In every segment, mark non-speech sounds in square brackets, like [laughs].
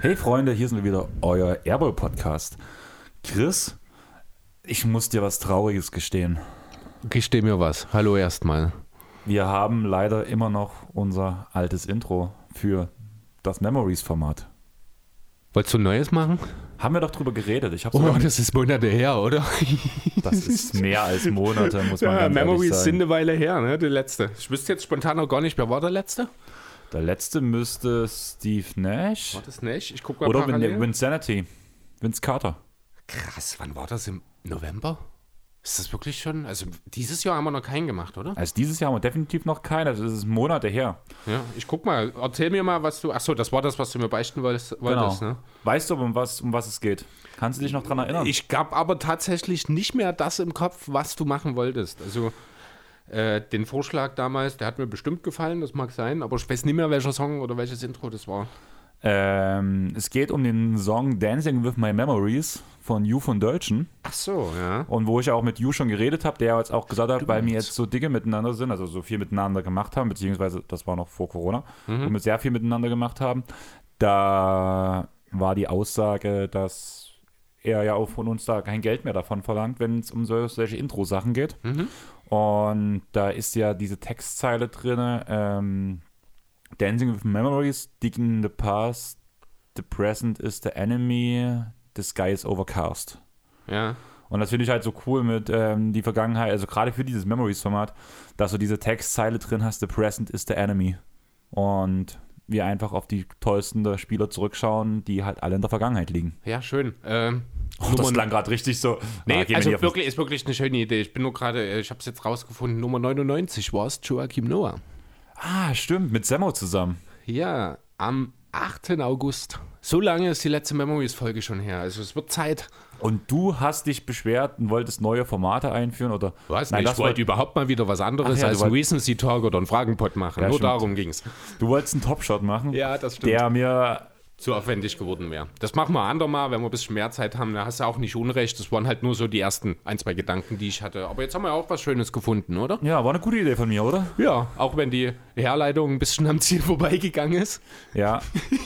Hey Freunde, hier sind wir wieder, euer Airball Podcast. Chris, ich muss dir was Trauriges gestehen. Gesteh mir was. Hallo erstmal. Wir haben leider immer noch unser altes Intro für das Memories-Format. Wolltest du ein neues machen? Haben wir doch drüber geredet. Ich hab's Oh, das ist Monate her, oder? das ist mehr als Monate, muss man Ja, ganz Memories ehrlich sind sagen. eine Weile her, ne? Der letzte. Ich wüsste jetzt spontan noch gar nicht, wer war der letzte? Der letzte müsste Steve Nash War das nicht? Ich guck mal oder parallel. Vin Vinsanity. Vince Carter. Krass, wann war das? Im November? Ist das wirklich schon? Also dieses Jahr haben wir noch keinen gemacht, oder? Also dieses Jahr haben wir definitiv noch keinen. Also das ist Monate her. Ja, ich guck mal. Erzähl mir mal, was du. Achso, das war das, was du mir beichten wolltest. Genau. ne? Weißt du, um was, um was es geht? Kannst du dich noch dran erinnern? Ich gab aber tatsächlich nicht mehr das im Kopf, was du machen wolltest. Also äh, den Vorschlag damals, der hat mir bestimmt gefallen, das mag sein, aber ich weiß nicht mehr, welcher Song oder welches Intro das war. Ähm, es geht um den Song Dancing with My Memories von You von Deutschen. Ach so, ja. Und wo ich auch mit You schon geredet habe, der jetzt auch gesagt hat, weil wir jetzt so dicke miteinander sind, also so viel miteinander gemacht haben, beziehungsweise das war noch vor Corona, wo wir sehr viel miteinander gemacht haben, da war die Aussage, dass er ja auch von uns da kein Geld mehr davon verlangt, wenn es um so, solche Intro-Sachen geht. Und da ist ja diese Textzeile drin, ähm, Dancing with Memories, digging the past, the present is the enemy, the sky is overcast. Ja. Und das finde ich halt so cool mit ähm, die Vergangenheit, also gerade für dieses Memories-Format, dass du diese Textzeile drin hast, the present is the enemy. Und wir einfach auf die tollsten der Spieler zurückschauen, die halt alle in der Vergangenheit liegen. Ja, schön. Ähm, [laughs] Oh, das klang gerade richtig so. nee, Ah, wir also wirklich, ist wirklich eine schöne Idee. Ich bin nur gerade, äh, ich habe es jetzt rausgefunden, Nummer 99 war es Joachim Noah. Ah, stimmt, mit Semmo zusammen. Ja, am 8. August. So lange ist die letzte Memories-Folge schon her. Also es wird Zeit. Und du hast dich beschwert und wolltest neue Formate einführen oder? Was? Nein, ich wollte überhaupt mal wieder was anderes ja, als ein Recency Talk oder einen Fragenpot machen. Ja, Nur stimmt. darum ging es. du wolltest einen Topshot machen, Ja, das stimmt. der mir zu aufwendig geworden wäre. Das machen wir andermal, wenn wir ein bisschen mehr Zeit haben. Da hast du auch nicht Unrecht. Das waren halt nur so die ersten ein, zwei Gedanken, die ich hatte. Aber jetzt haben wir auch was Schönes gefunden, oder? ja, war eine gute Idee von mir, oder? Ja, auch wenn die Herleitung ein bisschen am Ziel [laughs] vorbeigegangen ist. Ja,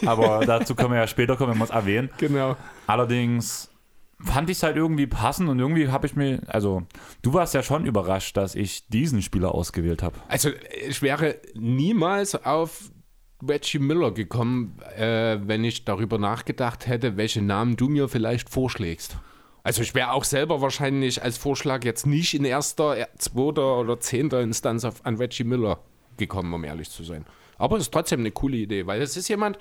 aber [laughs] dazu können wir ja später kommen, wenn wir es erwähnen. Genau. Allerdings fand ich es halt irgendwie passend und irgendwie habe ich mir, also du warst ja schon überrascht, dass ich diesen Spieler ausgewählt habe. Also ich wäre niemals auf Reggie Miller gekommen, äh, wenn ich darüber nachgedacht hätte, welche Namen du mir vielleicht vorschlägst. Also ich wäre auch selber wahrscheinlich als Vorschlag jetzt nicht in erster, äh, zweiter oder zehnter Instanz auf, an Reggie Miller gekommen, um ehrlich zu sein. Aber es ist trotzdem eine coole Idee, weil es ist jemand,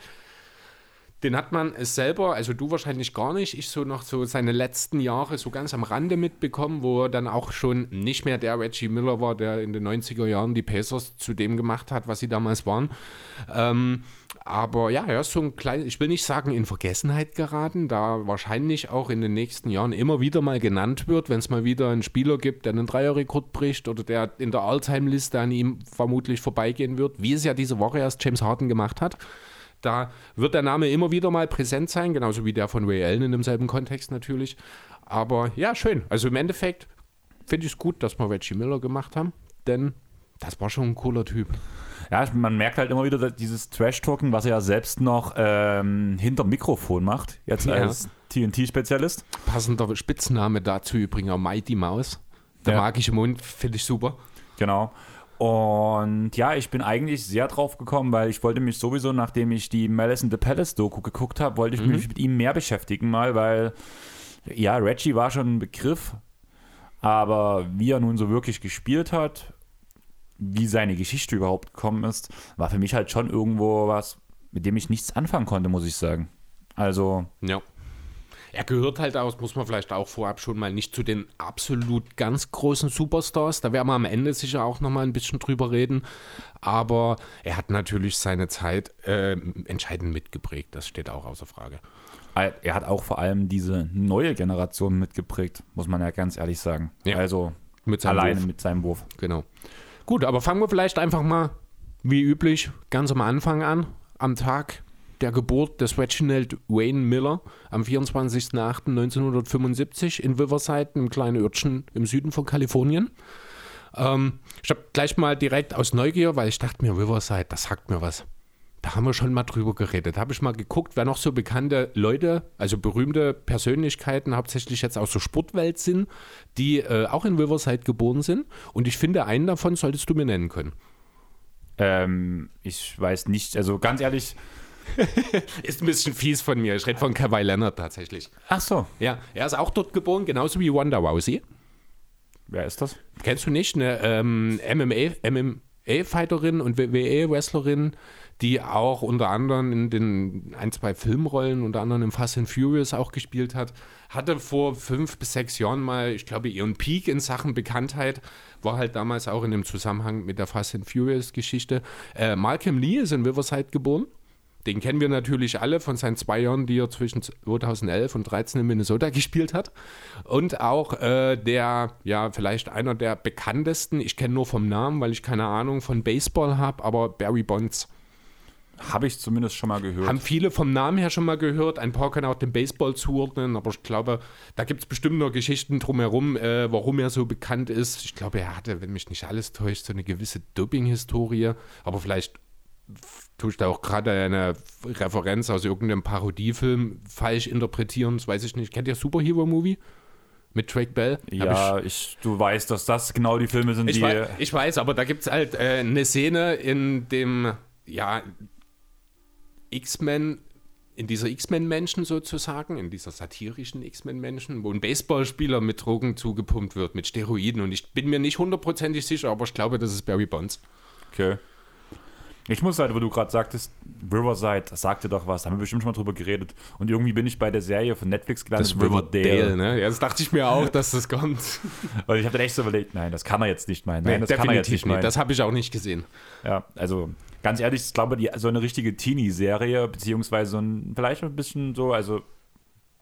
den hat man selber, also du wahrscheinlich gar nicht, ich so noch so seine letzten Jahre so ganz am Rande mitbekommen, wo er dann auch schon nicht mehr der Reggie Miller war, der in den 90er Jahren die Pacers zu dem gemacht hat, was sie damals waren. Ähm, aber ja, er ist so ein kleines, ich will nicht sagen in Vergessenheit geraten, da wahrscheinlich auch in den nächsten Jahren immer wieder mal genannt wird, wenn es mal wieder einen Spieler gibt, der einen Dreierrekord bricht oder der in der All-Time-Liste an ihm vermutlich vorbeigehen wird, wie es ja diese Woche erst James Harden gemacht hat. Da wird der Name immer wieder mal präsent sein, genauso wie der von Ray Allen in demselben Kontext natürlich. Aber ja, schön. Also im Endeffekt finde ich es gut, dass wir Reggie Miller gemacht haben, denn das war schon ein cooler Typ. Ja, man merkt halt immer wieder dass dieses Trash-Talking, was er ja selbst noch ähm, hinterm Mikrofon macht, jetzt Ja. als TNT-Spezialist. Passender Spitzname dazu übrigens auch Mighty Mouse. Der Ja. magische Mund finde ich super. Genau. Und ja, ich bin eigentlich sehr drauf gekommen, weil ich wollte mich sowieso, nachdem ich die Malice in the Palace Doku geguckt habe, wollte ich mich mit ihm mehr beschäftigen mal, weil ja, Reggie war schon ein Begriff, aber wie er nun so wirklich gespielt hat, wie seine Geschichte überhaupt gekommen ist, war für mich halt schon irgendwo was, mit dem ich nichts anfangen konnte, muss ich sagen. Also, Ja. Er gehört halt aus, muss man vielleicht auch vorab schon mal nicht zu den absolut ganz großen Superstars. Da werden wir am Ende sicher auch nochmal ein bisschen drüber reden. Aber er hat natürlich seine Zeit äh, entscheidend mitgeprägt. Das steht auch außer Frage. er hat auch vor allem diese neue Generation mitgeprägt, muss man ja ganz ehrlich sagen. Ja. Also, Mit alleine Wurf. mit seinem Wurf. Genau. Gut, aber fangen wir vielleicht einfach mal, wie üblich, ganz am Anfang an, am Tag der Geburt des Reginald Wayne Miller am 24.08.1975 in Riverside, einem kleinen Örtchen im Süden von Kalifornien. Ähm, ich habe gleich mal direkt aus Neugier, weil ich dachte mir, Riverside, das sagt mir was. Da haben wir schon mal drüber geredet. Da habe ich mal geguckt, wer noch so bekannte Leute, also berühmte Persönlichkeiten, hauptsächlich jetzt aus der Sportwelt sind, die äh, auch in Riverside geboren sind. Und ich finde, einen davon solltest du mir nennen können. Ähm, ich weiß nicht, also ganz ehrlich. [laughs] ist ein bisschen fies von mir. Ich rede von Kawhi Leonard tatsächlich. Ach so. Ja, er ist auch dort geboren, genauso wie Wanda Rousey. Wer ist das? Kennst du nicht? Eine ähm, MMA, MMA-Fighterin und WWE-Wrestlerin, die auch unter anderem in den ein, zwei Filmrollen, unter anderem in Fast and Furious auch gespielt hat. Hatte vor fünf bis sechs Jahren mal, ich glaube, ihren Peak in Sachen Bekanntheit. War halt damals auch in dem Zusammenhang mit der Fast and Furious-Geschichte. Äh, Malcolm Lee ist in Riverside geboren. Den kennen wir natürlich alle von seinen zwei Jahren, die er zwischen 2011 und 2013 in Minnesota [laughs] gespielt hat. Und auch äh, der, ja, vielleicht einer der bekanntesten, ich kenne nur vom Namen, weil ich keine Ahnung von Baseball habe, aber Barry Bonds. Habe ich zumindest schon mal gehört. Haben viele vom Namen her schon mal gehört. Ein paar können auch den Baseball zuordnen, aber ich glaube, da gibt es bestimmt noch Geschichten drumherum, äh, warum er so bekannt ist. Ich glaube, er hatte, wenn mich nicht alles täuscht, so eine gewisse Doping-Historie, aber vielleicht tue ich da auch gerade eine Referenz aus irgendeinem Parodiefilm falsch interpretieren, das weiß ich nicht. Kennt ihr Superhero-Movie? Mit Drake Bell? Ja, ich, ich, du weißt, dass das genau die Filme sind, ich die. Weiß, ich weiß, aber da gibt es halt äh, eine Szene in dem, ja, X-Men, in dieser X-Men-Menschen sozusagen, in dieser satirischen X-Men-Menschen, wo ein Baseballspieler mit Drogen zugepumpt wird, mit Steroiden. Und ich bin mir nicht hundertprozentig sicher, aber ich glaube, das ist Barry Bonds. Okay. Ich muss halt, wo du gerade sagtest, Riverside, das sagte doch was, da haben wir bestimmt schon mal drüber geredet. Und irgendwie bin ich bei der Serie von Netflix gelandet. Das Riverdale, ne? Ja, das dachte ich mir auch, [laughs] dass das kommt. Und ich habe dann echt so überlegt, nein, das kann er jetzt nicht meinen. Nein, nee, das kann er jetzt nicht meinen. Das habe ich auch nicht gesehen. Ja, also ganz ehrlich, ich glaube, die, so eine richtige Teenie-Serie, beziehungsweise so ein, vielleicht ein bisschen so, also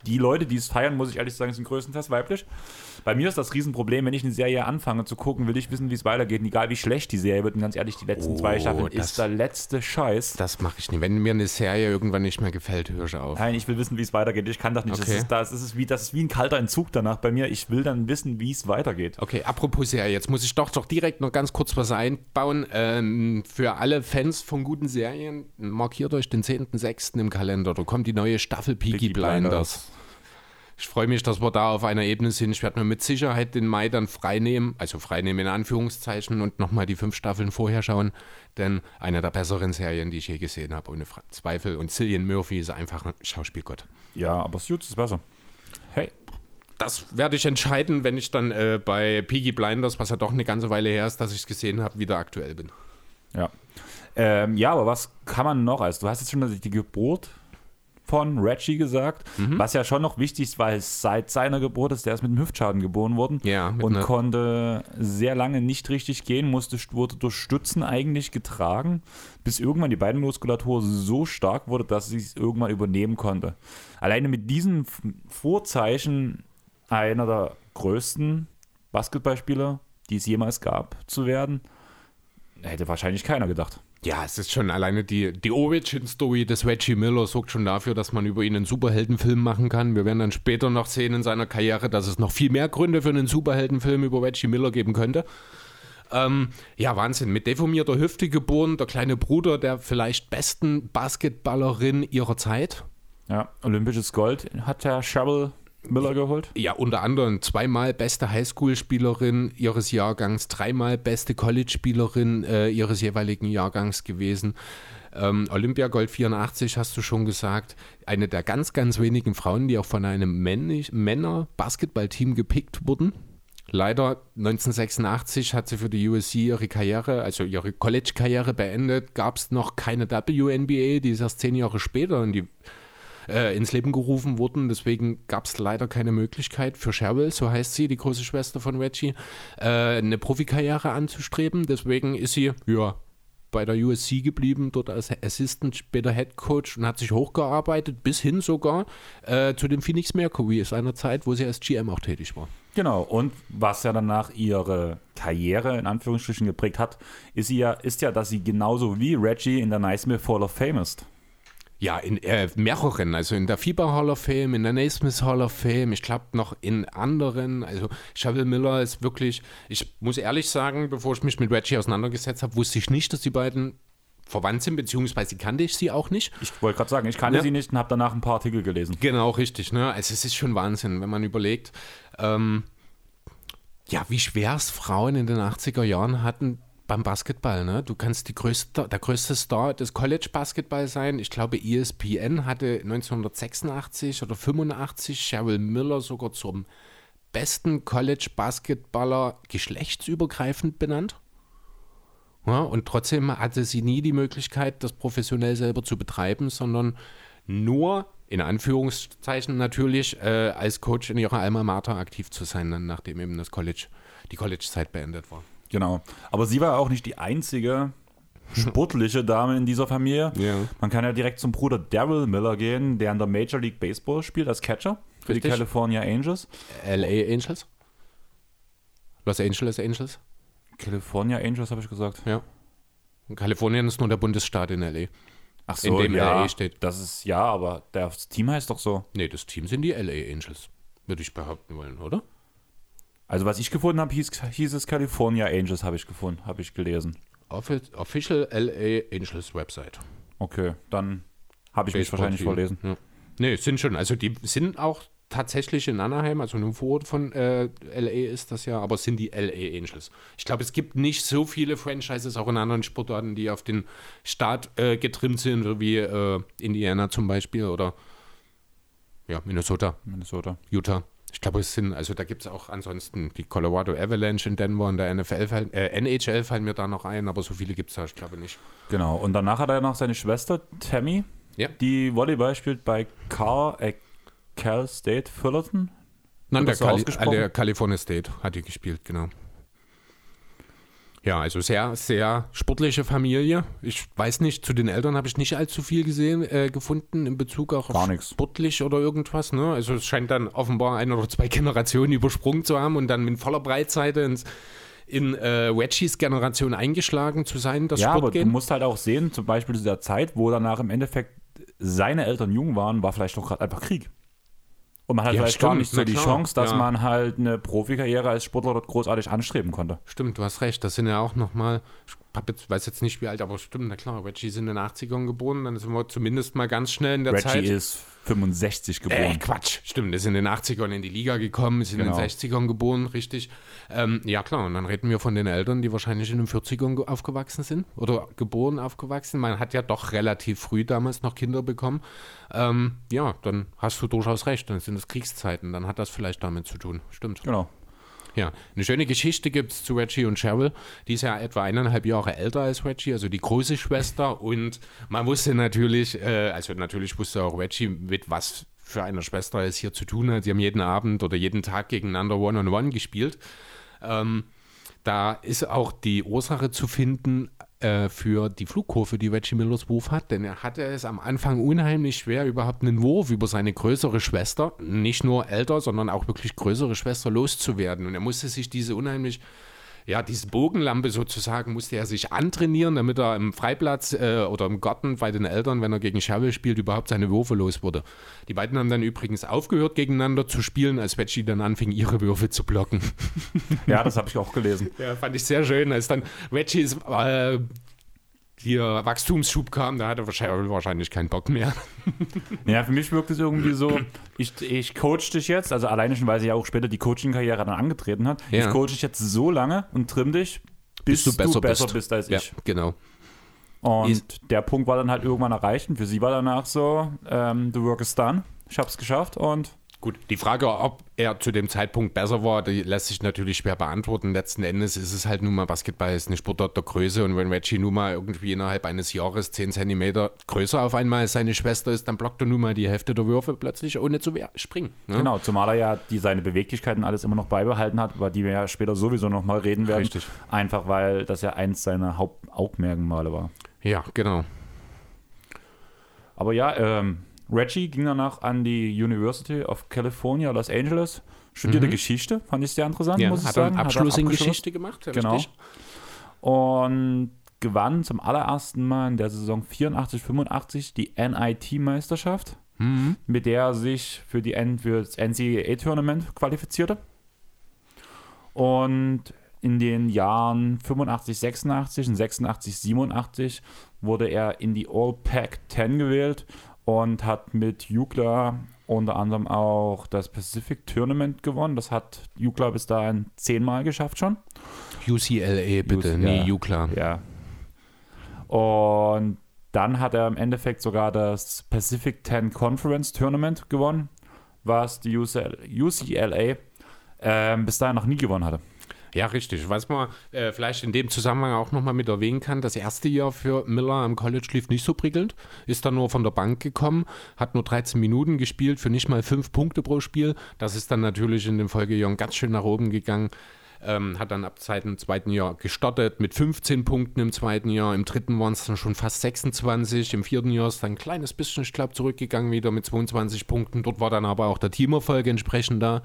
die Leute, die es feiern, muss ich ehrlich sagen, sind größtenteils weiblich. Bei mir ist das Riesenproblem, wenn ich eine Serie anfange zu gucken, will ich wissen, wie es weitergeht. Und egal wie schlecht die Serie wird, und ganz ehrlich, die letzten oh, zwei Staffeln ist der letzte Scheiß. Das mache ich nicht. Wenn mir eine Serie irgendwann nicht mehr gefällt, höre ich auf. Nein, ich will wissen, wie es weitergeht. Ich kann das nicht. Okay. Das, ist, das, ist wie, das ist wie ein kalter Entzug danach bei mir. Ich will dann wissen, wie es weitergeht. Okay, apropos Serie, jetzt muss ich doch, doch direkt noch ganz kurz was einbauen. Ähm, für alle Fans von guten Serien, markiert euch den 10.06. im Kalender. Da kommt die neue Staffel Peaky, Peaky Blinders. Blinders. Ich freue mich, dass wir da auf einer Ebene sind. Ich werde mir mit Sicherheit den Mai dann freinehmen, also freinehmen in Anführungszeichen und nochmal die fünf Staffeln vorher schauen. Denn eine der besseren Serien, die ich je gesehen habe, ohne Zweifel. Und Cillian Murphy ist einfach ein Schauspielgott. Ja, aber Suits ist besser. Hey. Das werde ich entscheiden, wenn ich dann äh, bei Piggy Blinders, was ja doch eine ganze Weile her ist, dass ich es gesehen habe, wieder aktuell bin. Ja. Ähm, ja, aber was kann man noch? Also, du hast jetzt schon die Geburt von Reggie gesagt, mhm. was ja schon noch wichtig ist, weil seit seiner Geburt ist, der ist mit einem Hüftschaden geboren worden ja, und konnte sehr lange nicht richtig gehen, musste, wurde durch Stützen eigentlich getragen, bis irgendwann die Beinmuskulatur so stark wurde, dass sie es irgendwann übernehmen konnte. Alleine mit diesen Vorzeichen einer der größten Basketballspieler, die es jemals gab, zu werden, hätte wahrscheinlich keiner gedacht. Ja, es ist schon alleine die, die Origin-Story des Reggie Miller sorgt schon dafür, dass man über ihn einen Superheldenfilm machen kann. Wir werden dann später noch sehen in seiner Karriere, dass es noch viel mehr Gründe für einen Superheldenfilm über Reggie Miller geben könnte. Ähm, ja, Wahnsinn. Mit deformierter Hüfte geboren, der kleine Bruder der vielleicht besten Basketballerin ihrer Zeit. Ja, olympisches Gold hat der Shovel Miller geholt? Ja, unter anderem zweimal beste Highschool-Spielerin ihres Jahrgangs, dreimal beste College-Spielerin äh, ihres jeweiligen Jahrgangs gewesen. Ähm, Olympiagold 84 hast du schon gesagt. Eine der ganz, ganz wenigen Frauen, die auch von einem Männer-Basketball-Team gepickt wurden. Leider 1986 hat sie für die USC ihre Karriere, also ihre College-Karriere beendet. Gab es noch keine WNBA, die ist erst zehn Jahre später in die äh, ins Leben gerufen wurden. Deswegen gab es leider keine Möglichkeit für Cheryl, so heißt sie, die große Schwester von Reggie, äh, eine Profikarriere anzustreben. Deswegen ist sie, ja, bei der USC geblieben, dort als Assistant, später Head Coach und hat sich hochgearbeitet, bis hin sogar äh, zu den Phoenix Mercury, einer Zeit, wo sie als GM auch tätig war. Genau, und was ja danach ihre Karriere in Anführungsstrichen geprägt hat, ist, ja, ist ja, dass sie genauso wie Reggie in der Naismith Hall of Fame ist. Ja, in äh, mehreren, also in der FIBA Hall of Fame, in der Naismith Hall of Fame, ich glaube noch in anderen. Also Shaville Miller ist wirklich, ich muss ehrlich sagen, bevor ich mich mit Reggie auseinandergesetzt habe, wusste ich nicht, dass die beiden verwandt sind, beziehungsweise kannte ich sie auch nicht. Ich wollte gerade sagen, ich kannte Ja. sie nicht und habe danach ein paar Artikel gelesen. Genau, richtig. Ne? Also es ist schon Wahnsinn, wenn man überlegt, ähm, ja, wie schwer es Frauen in den 80er Jahren hatten beim Basketball. Ne? Du kannst größte, der größte Star des College-Basketball sein. Ich glaube, ESPN hatte 1986 oder 85 Cheryl Miller sogar zum besten College-Basketballer geschlechtsübergreifend benannt. Ja, und trotzdem hatte sie nie die Möglichkeit, das professionell selber zu betreiben, sondern nur, in Anführungszeichen natürlich, äh, als Coach in ihrer Alma Mater aktiv zu sein, dann, nachdem eben das College, die College-Zeit beendet war. Genau. Aber sie war auch nicht die einzige sportliche Dame in dieser Familie. Ja. Man kann ja direkt zum Bruder Daryl Miller gehen, der in der Major League Baseball spielt als Catcher für Richtig. die California Angels. LA Angels? Los Angeles Angels? California Angels habe ich gesagt. Ja. Und Kalifornien ist nur der Bundesstaat in LA. Ach In dem ja, LA steht. Das ist ja, aber das Team heißt doch so. Nee, das Team sind die LA Angels, würde ich behaupten wollen, oder? Also was ich gefunden habe, hieß, hieß es California Angels, habe ich gefunden, habe ich gelesen. Offi Official LA Angels Website. Okay, dann habe ich mich wahrscheinlich Baseball-Team. verlesen. Ja. Nee, sind schon. Also die sind auch tatsächlich in Anaheim, also nur vor Ort von äh, LA ist das ja, aber es sind die LA Angels. Ich glaube, es gibt nicht so viele Franchises, auch in anderen Sportarten, die auf den Staat äh, getrimmt sind, wie äh, Indiana zum Beispiel oder ja, Minnesota, Minnesota. Utah. Ich glaube, es sind, also da gibt es auch ansonsten die Colorado Avalanche in Denver und der NFL, fallen- äh, NHL fallen mir da noch ein, aber so viele gibt es da, ich glaube nicht. Genau. Und danach hat er noch seine Schwester Tammy, Ja. die Volleyball spielt bei Car, äh, Cal State Fullerton. Nein, der, Cali äh, der California State hat die gespielt, genau. Ja, also sehr, sehr sportliche Familie. Ich weiß nicht, zu den Eltern habe ich nicht allzu viel gesehen, äh, gefunden in Bezug auch Gar auf nix. sportlich oder irgendwas. Ne? Also es scheint dann offenbar ein oder zwei [laughs] Generationen übersprungen zu haben und dann mit voller Breitseite ins, in äh, Reggies Generation eingeschlagen zu sein, das ja, aber du musst halt auch sehen, zum Beispiel zu der Zeit, wo danach im Endeffekt seine Eltern jung waren, war vielleicht doch gerade einfach Krieg. Und man hat Ja, vielleicht gar stimmt, nicht so die klar, Chance, dass ja. man halt eine Profikarriere als Sportler dort großartig anstreben konnte. Stimmt, du hast recht. Das sind ja auch nochmal, ich jetzt, weiß jetzt nicht wie alt, aber stimmt, na klar, Reggie ist in den 80ern geboren, dann sind wir zumindest mal ganz schnell in der Reggie Zeit. ist 65 Äh, geboren. Quatsch, stimmt, ist in den 80ern in die Liga gekommen, ist in Genau. den 60ern geboren, richtig. Ähm, ja klar, und dann reden wir von den Eltern, die wahrscheinlich in den 40ern ge- aufgewachsen sind oder geboren, aufgewachsen. Man hat ja doch relativ früh damals noch Kinder bekommen. Ähm, ja, dann hast du durchaus recht, dann sind es Kriegszeiten, dann hat das vielleicht damit zu tun. Stimmt. Genau. Ja, eine schöne Geschichte gibt es zu Reggie und Cheryl. Die ist ja etwa eineinhalb Jahre älter als Reggie, also die große Schwester. Und man wusste natürlich, äh, also natürlich wusste auch Reggie, mit was für einer Schwester es hier zu tun hat. Sie haben jeden Abend oder jeden Tag gegeneinander One-on-One gespielt. Ähm, da ist auch die Ursache zu finden äh, für die Flugkurve, die Reggie Millers Wurf hat, denn er hatte es am Anfang unheimlich schwer, überhaupt einen Wurf über seine größere Schwester, nicht nur älter, sondern auch wirklich größere Schwester loszuwerden. Und er musste sich diese unheimlich ja, diese Bogenlampe sozusagen musste er sich antrainieren, damit er im Freiplatz äh, oder im Garten bei den Eltern, wenn er gegen Scherbe spielt, überhaupt seine Würfe los wurde. Die beiden haben dann übrigens aufgehört, gegeneinander zu spielen, als Reggie dann anfing, ihre Würfe zu blocken. [laughs] Ja, das habe ich auch gelesen. Ja, fand ich sehr schön. Als dann Reggies äh, hier Wachstumsschub kam, da hatte wahrscheinlich, wahrscheinlich keinen Bock mehr. [laughs] Ja, für mich wirkt es irgendwie so, ich, ich coach dich jetzt, also alleine schon, weil sie ja auch später die Coaching-Karriere dann angetreten hat. Ja. Ich coach dich jetzt so lange und trimm dich, bis, du besser, bist. bist. als Ja, ich. genau. Und Ist- der Punkt war dann halt irgendwann erreicht und für sie war danach so, ähm, the work is done, ich hab's geschafft und Gut, die Frage, ob er zu dem Zeitpunkt besser war, die lässt sich natürlich schwer beantworten. Letzten Endes ist es halt nun mal, Basketball ist eine Sportart der Größe und wenn Reggie nun mal irgendwie innerhalb eines Jahres 10 Zentimeter größer auf einmal als seine Schwester ist, dann blockt er nun mal die Hälfte der Würfe plötzlich ohne zu springen. Ne? genau, zumal er ja die, seine Beweglichkeiten alles immer noch beibehalten hat, über die wir ja später sowieso noch mal reden werden. Richtig. Einfach weil das ja eins seiner Hauptaugenmerkmale war. Ja, genau. Aber ja, ähm, Reggie ging danach an die University of California, Los Angeles, studierte Geschichte, fand ich sehr interessant, Mhm. Ja, muss ich hat er sagen. einen Hat er Abschluss in. Geschichte gemacht, Genau. richtig? Und gewann zum allerersten Mal in der Saison 84, 85 die NIT-Meisterschaft, Mhm. mit der er sich für, die N für das NCAA-Tournament qualifizierte. Und in den Jahren 85, 86 und 86, 87 wurde er in die All-Pac-10 gewählt und hat mit Jukla unter anderem auch das Pacific Tournament gewonnen. Das hat Jukla bis dahin zehnmal geschafft schon. UCLA bitte, UC, nie ja. UCLA. Ja. Und dann hat er im Endeffekt sogar das Pacific 10 Conference Tournament gewonnen, was die UCL UCLA ähm, bis dahin noch nie gewonnen hatte. Ja, richtig. Was man äh, vielleicht in dem Zusammenhang auch nochmal mit erwähnen kann, das erste Jahr für Miller am College lief nicht so prickelnd, ist dann nur von der Bank gekommen, hat nur 13 Minuten gespielt für nicht mal 5 Punkte pro Spiel. Das ist dann natürlich in den Folgejahren ganz schön nach oben gegangen. Ähm, hat dann ab dem zweiten Jahr gestartet mit 15 Punkten im zweiten Jahr. Im dritten waren es dann schon fast 26. Im vierten Jahr ist dann ein kleines bisschen, ich glaube, zurückgegangen wieder mit 22 Punkten. Dort war dann aber auch der Teamerfolg entsprechend da.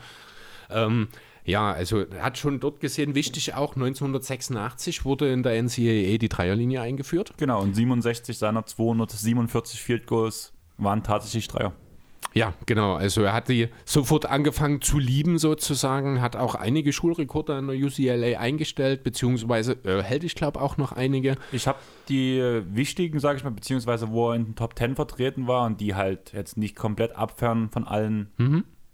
Ähm, ja, also hat schon dort gesehen, wichtig auch, 1986 wurde in der NCAA die Dreierlinie eingeführt. Genau, und 67 seiner 247 Field Goals waren tatsächlich Dreier. Ja, genau. Also er hat die sofort angefangen zu lieben sozusagen, hat auch einige Schulrekorde an der UCLA eingestellt, beziehungsweise äh, hält ich glaube auch noch einige. Ich habe die äh, wichtigen, sage ich mal, beziehungsweise wo er in den Top 10 vertreten war und die halt jetzt nicht komplett abfern von allen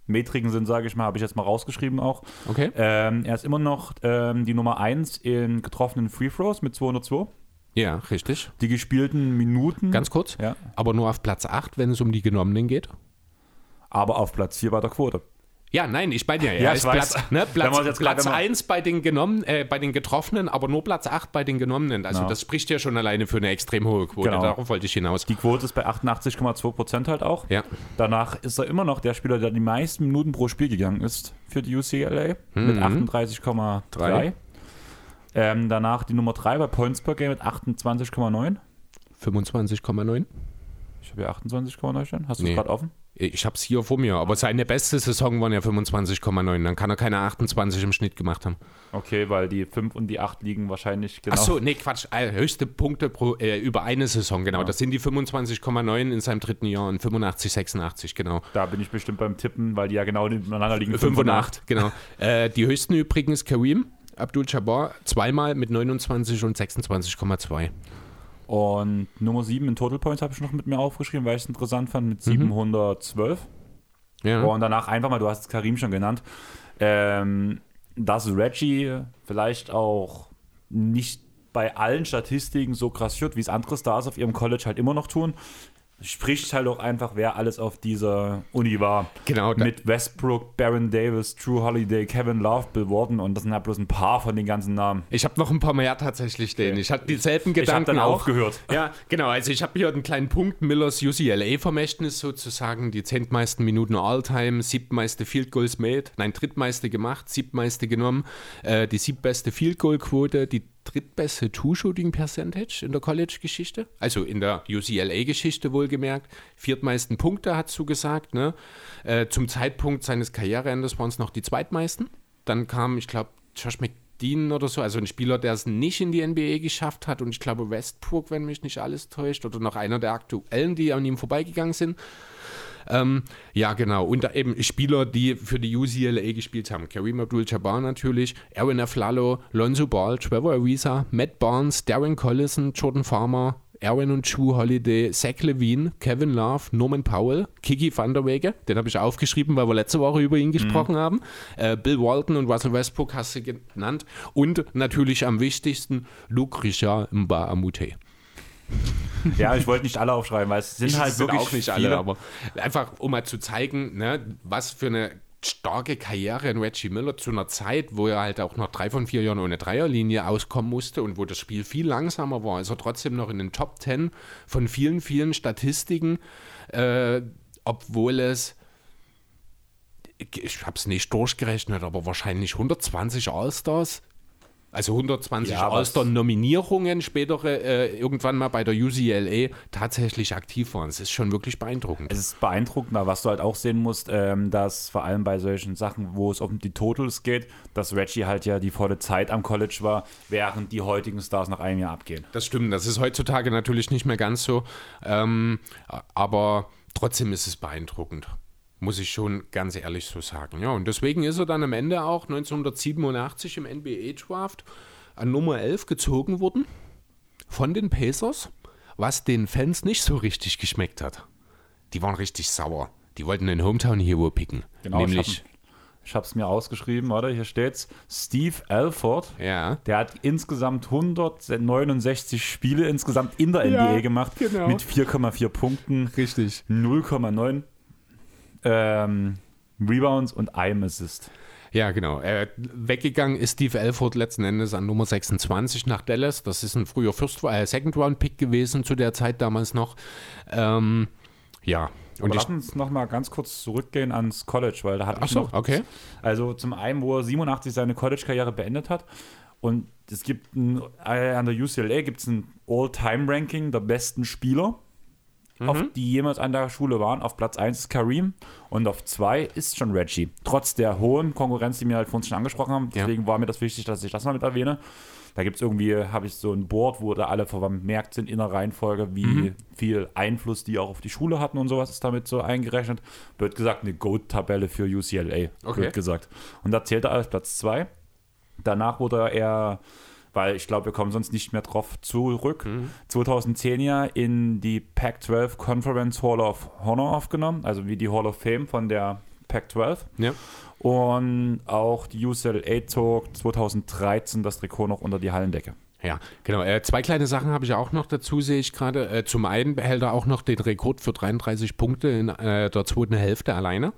Metriken sind, sage ich mal, habe ich jetzt mal rausgeschrieben auch. Okay. Ähm, er ist immer noch ähm, die Nummer 1 in getroffenen Free Throws mit 202. Ja, richtig. Die gespielten Minuten. Ganz kurz. Ja. Aber nur auf Platz 8, wenn es um die genommenen geht. aber auf Platz 4 bei der Quote. Ja, nein, ich bei dir. Ja, Ja, ich. Platz, ne, Platz, jetzt Platz gerade mal- 1 bei den, genommen, äh, bei den Getroffenen, aber nur Platz 8 bei den Genommenen. Also Genau. das spricht ja schon alleine für eine extrem hohe Quote. Genau. Darauf wollte ich hinaus. Die Quote ist bei 88,2 Prozent halt auch. Ja. Danach ist er immer noch der Spieler, der die meisten Minuten pro Spiel gegangen ist für die UCLA mit Mhm. 38,3. Drei. Ähm, danach die Nummer 3 bei Points per Game mit 28,9. 25,9. Ich habe hier 28,9 stehen. Hast du es Nee. gerade offen? Ich habe es hier vor mir, aber seine beste Saison waren ja 25,9. Dann kann er keine 28 im Schnitt gemacht haben. Okay, weil die 5 und die 8 liegen wahrscheinlich genau. Ach so, nee, Quatsch. Äh, höchste Punkte pro, äh, über eine Saison, genau. Das sind die 25,9 in seinem dritten Jahr und 85, 86, genau. Da bin ich bestimmt beim Tippen, weil die ja genau nebeneinander liegen. 5 und 8, genau. [laughs] äh, die höchsten übrigens Kareem Abdul-Jabbar zweimal mit 29 und 26,2. Und Nummer 7 in Total Points habe ich noch mit mir aufgeschrieben, weil ich es interessant fand, Mhm. mit 712. Ja. Und danach einfach mal, du hast es Karim schon genannt, ähm, dass Reggie vielleicht auch nicht bei allen Statistiken so krass führt, wie es andere Stars auf ihrem College halt immer noch tun. Spricht halt auch einfach, wer alles auf dieser Uni war. Genau, Mit Westbrook, Baron Davis, Drew Holiday, Kevin Love, Bill Warden und das sind ja bloß ein paar von den ganzen Namen. Ich habe noch ein paar mehr tatsächlich stehen. Ich hatte dieselben Ich habe Gedanken dann auch. aufgehört. Ja, genau. Also ich habe hier einen kleinen Punkt. Millers UCLA-Vermächtnis sozusagen. Die zehntmeisten Minuten All-Time, siebtmeiste Field Goals made. Nein, drittmeiste gemacht, siebtmeiste genommen. Äh, die siebtbeste Field Goal-Quote, die drittbeste Two-Shooting-Percentage in der College-Geschichte. Also in der UCLA-Geschichte wohlgemerkt. Viertmeisten Punkte, hat du gesagt. Ne? Äh, zum Zeitpunkt seines Karriereendes waren es noch die zweitmeisten. Dann kam, ich glaube, Josh McDean oder so, also ein Spieler, der es nicht in die NBA geschafft hat und ich glaube Westbrook, wenn mich nicht alles täuscht, oder noch einer der aktuellen, die an ihm vorbeigegangen sind. Ähm, ja, genau. Und da eben Spieler, die für die UCLA gespielt haben. Kareem Abdul-Jabbar natürlich, Aaron Aflalo, Lonzo Ball, Trevor Ariza, Matt Barnes, Darren Collison, Jordan Farmer, Aaron und Drew Holiday, Zach Levine, Kevin Love, Norman Powell, Kiki van der Wege, den habe ich aufgeschrieben, weil wir letzte Woche über ihn gesprochen haben. Äh, Bill Walton und Russell Westbrook hast du genannt. Und natürlich am wichtigsten Luke Richard Mba Amute. [laughs] Ja, ich wollte nicht alle aufschreiben, weil es sind halt sind wirklich auch nicht viele. alle, aber einfach um mal zu zeigen, ne, was für eine starke Karriere in Reggie Miller zu einer Zeit, wo er halt auch noch drei von vier Jahren ohne Dreierlinie auskommen musste und wo das Spiel viel langsamer war, ist er trotzdem noch in den Top Ten von vielen, vielen Statistiken, äh, obwohl es ich habe es nicht durchgerechnet, aber wahrscheinlich 120 All-Stars Also 120 Ja, All-Star-Nominierungen, spätere äh, irgendwann mal bei der UCLA tatsächlich aktiv waren. Es ist schon wirklich beeindruckend. Es ist beeindruckender, was du halt auch sehen musst, ähm, dass vor allem bei solchen Sachen, wo es um die Totals geht, dass Reggie halt ja die volle Zeit am College war, während die heutigen Stars nach einem Jahr abgehen. Das stimmt, das ist heutzutage natürlich nicht mehr ganz so, ähm, aber trotzdem ist es beeindruckend. Muss ich schon ganz ehrlich so sagen. Ja, und deswegen ist er dann am Ende auch 1987 im NBA-Draft an Nummer 11 gezogen worden von den Pacers, was den Fans nicht so richtig geschmeckt hat. Die waren richtig sauer. Die wollten den Hometown Hero picken. Genau, nämlich, Ich habe es mir ausgeschrieben, warte, hier steht's. Steve Alford. ja, Der hat insgesamt 169 Spiele insgesamt in der NBA gemacht genau. mit 4,4 Punkten, richtig. 0,9 ähm, Rebounds und einem Assist. Ja, genau. Äh, weggegangen ist Steve Elford letzten Endes an Nummer 26 nach Dallas. Das ist ein früher First äh, Second Round Pick gewesen zu der Zeit damals noch. Ähm, ja. Und lass uns noch mal ganz kurz zurückgehen ans College, weil da hat ach so, okay. Also zum einen, wo er 87 seine College-Karriere beendet hat. Und es gibt ein, äh, an der UCLA gibt es ein All-Time-Ranking der besten Spieler, Mhm. auf die jemals an der Schule waren. Auf Platz 1 ist Kareem und auf 2 ist schon Reggie. Trotz der hohen Konkurrenz, die wir halt vorhin schon angesprochen haben. Ja. Deswegen war mir das wichtig, dass ich das mal mit erwähne. Da gibt es irgendwie, habe ich so ein Board, wo da alle vermerkt sind in der Reihenfolge, wie Mhm. viel Einfluss die auch auf die Schule hatten und sowas ist damit so eingerechnet. Wird gesagt, eine Goat-Tabelle für UCLA, Okay. wird gesagt. Und da zählt er als Platz 2. Danach wurde er, weil ich glaube, wir kommen sonst nicht mehr drauf zurück, 2010 ja in die Pac-12 Conference Hall of Honor aufgenommen, also wie die Hall of Fame von der Pac-12. Ja. Und auch die UCLA zog 2013 das Trikot noch unter die Hallendecke. Ja, genau. Äh, zwei kleine Sachen habe ich auch noch dazu, sehe ich gerade. Äh, zum einen behält er auch noch den Rekord für 33 Punkte in äh, der zweiten Hälfte alleine.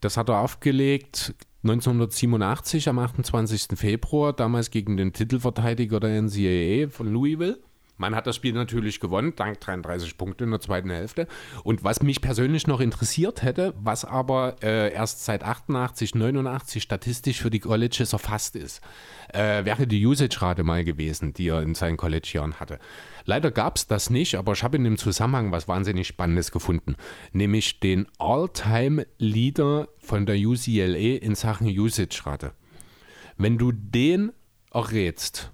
Das hat er aufgelegt 1987 am 28. Februar, damals gegen den Titelverteidiger der NCAA von Louisville. Man hat das Spiel natürlich gewonnen, dank 33 Punkte in der zweiten Hälfte. Und was mich persönlich noch interessiert hätte, was aber äh, erst seit 88, 89 statistisch für die Colleges erfasst ist, äh, wäre die Usage-Rate mal gewesen, die er in seinen College-Jahren hatte. Leider gab es das nicht, aber ich habe in dem Zusammenhang was wahnsinnig Spannendes gefunden, nämlich den All-Time-Leader von der UCLA in Sachen Usage-Rate. Wenn du den errätst,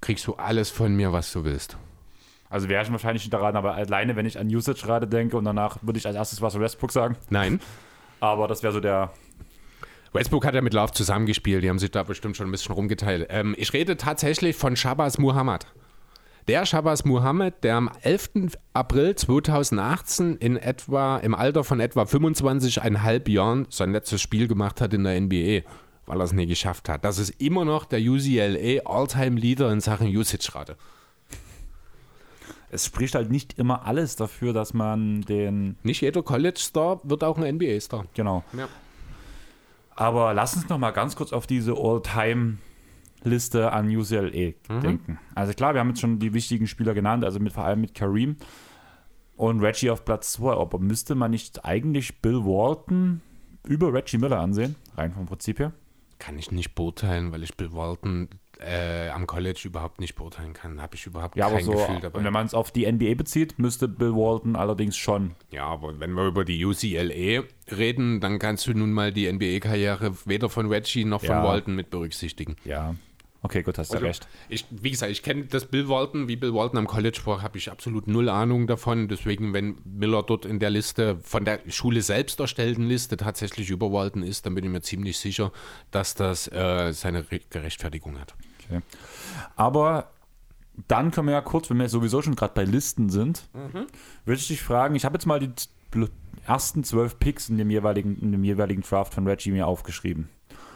kriegst du alles von mir, was du willst. Also wäre ich wahrscheinlich nicht daran, aber alleine, wenn ich an Usage gerade denke und danach würde ich als erstes was Westbrook sagen. Nein, Aber das wäre so der. Westbrook hat ja mit Love zusammengespielt, die haben sich da bestimmt schon ein bisschen rumgeteilt. Ähm, ich rede tatsächlich von Shabazz Muhammad. Der Shabazz Muhammad, der am 11. April 2018 in etwa, im Alter von etwa 25,5 Jahren sein letztes Spiel gemacht hat in der NBA, weil er es nie geschafft hat. Das ist immer noch der UCLA All-Time-Leader in Sachen Usage-Rate. Es spricht halt nicht immer alles dafür, dass man den. Nicht jeder College-Star wird auch ein NBA-Star. Genau. Ja. Aber lass uns noch mal ganz kurz auf diese All-Time-Liste an UCLA denken. Also klar, wir haben jetzt schon die wichtigen Spieler genannt, also mit, vor allem mit Kareem und Reggie auf Platz 2. Aber müsste man nicht eigentlich Bill Walton über Reggie Miller ansehen? Rein vom Prinzip her. Kann ich nicht beurteilen, weil ich Bill Walton äh, am College überhaupt nicht beurteilen kann. Habe ich überhaupt Ja, aber kein so, Gefühl und dabei. wenn man es auf die NBA bezieht, müsste Bill Walton allerdings schon. Ja, aber wenn wir über die UCLA reden, dann kannst du nun mal die NBA-Karriere weder von Reggie noch von Ja. Walton mit berücksichtigen. Ja. Okay, gut, hast du Also, recht. Ich, wie gesagt, ich kenne das Bill Walton, wie Bill Walton am College war, habe ich absolut null Ahnung davon. Deswegen, wenn Miller dort in der Liste, von der Schule selbst erstellten Liste tatsächlich über Walton ist, dann bin ich mir ziemlich sicher, dass das äh, seine Re Gerechtfertigung hat. Okay. Aber dann können wir ja kurz, wenn wir sowieso schon gerade bei Listen sind, würde ich dich fragen, ich habe jetzt mal die ersten zwölf Picks in dem jeweiligen, in dem jeweiligen Draft von Reggie mir aufgeschrieben.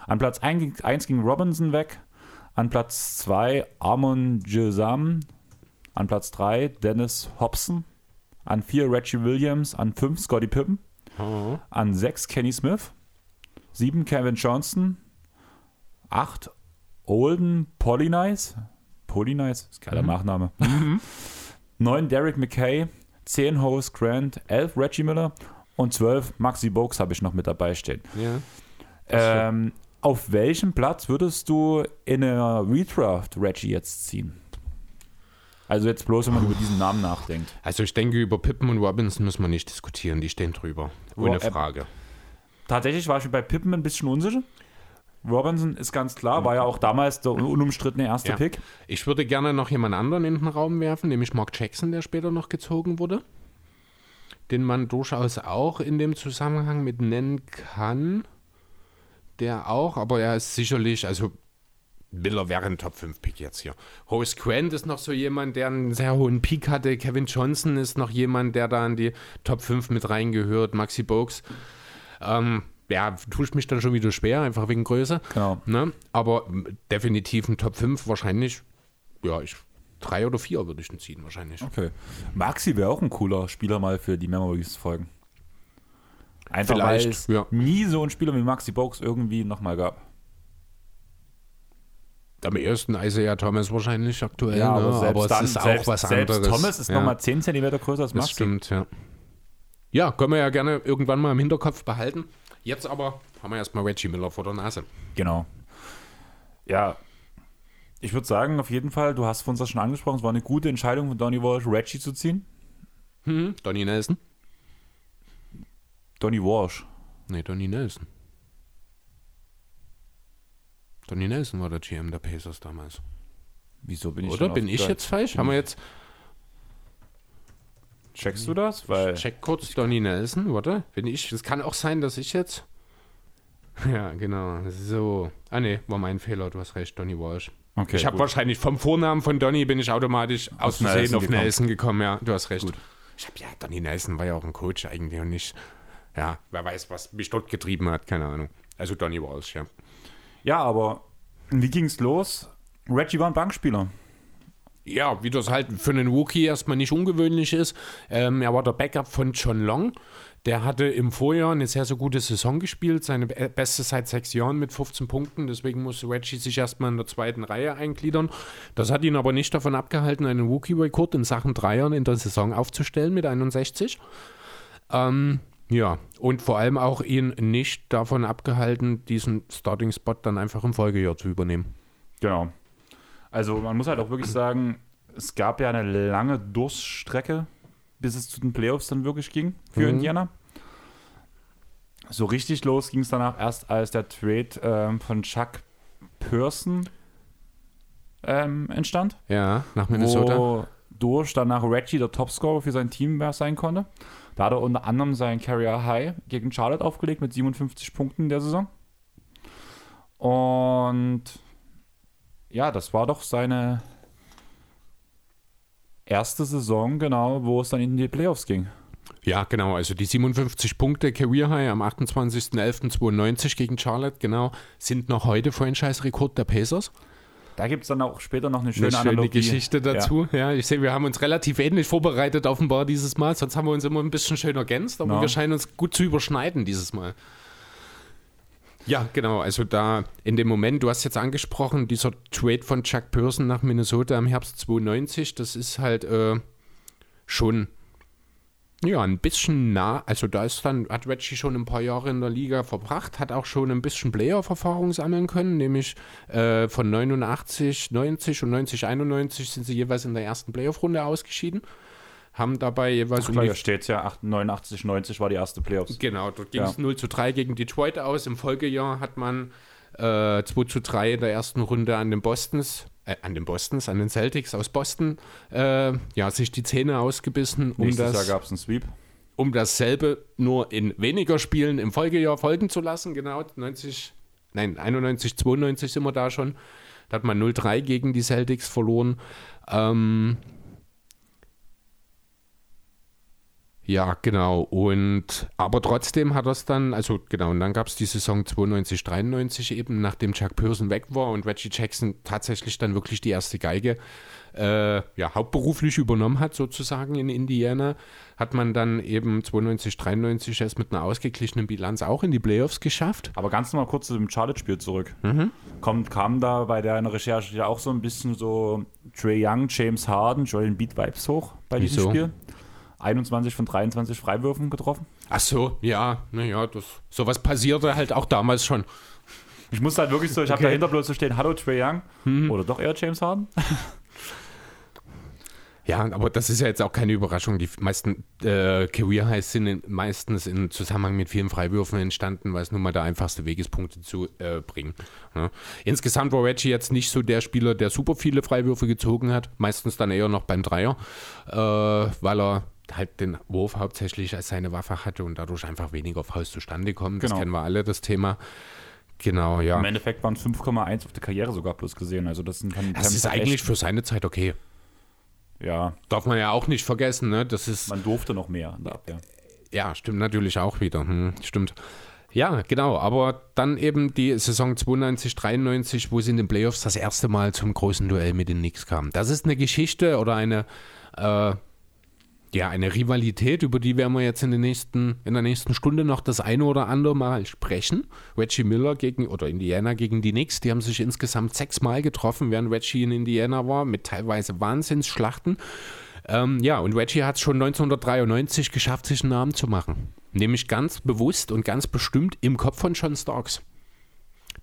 An Platz 1 ging Robinson weg, an Platz 2 Amon Jesam, an Platz 3 Dennis Hobson, an 4 Reggie Williams, an 5 Scottie Pippen, an 6 Kenny Smith, 7 Kevin Johnson, 8 Olden Polynice. Polynice, ist geiler Nachname. [laughs] 9 Derek McKay, 10 Horace Grant, 11 Reggie Miller. Und 12 Maxi Bogues habe ich noch mit dabei stehen. Ja. Ähm, auf welchem Platz würdest du in einer Redraft Reggie jetzt ziehen? Also jetzt bloß, wenn man über diesen Namen nachdenkt. Also ich denke, über Pippen und Robinson müssen wir nicht diskutieren, die stehen drüber. Ohne Ro- äh, Frage. Tatsächlich war ich bei Pippen ein bisschen unsicher. Robinson ist ganz klar, war ja auch damals der un- unumstrittene erste Ja. Pick. Ich würde gerne noch jemand anderen in den Raum werfen, nämlich Mark Jackson, der später noch gezogen wurde. Den man durchaus auch in dem Zusammenhang mit nennen kann. Der auch, aber er ist sicherlich, also Miller wäre ein Top 5 Pick jetzt hier. Horace Grant ist noch so jemand, der einen sehr hohen Peak hatte. Kevin Johnson ist noch jemand, der da in die Top 5 mit reingehört. Maxi Bogues. Ähm, ja, tue ich mich dann schon wieder schwer, einfach wegen Größe. Genau. Ne? Aber definitiv ein Top 5 wahrscheinlich, ja, ich, drei oder vier würde ich ihn ziehen wahrscheinlich. Okay. Maxi wäre auch ein cooler Spieler mal für die Memories-Folgen. Einfach Vielleicht, weil es ja. nie so einen Spieler wie Maxi Bogues irgendwie nochmal gab. Am ersten Isaiah Thomas wahrscheinlich aktuell, Ja, ne? aber selbst es dann, ist auch selbst, was selbst anderes. Thomas ist ja, nochmal 10 cm größer als Das Maxi. stimmt, ja. Ja, können wir ja gerne irgendwann mal im Hinterkopf behalten. Jetzt aber haben wir erstmal Reggie Miller vor der Nase. Genau. Ja, ich würde sagen, auf jeden Fall, du hast von uns das schon angesprochen, es war eine gute Entscheidung von Donny Walsh, Reggie zu ziehen. Hm, Donny Nelson? Donny Walsh. Nee, Donny Nelson. Donny Nelson war der GM der Pacers damals. Wieso bin ich Oder bin ich jetzt falsch? Haben wir jetzt. Checkst du das? Weil Check kurz Donny Nelson, warte. Bin ich. Es kann auch sein, dass ich jetzt. [laughs] Ja, genau. So. Ah, nee, war mein Fehler. Du hast recht, Donny Walsh. okay, ich habe wahrscheinlich vom Vornamen von Donny bin ich automatisch aus Versehen Nelson auf gekommen. Nelson gekommen. Ja, du hast recht. Gut. Ich habe ja, Donny Nelson war ja auch ein Coach eigentlich und nicht. Ja, wer weiß, was mich dort getrieben hat, keine Ahnung. Also Donny Walsh, ja. Ja, aber wie ging's los? Reggie war ein Bankspieler. Ja, wie das halt für einen Rookie erstmal nicht ungewöhnlich ist. Ähm, er war der Backup von John Long. Der hatte im Vorjahr eine sehr, sehr gute Saison gespielt. Seine be- beste seit sechs Jahren mit 15 Punkten. Deswegen musste Reggie sich erstmal in der zweiten Reihe eingliedern. Das hat ihn aber nicht davon abgehalten, einen Rookie-Rekord in Sachen Dreiern in der Saison aufzustellen mit 61. Ähm, ja, und vor allem auch ihn nicht davon abgehalten, diesen Starting-Spot dann einfach im Folgejahr zu übernehmen. Genau. Also man muss halt auch wirklich sagen, es gab ja eine lange Durststrecke, bis es zu den Playoffs dann wirklich ging für Mhm. Indiana. So richtig los ging es danach erst, als der Trade ähm, von Chuck Pearson ähm, entstand, Ja, nach Minnesota. wo durch danach Reggie der Topscorer für sein Team sein konnte. Da hat er unter anderem sein Career High gegen Charlotte aufgelegt mit 57 Punkten in der Saison. Und ja, das war doch seine erste Saison, genau, wo es dann in die Playoffs ging. Ja, genau. Also die 57 Punkte Career High am 28.11.92 gegen Charlotte, genau, sind noch heute Franchise-Rekord der Pacers. Da gibt es dann auch später noch eine schöne, Eine schöne Analogie. Geschichte dazu. Ja. ich sehe, wir haben uns relativ ähnlich vorbereitet offenbar dieses Mal. Sonst haben wir uns immer ein bisschen schön ergänzt, aber Ja. wir scheinen uns gut zu überschneiden dieses Mal. Ja, genau. Also da in dem Moment, du hast jetzt angesprochen, dieser Trade von Chuck Pearson nach Minnesota im Herbst 92, das ist halt äh, schon ja, ein bisschen nah, also da ist dann, hat Reggie schon ein paar Jahre in der Liga verbracht, hat auch schon ein bisschen Playoff-Erfahrung sammeln können, nämlich äh, von 89, 90 und 90, 91 sind sie jeweils in der ersten Playoff-Runde ausgeschieden, haben dabei jeweils Ach, um hier steht ja 89, 90 war die erste Playoffs. Genau, dort ging Ja. es 0 zu 3 gegen Detroit aus. Im Folgejahr hat man äh, 2 zu 3 in der ersten Runde an den Bostons, äh, an den Bostons, an den Celtics aus Boston, äh, ja, sich die Zähne ausgebissen, um Nächstes das, Jahr gab es einen Sweep. um dasselbe nur in weniger Spielen im Folgejahr folgen zu lassen. Genau, 90, nein, 91, 92 sind wir da schon. Da hat man 0-3 gegen die Celtics verloren. Ähm, ja, genau. Und aber trotzdem hat er es dann, also genau, und dann gab es die Saison 92, 93 eben, nachdem Chuck Pearson weg war und Reggie Jackson tatsächlich dann wirklich die erste Geige äh, ja, hauptberuflich übernommen hat, sozusagen in Indiana, hat man dann eben 92, 93 erst mit einer ausgeglichenen Bilanz auch in die Playoffs geschafft. Aber ganz noch mal kurz zu dem Charlotte-Spiel zurück. Mhm. Kommt, kam da bei deiner Recherche ja auch so ein bisschen so Trey Young, James Harden, Joel Embiid Vibes hoch bei diesem Wieso? Spiel? 21 von 23 Freiwürfen getroffen. Ach so, ja, naja, das, sowas passierte halt auch damals schon. Ich muss halt wirklich so, ich okay. habe dahinter bloß zu so stehen, hallo Trey Young. Mhm. Oder doch eher James Harden. [laughs] Ja, aber das ist ja jetzt auch keine Überraschung. Die meisten äh, Career Highs sind in, meistens in Zusammenhang mit vielen Freiwürfen entstanden, weil es nun mal der einfachste Weg ist, Punkte zu äh, bringen. Ja. Insgesamt war Reggie jetzt nicht so der Spieler, der super viele Freiwürfe gezogen hat, meistens dann eher noch beim Dreier, äh, weil er halt den Wurf hauptsächlich als seine Waffe hatte und dadurch einfach weniger Faust zustande kommen. Das genau. kennen wir alle, das Thema. Genau, ja. Im Endeffekt waren es 5,1 auf der Karriere sogar plus gesehen. Also das, sind das ist eigentlich für seine Zeit okay. Ja. Darf man ja auch nicht vergessen, ne? Das ist. Man durfte noch mehr Abwehr. Ja, stimmt natürlich auch wieder. Hm, stimmt. Ja, genau. Aber dann eben die Saison 92, 93, wo sie in den Playoffs das erste Mal zum großen Duell mit den Knicks kamen. Das ist eine Geschichte oder eine, äh, ja, eine Rivalität, über die werden wir jetzt in, den nächsten, in der nächsten Stunde noch das eine oder andere Mal sprechen. Reggie Miller gegen, oder Indiana gegen die Knicks, die haben sich insgesamt sechsmal getroffen, während Reggie in Indiana war, mit teilweise Wahnsinnsschlachten. Ähm, ja, und Reggie hat es schon 1993 geschafft, sich einen Namen zu machen. Nämlich ganz bewusst und ganz bestimmt im Kopf von John Starks.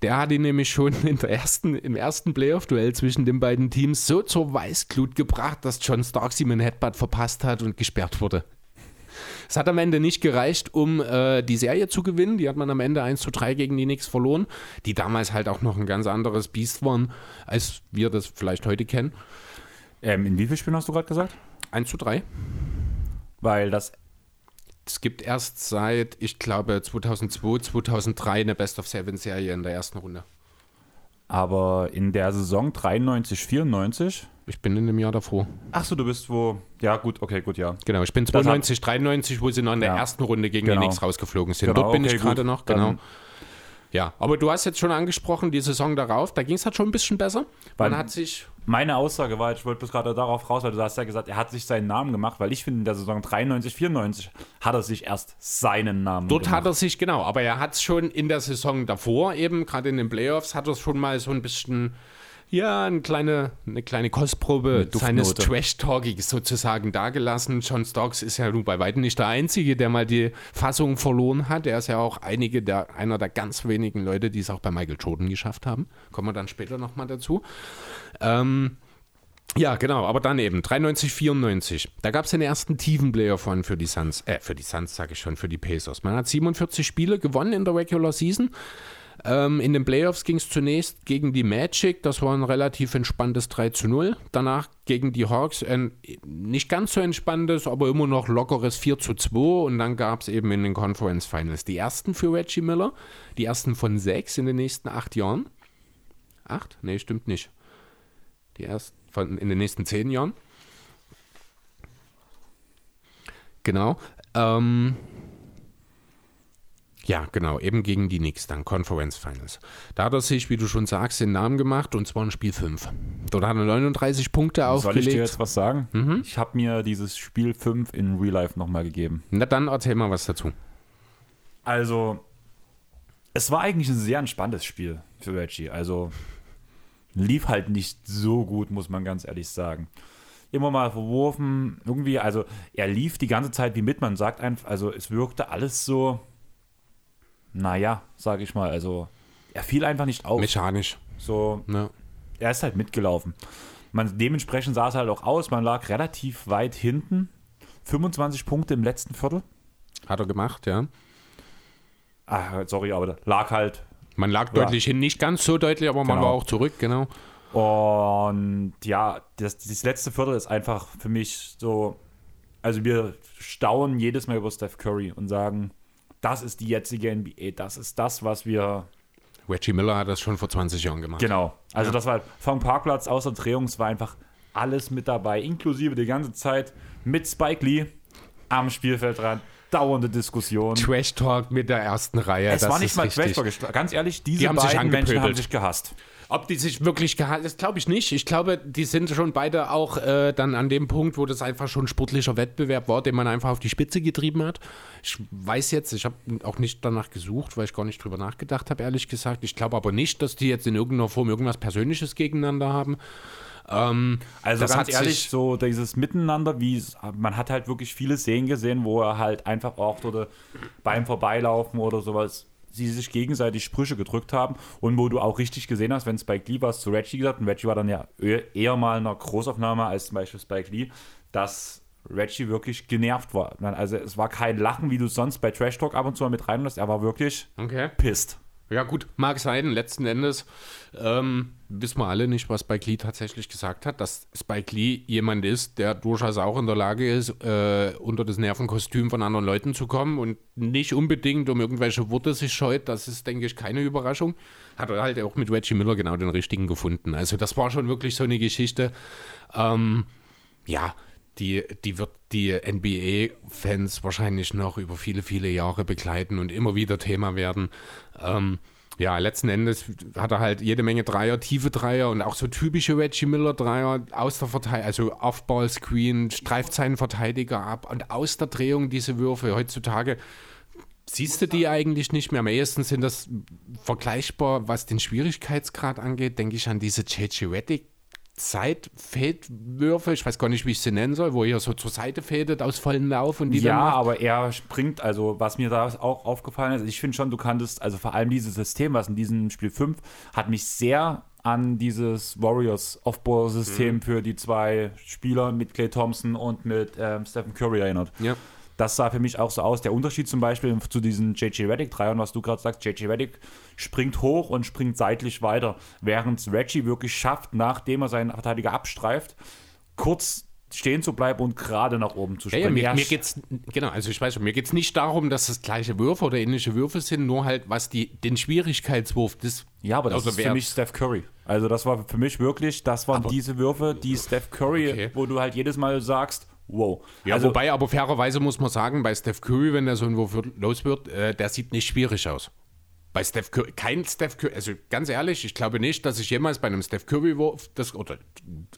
Der hat ihn nämlich schon in der ersten, im ersten Playoff-Duell zwischen den beiden Teams so zur Weißglut gebracht, dass John Starks ihm einen Headbutt verpasst hat und gesperrt wurde. Es hat am Ende nicht gereicht, um äh, die Serie zu gewinnen. Die hat man am Ende 1 zu 3 gegen die Knicks verloren, die damals halt auch noch ein ganz anderes Biest waren, als wir das vielleicht heute kennen. Ähm, in wie vielen Spielen hast du gerade gesagt? 1 zu 3. Weil das es gibt erst seit, ich glaube, 2002, 2003 eine Best of Seven Serie in der ersten Runde. Aber in der Saison 93, 94? Ich bin in dem Jahr davor. Achso, du bist wo? Ja, gut, okay, gut, ja. Genau, ich bin 92, 93, wo sie noch in der ja. ersten Runde gegen genau. die Knicks rausgeflogen sind. Genau, Dort bin okay, ich gerade noch, genau. Dann ja, aber du hast jetzt schon angesprochen, die Saison darauf, da ging es halt schon ein bisschen besser. Man hat sich. Meine Aussage war, ich wollte bloß gerade darauf raus, weil du hast ja gesagt, er hat sich seinen Namen gemacht, weil ich finde, in der Saison 93, 94 hat er sich erst seinen Namen Dort gemacht. hat er sich, genau, aber er hat es schon in der Saison davor, eben gerade in den Playoffs, hat er es schon mal so ein bisschen ja, eine kleine, eine kleine Kostprobe seines Trash-Talkings sozusagen dargelassen. John Stocks ist ja nun bei weitem nicht der Einzige, der mal die Fassung verloren hat. Er ist ja auch einige der, einer der ganz wenigen Leute, die es auch bei Michael Jordan geschafft haben. Kommen wir dann später nochmal dazu. Ähm, ja, genau, aber dann eben 93, 94. Da gab es den ersten tiefen Player von für die Suns, äh, für die Suns sage ich schon, für die Pacers. Man hat 47 Spiele gewonnen in der Regular Season. Ähm, in den Playoffs ging es zunächst gegen die Magic, das war ein relativ entspanntes 3 zu 0. Danach gegen die Hawks ein nicht ganz so entspanntes, aber immer noch lockeres 4 zu 2. Und dann gab es eben in den Conference Finals die ersten für Reggie Miller, die ersten von sechs in den nächsten acht Jahren. Acht? Nee, stimmt nicht. Die ersten von in den nächsten zehn Jahren. Genau. Ähm, ja, genau, eben gegen die Knicks, dann Conference Finals. Da hat er sich, wie du schon sagst, den Namen gemacht und zwar in Spiel 5. Dort hat er 39 Punkte Soll aufgelegt. Soll ich dir jetzt was sagen? Mhm. Ich habe mir dieses Spiel 5 in Real Life nochmal gegeben. Na dann erzähl mal was dazu. Also, es war eigentlich ein sehr entspanntes Spiel für Reggie. Also, lief halt nicht so gut, muss man ganz ehrlich sagen. Immer mal verworfen, irgendwie, also er lief die ganze Zeit wie mit, man sagt einfach, also es wirkte alles so naja, sage ich mal. Also er fiel einfach nicht auf. Mechanisch. So, ja. er ist halt mitgelaufen. Man, dementsprechend sah es halt auch aus. Man lag relativ weit hinten. 25 Punkte im letzten Viertel. Hat er gemacht, ja. Ach, sorry, aber lag halt. Man lag ja. deutlich hin, nicht ganz so deutlich, aber genau. man war auch zurück, genau. Und ja, das, das letzte Viertel ist einfach für mich so. Also wir staunen jedes Mal über Steph Curry und sagen, das ist die jetzige NBA, das ist das, was wir. Reggie Miller hat das schon vor 20 Jahren gemacht. Genau. Also ja. das war vom Parkplatz außer Drehung, es war einfach alles mit dabei, inklusive die ganze Zeit mit Spike Lee am Spielfeld dran. Dauernde Diskussion. Trash Talk mit der ersten Reihe. Es war nicht mal Trash Talk. Ganz ehrlich, diese die beiden Menschen haben sich gehasst. Ob die sich wirklich gehalten, das glaube ich nicht. Ich glaube, die sind schon beide auch äh, dann an dem Punkt, wo das einfach schon sportlicher Wettbewerb war, den man einfach auf die Spitze getrieben hat. Ich weiß jetzt, ich habe auch nicht danach gesucht, weil ich gar nicht drüber nachgedacht habe, ehrlich gesagt. Ich glaube aber nicht, dass die jetzt in irgendeiner Form irgendwas Persönliches gegeneinander haben. Ähm, also ganz ehrlich, so dieses Miteinander, wie man hat halt wirklich viele Szenen gesehen, wo er halt einfach auch oder beim Vorbeilaufen oder sowas sie sich gegenseitig Sprüche gedrückt haben und wo du auch richtig gesehen hast, wenn Spike Lee war zu Reggie gesagt und Reggie war dann ja eher mal in einer Großaufnahme als zum Beispiel Spike Lee, dass Reggie wirklich genervt war. Also es war kein Lachen, wie du sonst bei Trash Talk ab und zu mal mit reinlässt. Er war wirklich okay. pisst. Ja, gut, mag sein. Letzten Endes ähm, wissen wir alle nicht, was Spike Lee tatsächlich gesagt hat. Dass Spike Lee jemand ist, der durchaus auch in der Lage ist, äh, unter das Nervenkostüm von anderen Leuten zu kommen und nicht unbedingt um irgendwelche Worte sich scheut. Das ist, denke ich, keine Überraschung. Hat er halt auch mit Reggie Miller genau den richtigen gefunden. Also, das war schon wirklich so eine Geschichte. Ähm, ja, die, die wird die NBA-Fans wahrscheinlich noch über viele, viele Jahre begleiten und immer wieder Thema werden. Ähm, ja, letzten Endes hat er halt jede Menge Dreier, tiefe Dreier und auch so typische Reggie Miller Dreier aus der Verteidigung, also Off-Ball-Screen, streift seinen Verteidiger ab und aus der Drehung diese Würfe. Heutzutage siehst du die eigentlich nicht mehr. Am ehesten sind das vergleichbar, was den Schwierigkeitsgrad angeht, denke ich an diese JJ Reddick Zeitfädwürfe, ich weiß gar nicht, wie ich sie nennen soll, wo er so zur Seite fädet aus vollem Lauf und die Ja, aber er springt, also was mir da auch aufgefallen ist, ich finde schon, du kanntest, also vor allem dieses System, was in diesem Spiel 5, hat mich sehr an dieses Warriors Off-Ball-System mhm. für die zwei Spieler mit Clay Thompson und mit ähm, Stephen Curry erinnert. Ja. Das sah für mich auch so aus. Der Unterschied zum Beispiel zu diesen JJ Reddick 3 und was du gerade sagst, JJ Reddick springt hoch und springt seitlich weiter, während Reggie wirklich schafft, nachdem er seinen Verteidiger abstreift, kurz stehen zu bleiben und gerade nach oben zu springen. Ja, ja, mir, mir geht's, genau, also ich weiß schon, mir geht es nicht darum, dass es gleiche Würfe oder ähnliche Würfe sind, nur halt, was die, den Schwierigkeitswurf des. Ja, aber das also ist für mich Steph Curry. Also das war für mich wirklich, das waren aber, diese Würfe, die Steph Curry, okay. wo du halt jedes Mal sagst, wow. Ja, also, wobei, aber fairerweise muss man sagen, bei Steph Curry, wenn der so ein Wurf los wird, äh, der sieht nicht schwierig aus. Bei Steph Curry, kein Steph Curry, also ganz ehrlich, ich glaube nicht, dass ich jemals bei einem Steph Curry-Wurf, das, oder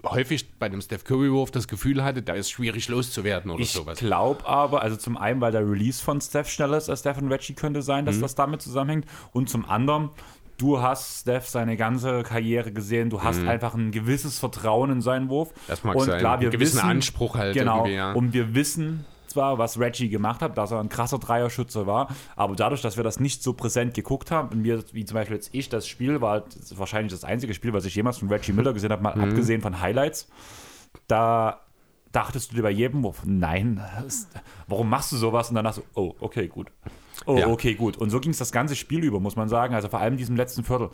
häufig bei einem Steph Curry-Wurf das Gefühl hatte, da ist schwierig loszuwerden oder ich sowas. Ich glaube aber, also zum einen, weil der Release von Steph schneller ist als Stephen Reggie könnte sein, dass mhm. das damit zusammenhängt. Und zum anderen, du hast Steph seine ganze Karriere gesehen, du hast mhm. einfach ein gewisses Vertrauen in seinen Wurf. Das mag und sein, klar, wir einen gewissen wissen, Anspruch halt. Genau, ja. und wir wissen zwar, was Reggie gemacht hat, dass er ein krasser Dreierschütze war, aber dadurch, dass wir das nicht so präsent geguckt haben, und mir, wie zum Beispiel jetzt ich, das Spiel war das wahrscheinlich das einzige Spiel, was ich jemals von Reggie Miller gesehen habe, mal mhm. abgesehen von Highlights, da dachtest du dir bei jedem Wurf, nein, warum machst du sowas? Und dann dachtest du, oh, okay, gut. Oh, ja. okay, gut. Und so ging es das ganze Spiel über, muss man sagen. Also vor allem diesem letzten Viertel.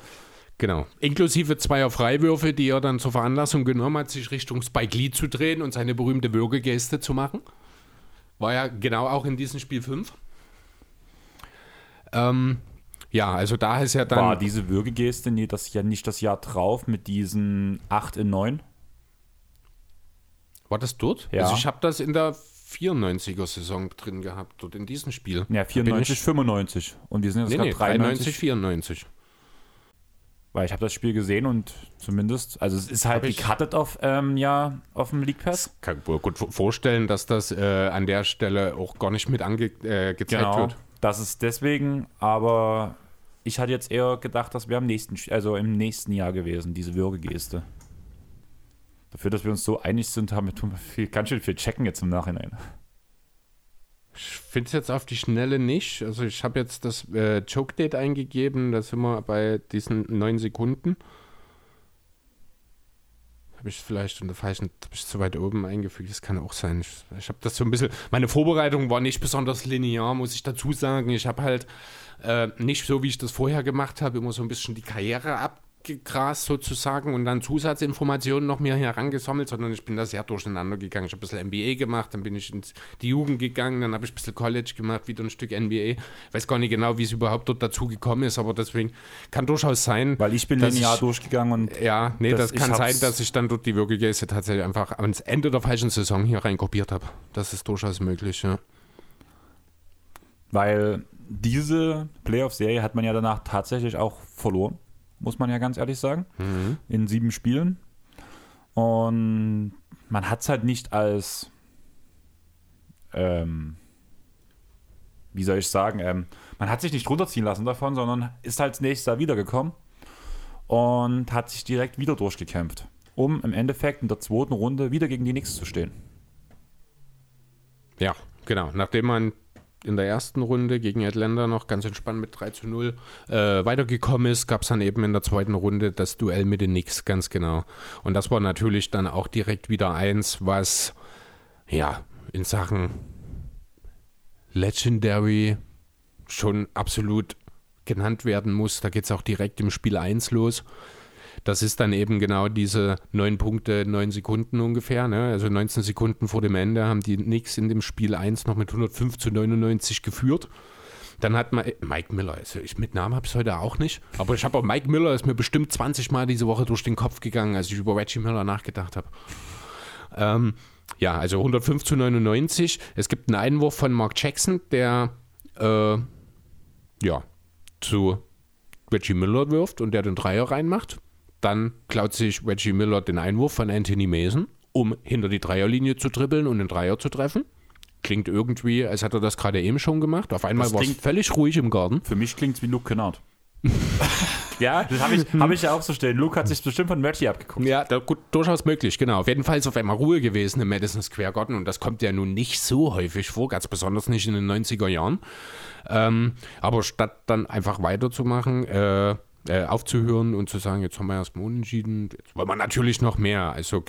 Genau. Inklusive zweier Freiwürfe, die er dann zur Veranlassung genommen hat, sich Richtung Spike Lee zu drehen und seine berühmte Würgegeste zu machen. War ja genau auch in diesem Spiel 5. Ähm, ja, also da ist ja dann. War diese Würgegeste nee, das ja nicht das Jahr drauf mit diesen 8 in 9? War das dort? Ja. Also ich habe das in der 94er Saison drin gehabt, dort in diesem Spiel. Ja, 94, 95. Und wir sind jetzt nee, nee, 93, 94. Weil ich habe das Spiel gesehen und zumindest, also es ist halt gecuttet auf, ähm, ja, auf dem League Pass. Kann ich mir gut vorstellen, dass das äh, an der Stelle auch gar nicht mit angezeigt äh, genau, wird. Das ist deswegen, aber ich hatte jetzt eher gedacht, das wäre im nächsten, also im nächsten Jahr gewesen, diese Würgegeste. Dafür, dass wir uns so einig sind, haben wir viel, ganz schön viel checken jetzt im Nachhinein. Ich finde es jetzt auf die Schnelle nicht. Also ich habe jetzt das äh, Choke Date eingegeben, da sind wir bei diesen neun Sekunden. Habe ich vielleicht unter falschen, habe ich zu weit oben eingefügt, das kann auch sein. Ich, ich habe das so ein bisschen, meine Vorbereitung war nicht besonders linear, muss ich dazu sagen. Ich habe halt äh, nicht so, wie ich das vorher gemacht habe, immer so ein bisschen die Karriere ab abgegrast sozusagen und dann Zusatzinformationen noch mir herangesammelt, sondern ich bin da sehr durcheinander gegangen. Ich habe ein bisschen MBA gemacht, dann bin ich in die Jugend gegangen, dann habe ich ein bisschen College gemacht, wieder ein Stück NBA. Ich weiß gar nicht genau, wie es überhaupt dort dazu gekommen ist, aber deswegen kann durchaus sein. Weil ich bin linear durchgegangen und. Ja, nee, das kann sein, dass ich dann dort die Würgegäste tatsächlich einfach ans Ende der falschen Saison hier reinkopiert habe. Das ist durchaus möglich, ja. Weil diese Playoff-Serie hat man ja danach tatsächlich auch verloren muss man ja ganz ehrlich sagen, mhm. in sieben Spielen. Und man hat es halt nicht als, ähm, wie soll ich sagen, ähm, man hat sich nicht runterziehen lassen davon, sondern ist halt nächstes Jahr wiedergekommen und hat sich direkt wieder durchgekämpft, um im Endeffekt in der zweiten Runde wieder gegen die Knicks zu stehen. Ja, genau. Nachdem man in der ersten Runde gegen Atlanta noch ganz entspannt mit 3 zu 0 äh, weitergekommen ist, gab es dann eben in der zweiten Runde das Duell mit den Knicks, ganz genau. Und das war natürlich dann auch direkt wieder eins, was ja in Sachen Legendary schon absolut genannt werden muss. Da geht es auch direkt im Spiel 1 los. Das ist dann eben genau diese 9 Punkte, 9 Sekunden ungefähr. Ne? Also 19 Sekunden vor dem Ende haben die Knicks in dem Spiel 1 noch mit 105 zu 99 geführt. Dann hat man Mike Miller, also ich, mit Namen habe es heute auch nicht, aber ich habe auch Mike Miller, ist mir bestimmt 20 Mal diese Woche durch den Kopf gegangen, als ich über Reggie Miller nachgedacht habe. Ähm, ja, also 105 zu 99. Es gibt einen Einwurf von Mark Jackson, der äh, ja, zu Reggie Miller wirft und der den Dreier reinmacht. Dann klaut sich Reggie Miller den Einwurf von Anthony Mason, um hinter die Dreierlinie zu dribbeln und den Dreier zu treffen. Klingt irgendwie, als hätte er das gerade eben schon gemacht. Auf einmal war es völlig ruhig im Garten. Für mich klingt es wie Luke Kennard. [laughs] ja, das habe ich, hab ich ja auch so stehen. Luke hat sich bestimmt von Reggie abgeguckt. Ja, da, gut, durchaus möglich, genau. Auf jeden Fall ist auf einmal Ruhe gewesen im Madison Square Garden und das kommt ja nun nicht so häufig vor, ganz besonders nicht in den 90er Jahren. Ähm, aber statt dann einfach weiterzumachen, äh, äh, aufzuhören und zu sagen, jetzt haben wir erstmal unentschieden, jetzt wollen wir natürlich noch mehr. Also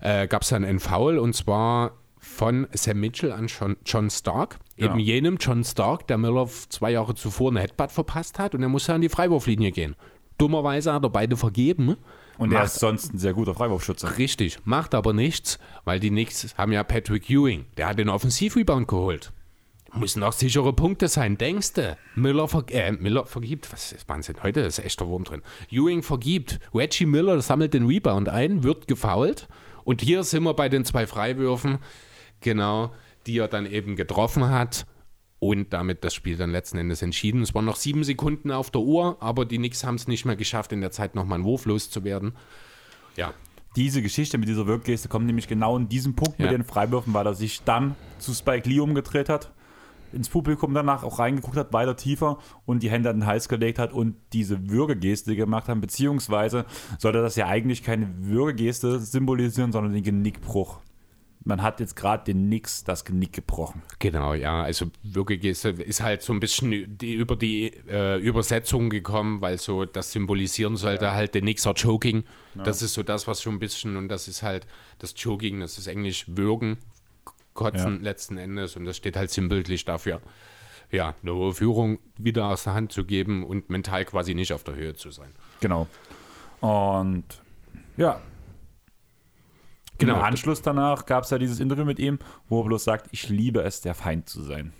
äh, gab es dann einen Foul und zwar von Sam Mitchell an John, John Stark. Ja. Eben jenem John Stark, der Miller zwei Jahre zuvor eine Headbutt verpasst hat und er musste an die Freiwurflinie gehen. Dummerweise hat er beide vergeben. Und er ist sonst ein sehr guter Freiwurfschütze. Richtig, macht aber nichts, weil die Knicks haben ja Patrick Ewing, der hat den Offensivrebound geholt. Müssen auch sichere Punkte sein, denkst du? Miller, ver äh, Miller vergibt, was ist Wahnsinn, heute ist echter Wurm drin. Ewing vergibt, Reggie Miller sammelt den Rebound ein, wird gefoult und hier sind wir bei den zwei Freiwürfen, genau, die er dann eben getroffen hat und damit das Spiel dann letzten Endes entschieden. Es waren noch sieben Sekunden auf der Uhr, aber die Knicks haben es nicht mehr geschafft, in der Zeit nochmal einen Wurf loszuwerden. Ja, diese Geschichte mit dieser Wirkgeste kommt nämlich genau in diesem Punkt ja. mit den Freiwürfen, weil er sich dann zu Spike Lee umgedreht hat ins Publikum danach auch reingeguckt hat, weiter tiefer und die Hände an den Hals gelegt hat und diese Würgegeste gemacht haben, beziehungsweise sollte das ja eigentlich keine Würgegeste symbolisieren, sondern den Genickbruch. Man hat jetzt gerade den Nix das Genick gebrochen. Genau, ja, also Würgegeste ist halt so ein bisschen die, über die äh, Übersetzung gekommen, weil so das symbolisieren sollte ja. halt den Nixer Choking. Ja. Das ist so das, was schon ein bisschen, und das ist halt das Choking, das ist Englisch Würgen, kotzen ja. letzten Endes. Und das steht halt sinnbildlich dafür, ja, eine hohe Führung wieder aus der Hand zu geben und mental quasi nicht auf der Höhe zu sein. Genau. Und ja. Genau. Im Anschluss danach gab es ja dieses Interview mit ihm, wo er bloß sagt, ich liebe es, der Feind zu sein.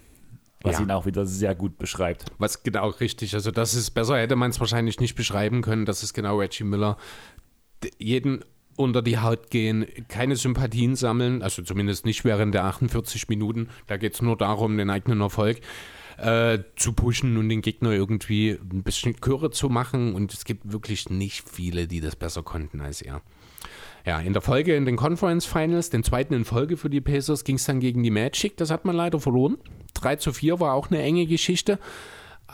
Was ja. ihn auch wieder sehr gut beschreibt. Was genau richtig. Also, das ist besser, hätte man es wahrscheinlich nicht beschreiben können. Das ist genau Reggie Miller. Jeden unter die Haut gehen, keine Sympathien sammeln, also zumindest nicht während der 48 Minuten. Da geht es nur darum, den eigenen Erfolg äh, zu pushen und den Gegner irgendwie ein bisschen Chöre zu machen. Und es gibt wirklich nicht viele, die das besser konnten als er. Ja, in der Folge in den Conference Finals, den zweiten in Folge für die Pacers, ging es dann gegen die Magic. Das hat man leider verloren. 3 zu 4 war auch eine enge Geschichte.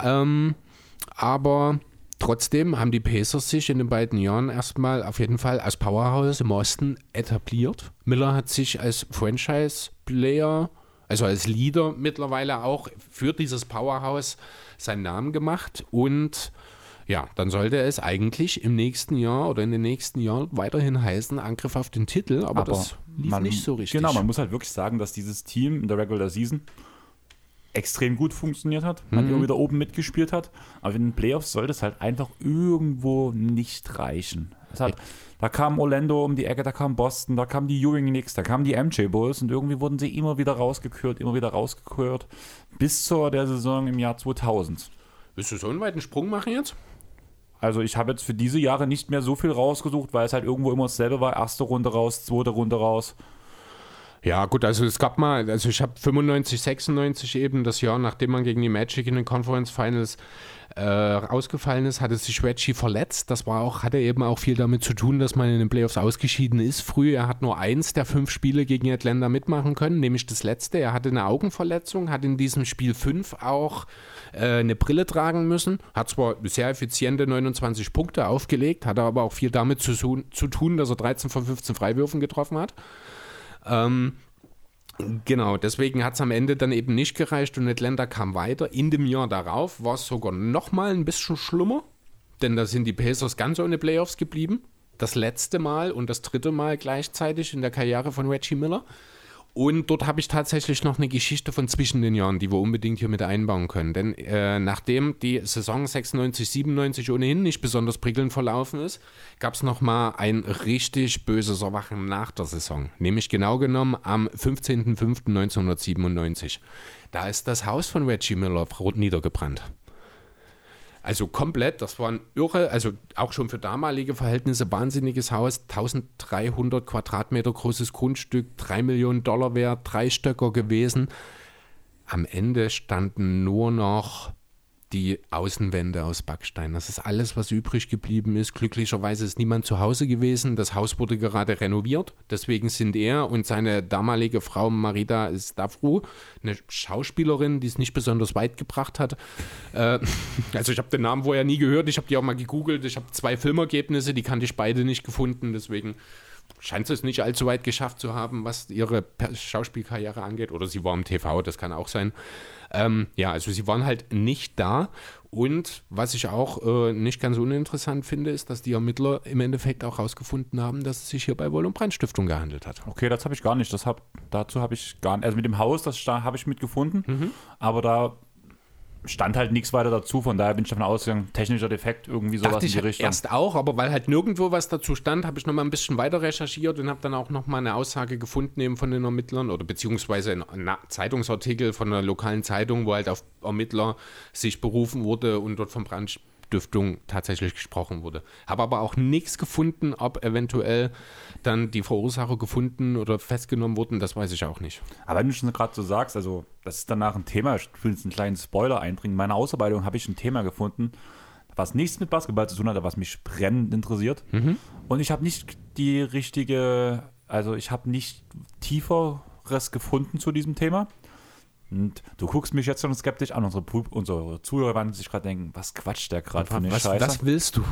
Ähm, aber Trotzdem haben die Pacers sich in den beiden Jahren erstmal auf jeden Fall als Powerhouse im Osten etabliert. Miller hat sich als Franchise-Player, also als Leader mittlerweile auch für dieses Powerhouse seinen Namen gemacht und ja, dann sollte es eigentlich im nächsten Jahr oder in den nächsten Jahren weiterhin heißen Angriff auf den Titel, aber, aber das lief man, nicht so richtig. Genau, man muss halt wirklich sagen, dass dieses Team in der Regular Season extrem gut funktioniert hat, mhm. immer wieder oben mitgespielt hat. Aber in den Playoffs sollte es halt einfach irgendwo nicht reichen. Hat, da kam Orlando um die Ecke, da kam Boston, da kam die Ewing Knicks, da kamen die MJ Bulls und irgendwie wurden sie immer wieder rausgekürt, immer wieder rausgekürt, bis zur der Saison im Jahr 2000. Willst du so einen weiten Sprung machen jetzt? Also ich habe jetzt für diese Jahre nicht mehr so viel rausgesucht, weil es halt irgendwo immer dasselbe war. Erste Runde raus, zweite Runde raus. Ja, gut, also es gab mal, also ich habe 95, 96 eben, das Jahr, nachdem man gegen die Magic in den Conference Finals äh, ausgefallen ist, hatte sich Reggie verletzt. Das war auch, hatte eben auch viel damit zu tun, dass man in den Playoffs ausgeschieden ist. Früh, er hat nur eins der fünf Spiele gegen Atlanta mitmachen können, nämlich das letzte. Er hatte eine Augenverletzung, hat in diesem Spiel fünf auch äh, eine Brille tragen müssen. Hat zwar sehr effiziente 29 Punkte aufgelegt, hatte aber auch viel damit zu, zu tun, dass er 13 von 15 Freiwürfen getroffen hat. Ähm, Genau, deswegen hat es am Ende dann eben nicht gereicht und Atlanta kam weiter. In dem Jahr darauf war es sogar nochmal ein bisschen schlimmer, denn da sind die Pacers ganz ohne Playoffs geblieben. Das letzte Mal und das dritte Mal gleichzeitig in der Karriere von Reggie Miller. Und dort habe ich tatsächlich noch eine Geschichte von zwischen den Jahren, die wir unbedingt hier mit einbauen können. Denn äh, nachdem die Saison 96, 97 ohnehin nicht besonders prickelnd verlaufen ist, gab es nochmal ein richtig böses Erwachen nach der Saison. Nämlich genau genommen am 15.05.1997. Da ist das Haus von Reggie Miller niedergebrannt. Also komplett, das war ein irre, also auch schon für damalige Verhältnisse wahnsinniges Haus, 1300 Quadratmeter großes Grundstück, 3 Millionen Dollar wert, drei Stöcker gewesen. Am Ende standen nur noch die Außenwände aus Backstein. Das ist alles, was übrig geblieben ist. Glücklicherweise ist niemand zu Hause gewesen. Das Haus wurde gerade renoviert. Deswegen sind er und seine damalige Frau Marita Stavru, eine Schauspielerin, die es nicht besonders weit gebracht hat. Äh, [laughs] also ich habe den Namen vorher nie gehört. Ich habe die auch mal gegoogelt. Ich habe zwei Filmergebnisse, die kannte ich beide nicht gefunden. Deswegen scheint es nicht allzu weit geschafft zu haben, was ihre Schauspielkarriere angeht. Oder sie war im TV, das kann auch sein. Ähm, ja, also sie waren halt nicht da. Und was ich auch äh, nicht ganz uninteressant finde, ist, dass die Ermittler im Endeffekt auch herausgefunden haben, dass es sich hier bei Woll- und Brandstiftung gehandelt hat. Okay, das habe ich gar nicht. Das hab, dazu habe ich gar nicht. Also mit dem Haus, das habe ich mitgefunden. Mhm. Aber da stand halt nichts weiter dazu, von daher bin ich davon ausgegangen, technischer Defekt, irgendwie sowas Dachte in die ich Richtung. Erst auch, aber weil halt nirgendwo was dazu stand, habe ich nochmal ein bisschen weiter recherchiert und habe dann auch nochmal eine Aussage gefunden eben von den Ermittlern oder beziehungsweise ein Zeitungsartikel von einer lokalen Zeitung, wo halt auf Ermittler sich berufen wurde und dort vom Brand Stiftung tatsächlich gesprochen wurde. Habe aber auch nichts gefunden, ob eventuell dann die Verursacher gefunden oder festgenommen wurden, das weiß ich auch nicht. Aber wenn du schon gerade so sagst, also das ist danach ein Thema, ich will jetzt einen kleinen Spoiler einbringen. In meiner Ausarbeitung habe ich ein Thema gefunden, was nichts mit Basketball zu tun hat, was mich brennend interessiert. Mhm. Und ich habe nicht die richtige, also ich habe nicht tieferes gefunden zu diesem Thema. Und du guckst mich jetzt schon skeptisch an. Unsere, unsere Zuhörer werden sich gerade denken, was quatscht der gerade von der was, Scheiße? Was willst du?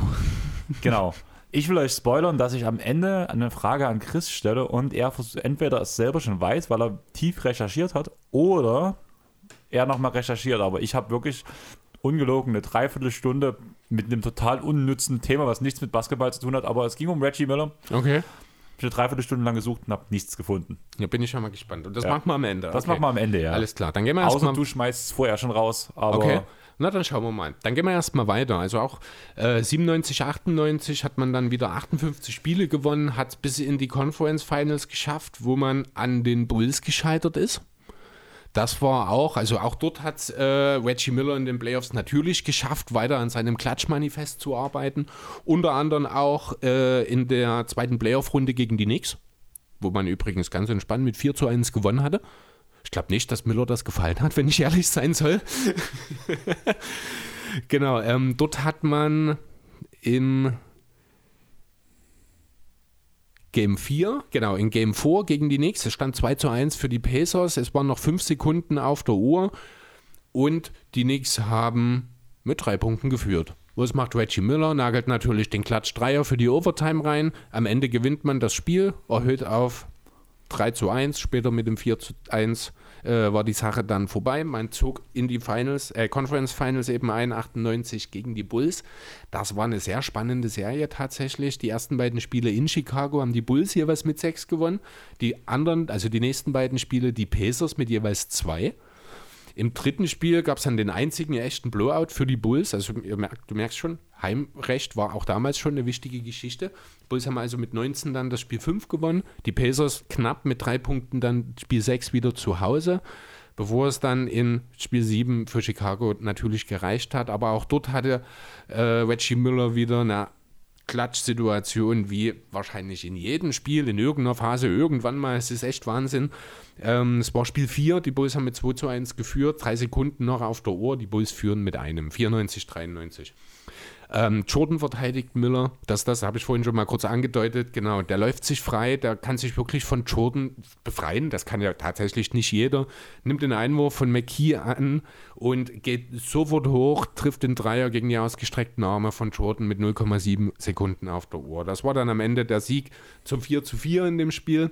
genau. [laughs] Ich will euch spoilern, dass ich am Ende eine Frage an Chris stelle und er entweder es selber schon weiß, weil er tief recherchiert hat, oder er nochmal recherchiert. Aber ich habe wirklich ungelogen eine Dreiviertelstunde mit einem total unnützen Thema, was nichts mit Basketball zu tun hat, aber es ging um Reggie Miller. Okay eine Dreiviertelstunde lang gesucht und habe nichts gefunden. Ja, bin ich schon mal gespannt. Und das ja. machen wir am Ende. Das machen wir am Ende, ja. Alles klar. Dann gehen wir Außer mal du schmeißt es vorher schon raus. okay. Na, dann schauen wir mal. Dann gehen wir erstmal weiter. Also auch äh, 97, 98 hat man dann wieder 58 Spiele gewonnen, hat bis in die Conference Finals geschafft, wo man an den Bulls gescheitert ist. Das war auch, also auch dort hat äh, Reggie Miller in den Playoffs natürlich geschafft, weiter an seinem Klatschmanifest zu arbeiten. Unter anderem auch äh, in der zweiten Playoff-Runde gegen die Knicks, wo man übrigens ganz entspannt mit 4 zu 1 gewonnen hatte. Ich glaube nicht, dass Miller das gefallen hat, wenn ich ehrlich sein soll. [laughs] genau, ähm, dort hat man im Game 4, genau, in Game 4 gegen die Knicks. Es stand 2 zu 1 für die Pacers. Es waren noch 5 Sekunden auf der Uhr. Und die Knicks haben mit drei Punkten geführt. Was macht Reggie Miller? Nagelt natürlich den Klatsch-Dreier für die Overtime rein. Am Ende gewinnt man das Spiel, erhöht auf 3 zu 1, später mit dem 4 zu 1 äh, war die Sache dann vorbei. Man zog in die Finals, äh, Conference Finals eben ein, 98 gegen die Bulls. Das war eine sehr spannende Serie tatsächlich. Die ersten beiden Spiele in Chicago haben die Bulls jeweils mit 6 gewonnen. Die anderen, also die nächsten beiden Spiele, die Pacers mit jeweils 2. Im dritten Spiel gab es dann den einzigen echten Blowout für die Bulls. Also merkt, du merkst schon, Heimrecht war auch damals schon eine wichtige Geschichte. Bulls haben also mit 19 dann das Spiel 5 gewonnen. Die Pacers knapp mit drei Punkten dann Spiel 6 wieder zu Hause. Bevor es dann in Spiel 7 für Chicago natürlich gereicht hat. Aber auch dort hatte äh, Reggie Miller wieder eine Klatschsituation wie wahrscheinlich in jedem Spiel, in irgendeiner Phase, irgendwann mal. Es ist echt Wahnsinn. Ähm, es war Spiel 4, die Bulls haben mit 2 zu 1 geführt, drei Sekunden noch auf der Uhr, die Bulls führen mit einem, 94, 93. Ähm, Jordan verteidigt Miller, das, das habe ich vorhin schon mal kurz angedeutet, genau, der läuft sich frei, der kann sich wirklich von Jordan befreien, das kann ja tatsächlich nicht jeder, nimmt den Einwurf von McKee an und geht sofort hoch, trifft den Dreier gegen die ausgestreckten Arme von Jordan mit 0,7 Sekunden auf der Uhr. Das war dann am Ende der Sieg zum 4 zu 4 in dem Spiel.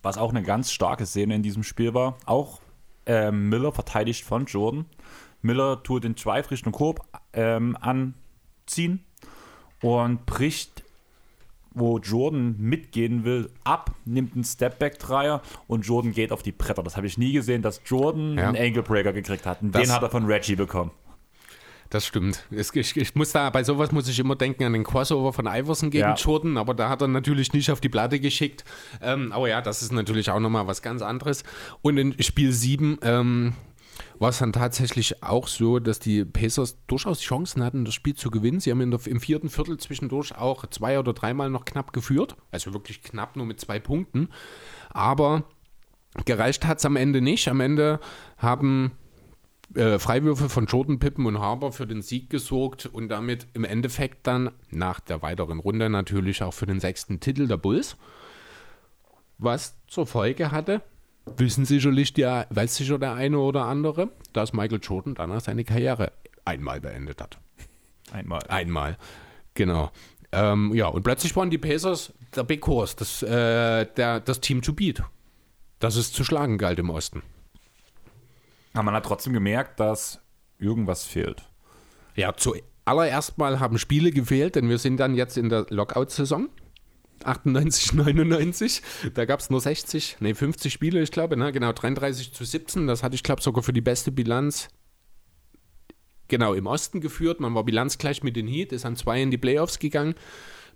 Was auch eine ganz starke Szene in diesem Spiel war. Auch ähm, Miller verteidigt von Jordan. Miller tut den Richtung Korb ähm, anziehen und bricht, wo Jordan mitgehen will, ab, nimmt einen Stepback-Dreier und Jordan geht auf die Bretter. Das habe ich nie gesehen, dass Jordan Ja. einen Ankle Breaker gekriegt hat. Und Das- den hat er von Reggie bekommen. Das stimmt. Es, ich, ich muss da, bei sowas muss ich immer denken an den Crossover von Iverson gegen Ja. Jordan, aber da hat er natürlich nicht auf die Platte geschickt. Ähm, aber ja, das ist natürlich auch nochmal was ganz anderes. Und in Spiel 7 ähm, war es dann tatsächlich auch so, dass die Pacers durchaus Chancen hatten, das Spiel zu gewinnen. Sie haben der, im vierten Viertel zwischendurch auch zwei oder dreimal noch knapp geführt. Also wirklich knapp nur mit zwei Punkten. Aber gereicht hat es am Ende nicht. Am Ende haben äh, Freiwürfe von Jordan, Pippen und Harper für den Sieg gesorgt und damit im Endeffekt dann nach der weiteren Runde natürlich auch für den sechsten Titel der Bulls. Was zur Folge hatte, wissen sicherlich der, weiß sicher der eine oder andere, dass Michael Jordan danach seine Karriere einmal beendet hat. Einmal. Einmal. Genau. Ähm, ja, und plötzlich waren die Pacers der Big Horse, das, äh, der, das Team to beat. Das es zu schlagen galt im Osten. Aber man hat trotzdem gemerkt, dass irgendwas fehlt. Ja, zuallererst mal haben Spiele gefehlt, denn wir sind dann jetzt in der Lockout-Saison. 98, 99. Da gab es nur 60, nee, 50 Spiele, ich glaube, ne? genau, 33 zu 17. Das hatte ich, glaube sogar für die beste Bilanz genau im Osten geführt. Man war bilanzgleich mit den Heat, ist an zwei in die Playoffs gegangen.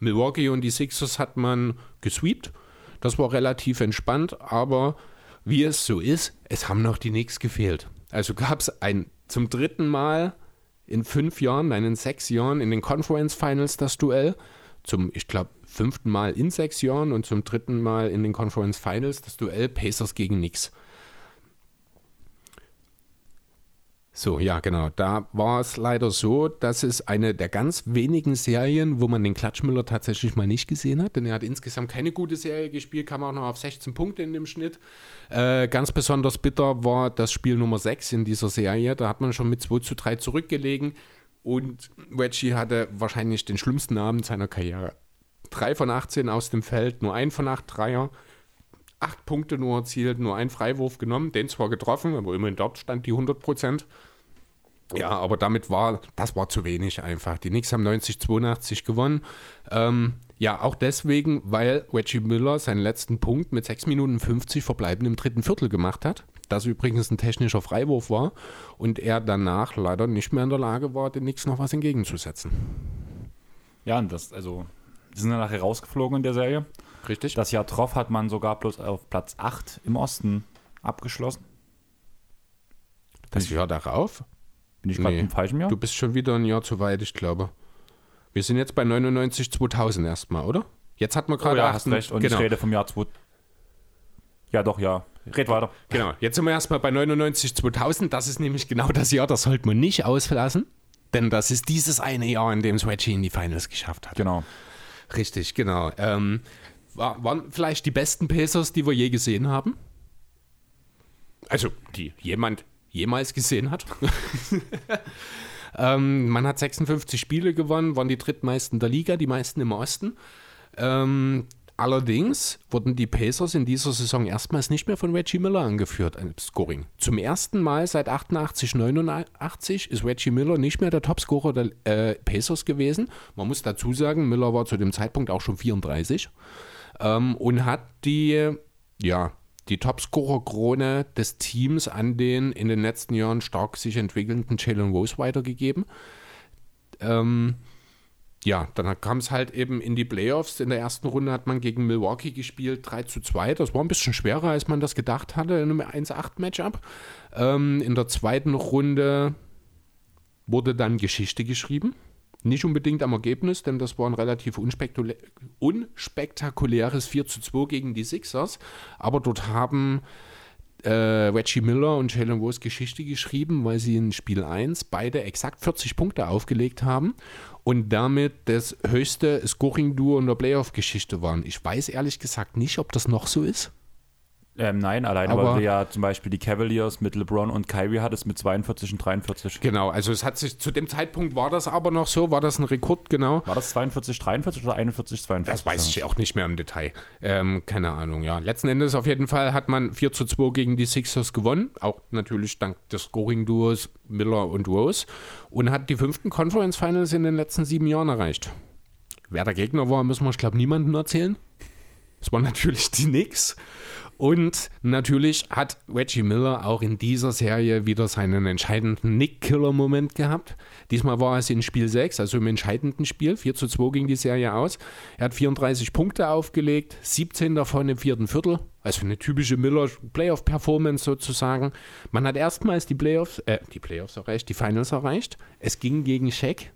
Milwaukee und die Sixers hat man gesweept. Das war relativ entspannt, aber wie es so ist, es haben noch die Knicks gefehlt. Also gab es ein zum dritten Mal in fünf Jahren, nein, in sechs Jahren in den Conference Finals das Duell. Zum, ich glaube, fünften Mal in sechs Jahren und zum dritten Mal in den Conference Finals das Duell Pacers gegen Knicks. So, ja, genau. Da war es leider so, dass es eine der ganz wenigen Serien, wo man den Klatschmüller tatsächlich mal nicht gesehen hat, denn er hat insgesamt keine gute Serie gespielt, kam auch noch auf 16 Punkte in dem Schnitt. Äh, ganz besonders bitter war das Spiel Nummer 6 in dieser Serie. Da hat man schon mit 2 zu 3 zurückgelegen und Reggie hatte wahrscheinlich den schlimmsten Abend seiner Karriere. 3 von 18 aus dem Feld, nur ein von 8 Dreier acht Punkte nur erzielt, nur einen Freiwurf genommen, den zwar getroffen, aber immerhin dort stand die 100 Prozent. Ja, aber damit war, das war zu wenig einfach. Die Knicks haben 90-82 gewonnen. Ähm, ja, auch deswegen, weil Reggie Miller seinen letzten Punkt mit 6 Minuten 50 verbleiben im dritten Viertel gemacht hat. Das übrigens ein technischer Freiwurf war und er danach leider nicht mehr in der Lage war, den Knicks noch was entgegenzusetzen. Ja, und das, also, die sind dann nachher rausgeflogen in der Serie. Richtig? Das Jahr drauf hat man sogar bloß auf Platz 8 im Osten abgeschlossen. das Jahr darauf? Bin ich gerade Nee. im falschen Jahr? Du bist schon wieder ein Jahr zu weit, ich glaube. Wir sind jetzt bei 99 2000 erstmal, oder? Jetzt hat man oh, gerade ja, 8 hast recht. Und genau, ich rede vom Jahr 2. Ja, doch, ja. Red weiter. genau. Jetzt sind wir erstmal bei 99 2000. Das ist nämlich genau das Jahr, das sollte man nicht auslassen. Denn das ist dieses eine Jahr, in dem Reggie in die Finals geschafft hat. Genau. Richtig, genau. Ähm, war, waren vielleicht die besten Pacers, die wir je gesehen haben? Also, die jemand jemals gesehen hat. [laughs] ähm, man hat 56 Spiele gewonnen, waren die drittmeisten der Liga, die meisten im Osten. Ähm, allerdings wurden die Pacers in dieser Saison erstmals nicht mehr von Reggie Miller angeführt, ein Scoring. Zum ersten Mal seit 88, 89 ist Reggie Miller nicht mehr der Topscorer der äh, Pacers gewesen. Man muss dazu sagen, Miller war zu dem Zeitpunkt auch schon 34 ähm, und hat die, ja, die Topscorer-Krone des Teams an den in den letzten Jahren stark sich entwickelnden Jalen Rose weitergegeben. Ähm, ja, dann kam es halt eben in die Playoffs. In der ersten Runde hat man gegen Milwaukee gespielt, 3 zu 2. Das war ein bisschen schwerer, als man das gedacht hatte in einem 1-8-Matchup. Ähm, in der zweiten Runde wurde dann Geschichte geschrieben. Nicht unbedingt am Ergebnis, denn das war ein relativ unspektakulä unspektakuläres 4 zu 2 gegen die Sixers. Aber dort haben äh, Reggie Miller und Jalen Rose Geschichte geschrieben, weil sie in Spiel 1 beide exakt 40 Punkte aufgelegt haben und damit das höchste Scoring-Duo in der Playoff-Geschichte waren. Ich weiß ehrlich gesagt nicht, ob das noch so ist. Ähm, nein, alleine Aber- weil du ja zum Beispiel die Cavaliers mit LeBron und Kyrie hattest mit 42 und 43. Genau, also es hat sich zu dem Zeitpunkt war das aber noch so, war das ein Rekord, genau. War das 42, 43 oder 41, 42? Das weiß ich auch nicht mehr im Detail. Ähm, keine Ahnung, ja. Letzten Endes auf jeden Fall hat man 4 zu 2 gegen die Sixers gewonnen. Auch natürlich dank des Scoring-Duos Miller und Rose. Und hat die fünften Conference Finals in den letzten sieben Jahren erreicht. Wer der Gegner war, müssen wir, ich glaube, niemandem erzählen. Es war natürlich die Knicks. Und natürlich hat Reggie Miller auch in dieser Serie wieder seinen entscheidenden Nick-Killer-Moment gehabt. Diesmal war es in Spiel 6, also im entscheidenden Spiel. 4 zu 2 ging die Serie aus. Er hat 34 Punkte aufgelegt, 17 davon im vierten Viertel. Also eine typische Miller-Playoff-Performance sozusagen. Man hat erstmals die Playoffs, äh, die Playoffs erreicht, die Finals erreicht. Es ging gegen Shaq.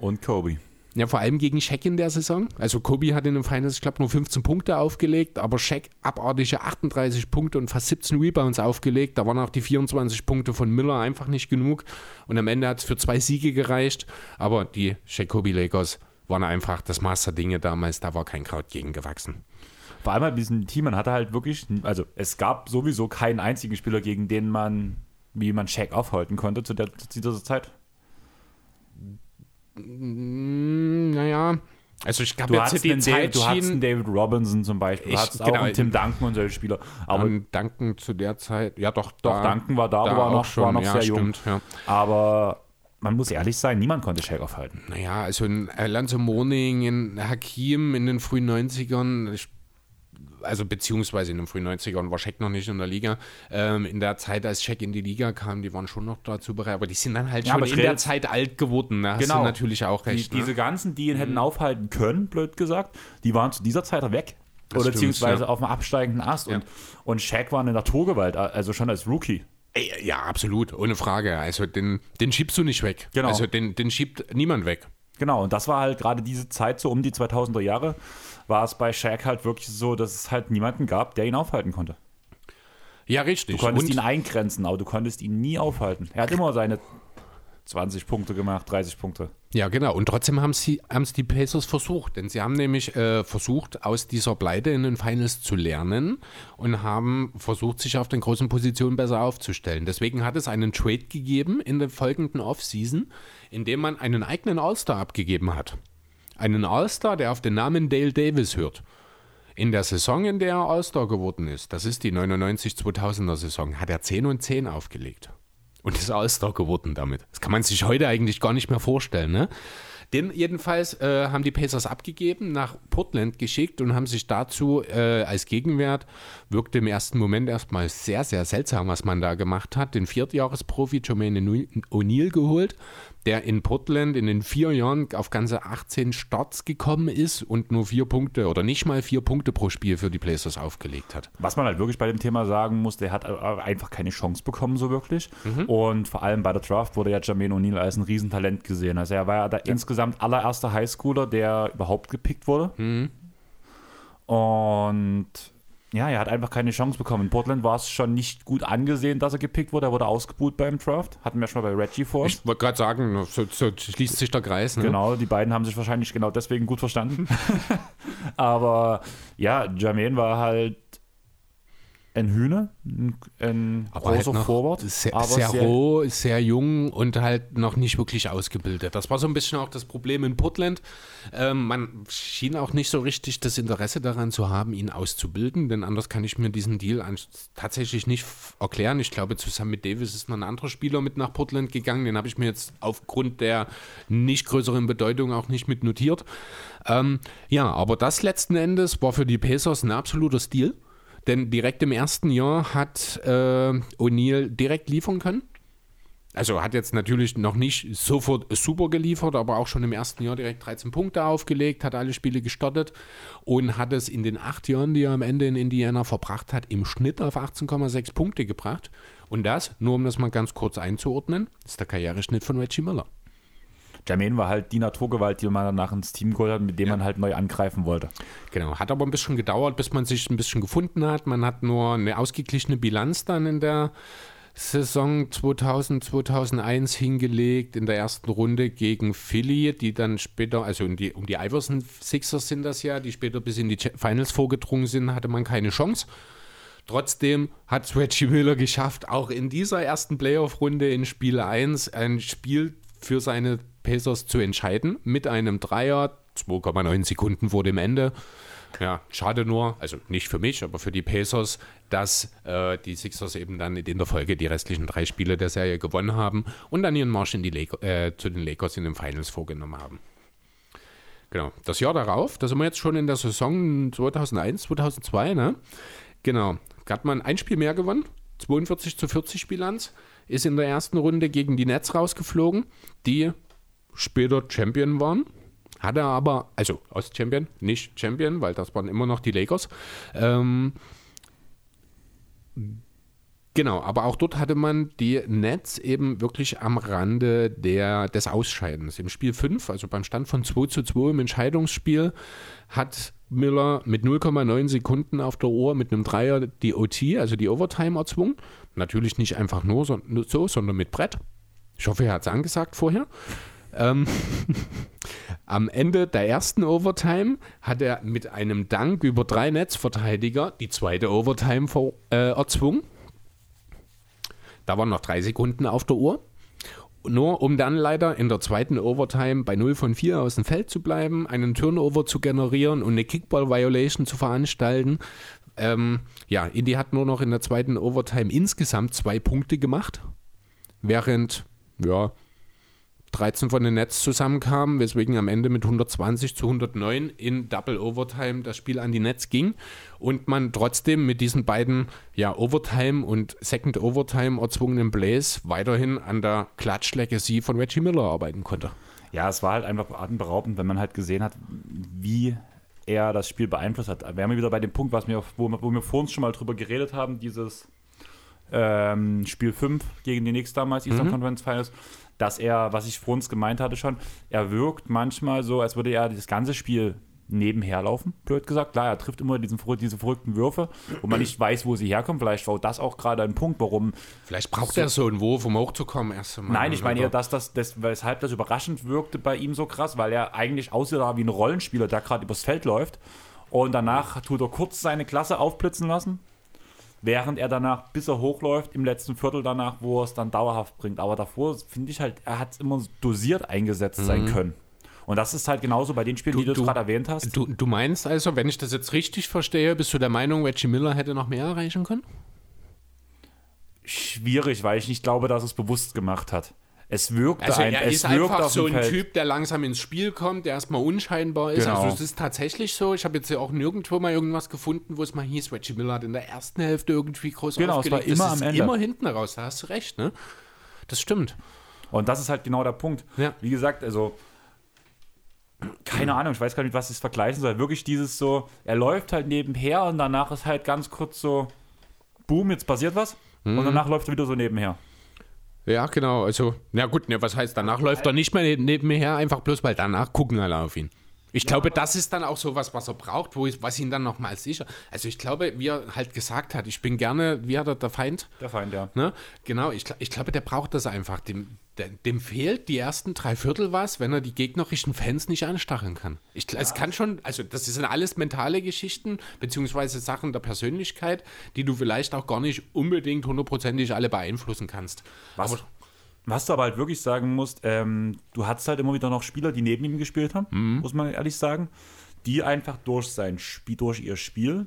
Und Kobe. Ja, vor allem gegen Shaq in der Saison. Also Kobe hat in den Finals, ich glaube, nur 15 Punkte aufgelegt, aber Shaq abartige 38 Punkte und fast 17 Rebounds aufgelegt. Da waren auch die 24 Punkte von Miller einfach nicht genug. Und am Ende hat es für zwei Siege gereicht. Aber die Shaq-Kobe Lakers waren einfach das Maß der Dinge damals. Da war kein Kraut gegen gewachsen. Vor allem bei diesem Team, man hatte halt wirklich, also es gab sowieso keinen einzigen Spieler, gegen den man, wie man Shaq aufhalten konnte zu, der, zu dieser Zeit. Mm, naja, also ich glaube, Du hattest, die einen David, du einen. David Robinson zum Beispiel, du Ich- hattest genau, auch einen Tim Duncan und solche Spieler. Aber Und Duncan zu der Zeit, ja doch, doch, Duncan war da, aber war noch, war noch ja, sehr jung. stimmt, ja. Aber man muss ehrlich sein, niemand konnte Shaq aufhalten. Naja, also in Alonso Morning, in Hakim in den frühen 90ern, ich- also beziehungsweise in den frühen 90ern war Shaq noch nicht in der Liga. Ähm, in der Zeit, als Shaq in die Liga kam, die waren schon noch dazu bereit, aber die sind dann halt Ja, schon in der Zeit alt geworden. Da hast Genau. du natürlich auch Die, recht. diese ne? ganzen, die ihn hätten aufhalten können, blöd gesagt, die waren zu dieser Zeit weg. Das Oder stimmt, beziehungsweise ja. auf dem absteigenden Ast. Ja. Und, und Shaq war eine Naturgewalt, also schon als Rookie. Ja, absolut, ohne Frage. Also den, den schiebst du nicht weg. Genau. Also den, den schiebt niemand weg. Genau, und das war halt gerade diese Zeit, so um die 2000er Jahre, war es bei Shaq halt wirklich so, dass es halt niemanden gab, der ihn aufhalten konnte. Ja, richtig. Du konntest Und- ihn eingrenzen, aber du konntest ihn nie aufhalten. Er hat immer seine 20 Punkte gemacht, 30 Punkte. Ja, genau. Und trotzdem haben sie haben's die Pacers versucht. Denn sie haben nämlich äh, versucht, aus dieser Pleite in den Finals zu lernen und haben versucht, sich auf den großen Positionen besser aufzustellen. Deswegen hat es einen Trade gegeben in der folgenden Offseason, in dem man einen eigenen All-Star abgegeben hat. Einen All-Star, der auf den Namen Dale Davis hört. In der Saison, in der er All-Star geworden ist, das ist die 99-2000er Saison, hat er 10 und 10 aufgelegt. Und ist All-Star geworden damit. Das kann man sich heute eigentlich gar nicht mehr vorstellen. Ne? Den jedenfalls äh, haben die Pacers abgegeben, nach Portland geschickt und haben sich dazu äh, als Gegenwert, wirkte im ersten Moment erstmal sehr, sehr seltsam, was man da gemacht hat, den Viertjahresprofi Jermaine O'Neal geholt, der in Portland in den vier Jahren auf ganze 18 Starts gekommen ist und nur vier Punkte oder nicht mal vier Punkte pro Spiel für die Pacers aufgelegt hat. Was man halt wirklich bei dem Thema sagen muss, der hat einfach keine Chance bekommen, so wirklich. Mhm. Und vor allem bei der Draft wurde ja Jermaine O'Neal als ein Riesentalent gesehen. Also er war ja da insgesamt allererster Highschooler, der überhaupt gepickt wurde. Mhm. Und ja, er hat einfach keine Chance bekommen. In Portland war es schon nicht gut angesehen, dass er gepickt wurde. Er wurde ausgebuht beim Draft. Hatten wir schon mal bei Reggie vor. Ich wollte gerade sagen, so, so schließt sich der Kreis. Ne? Genau, die beiden haben sich wahrscheinlich genau deswegen gut verstanden. [laughs] Aber ja, Jermaine war halt ein Hühner, ein, ein aber halt großer noch Forward. Sehr, aber sehr, roh, sehr jung und halt noch nicht wirklich ausgebildet. Das war so ein bisschen auch das Problem in Portland. Ähm, man schien auch nicht so richtig das Interesse daran zu haben, ihn auszubilden, denn anders kann ich mir diesen Deal tatsächlich nicht erklären. Ich glaube, zusammen mit Davis ist noch ein anderer Spieler mit nach Portland gegangen. Den habe ich mir jetzt aufgrund der nicht größeren Bedeutung auch nicht mit notiert. Ähm, ja, aber das letzten Endes war für die Pacers ein absoluter Stil. Denn direkt im ersten Jahr hat äh, O'Neill direkt liefern können. Also hat jetzt natürlich noch nicht sofort super geliefert, aber auch schon im ersten Jahr direkt 13 Punkte aufgelegt, hat alle Spiele gestartet und hat es in den acht Jahren, die er am Ende in Indiana verbracht hat, im Schnitt auf 18,6 Punkte gebracht. Und das, nur um das mal ganz kurz einzuordnen, ist der Karriereschnitt von Reggie Miller. Jermaine war halt die Naturgewalt, die man danach ins Team geholt hat, mit dem man halt neu angreifen wollte. Genau, hat aber ein bisschen gedauert, bis man sich ein bisschen gefunden hat. Man hat nur eine ausgeglichene Bilanz dann in der Saison 2000, 2001 hingelegt, in der ersten Runde gegen Philly, die dann später, also um die, um die Iverson Sixers sind das ja, die später bis in die Finals vorgedrungen sind, hatte man keine Chance. Trotzdem hat Reggie Miller geschafft, auch in dieser ersten Playoff-Runde in Spiel 1 ein Spiel für seine Pacers zu entscheiden mit einem Dreier, 2,9 Sekunden vor dem Ende. Ja, schade nur, also nicht für mich, aber für die Pacers, dass äh, die Sixers eben dann in der Folge die restlichen drei Spiele der Serie gewonnen haben und dann ihren Marsch in die äh, zu den Lakers in den Finals vorgenommen haben. Genau, das Jahr darauf, da sind wir jetzt schon in der Saison 2001, 2002, ne? Genau, hat man ein Spiel mehr gewonnen, 42 zu 40 Bilanz, ist in der ersten Runde gegen die Nets rausgeflogen, die später Champion waren. Hatte aber, also Ost-Champion, nicht Champion, weil das waren immer noch die Lakers. Ähm, Genau, aber auch dort hatte man die Nets eben wirklich am Rande der, des Ausscheidens. Im Spiel 5, also beim Stand von 2 zu 2 im Entscheidungsspiel, hat Miller mit 0,9 Sekunden auf der Uhr mit einem Dreier die OT, also die Overtime erzwungen. Natürlich nicht einfach nur so sondern mit Brett. Ich hoffe, er hat es angesagt vorher. Ähm, [laughs] am Ende der ersten Overtime hat er mit einem Dank über drei Netzverteidiger die zweite Overtime vor, äh, erzwungen. Da waren noch drei Sekunden auf der Uhr. Nur um dann leider in der zweiten Overtime bei 0 von 4 aus dem Feld zu bleiben, einen Turnover zu generieren und eine Kickball-Violation zu veranstalten. Ähm, ja, Indy hat nur noch in der zweiten Overtime insgesamt zwei Punkte gemacht, während ja, 13 von den Nets zusammenkamen, weswegen am Ende mit 120 zu 109 in Double Overtime das Spiel an die Nets ging und man trotzdem mit diesen beiden ja, Overtime und Second Overtime erzwungenen Plays weiterhin an der Clutch Legacy von Reggie Miller arbeiten konnte. Ja, es war halt einfach atemberaubend, wenn man halt gesehen hat, wie er das Spiel beeinflusst hat. Wir haben wieder bei dem Punkt, was wir, wo, wo wir vor uns schon mal drüber geredet haben, dieses ähm, Spiel 5 gegen die Knicks damals, Eastern mhm. Conference Finals, dass er, was ich vor uns gemeint hatte schon, er wirkt manchmal so, als würde er das ganze Spiel nebenher laufen, blöd gesagt. Klar, er trifft immer diesen, diese verrückten Würfe, wo man nicht weiß, wo sie herkommen. Vielleicht war das auch gerade ein Punkt, warum. Vielleicht braucht so, er so einen Wurf, um hochzukommen, erst einmal. Nein, ich meine eher, dass das, das, weshalb das überraschend wirkte bei ihm so krass, weil er eigentlich aussieht wie ein Rollenspieler, der gerade übers Feld läuft. Und danach tut er kurz seine Klasse aufblitzen lassen, während er danach, bis er hochläuft, im letzten Viertel danach, wo er es dann dauerhaft bringt. Aber davor finde ich halt, er hat es immer dosiert eingesetzt mhm. sein können. Und das ist halt genauso bei den Spielen, du, die du, gerade erwähnt hast. Du, du meinst also, wenn ich das jetzt richtig verstehe, bist du der Meinung, Reggie Miller hätte noch mehr erreichen können? Schwierig, weil ich nicht glaube, dass es bewusst gemacht hat. Es wirkt also ein, er es ist einfach so ein Feld. Typ, der langsam ins Spiel kommt, der erstmal unscheinbar ist. Genau. Also es ist tatsächlich so. Ich habe jetzt ja auch nirgendwo mal irgendwas gefunden, wo es mal hieß, Reggie Miller hat in der ersten Hälfte irgendwie groß genau, aufgelegt. Genau, es war immer am Ende. immer hinten raus. Da hast du recht, ne? Das stimmt. Und das ist halt genau der Punkt. Ja. Wie gesagt, also keine Ahnung, ich weiß gar nicht, was ich vergleichen soll. Wirklich dieses so, er läuft halt nebenher und danach ist halt ganz kurz so, boom, jetzt passiert was. Mhm. Und danach läuft er wieder so nebenher. Ja, genau. Also, na gut, ne, was heißt, danach läuft er nicht mehr neben mir her, einfach bloß, weil danach gucken alle auf ihn. Ich ja, glaube, das ist dann auch so was, was er braucht, wo ich, was ihn dann nochmal sicher. Also ich glaube, wie er halt gesagt hat, ich bin gerne, wie hat er, der Feind? Der Feind, ja. Ne? Genau, ich, ich glaube, der braucht das einfach. Dem, dem fehlt die ersten drei Viertel was, wenn er die gegnerischen Fans nicht anstacheln kann. Ich, ja. Es kann schon, also das sind alles mentale Geschichten, beziehungsweise Sachen der Persönlichkeit, die du vielleicht auch gar nicht unbedingt hundertprozentig alle beeinflussen kannst. Was, aber, was du aber halt wirklich sagen musst, ähm, du hattest halt immer wieder noch Spieler, die neben ihm gespielt haben, mhm. muss man ehrlich sagen, die einfach durch sein Spiel, durch ihr Spiel,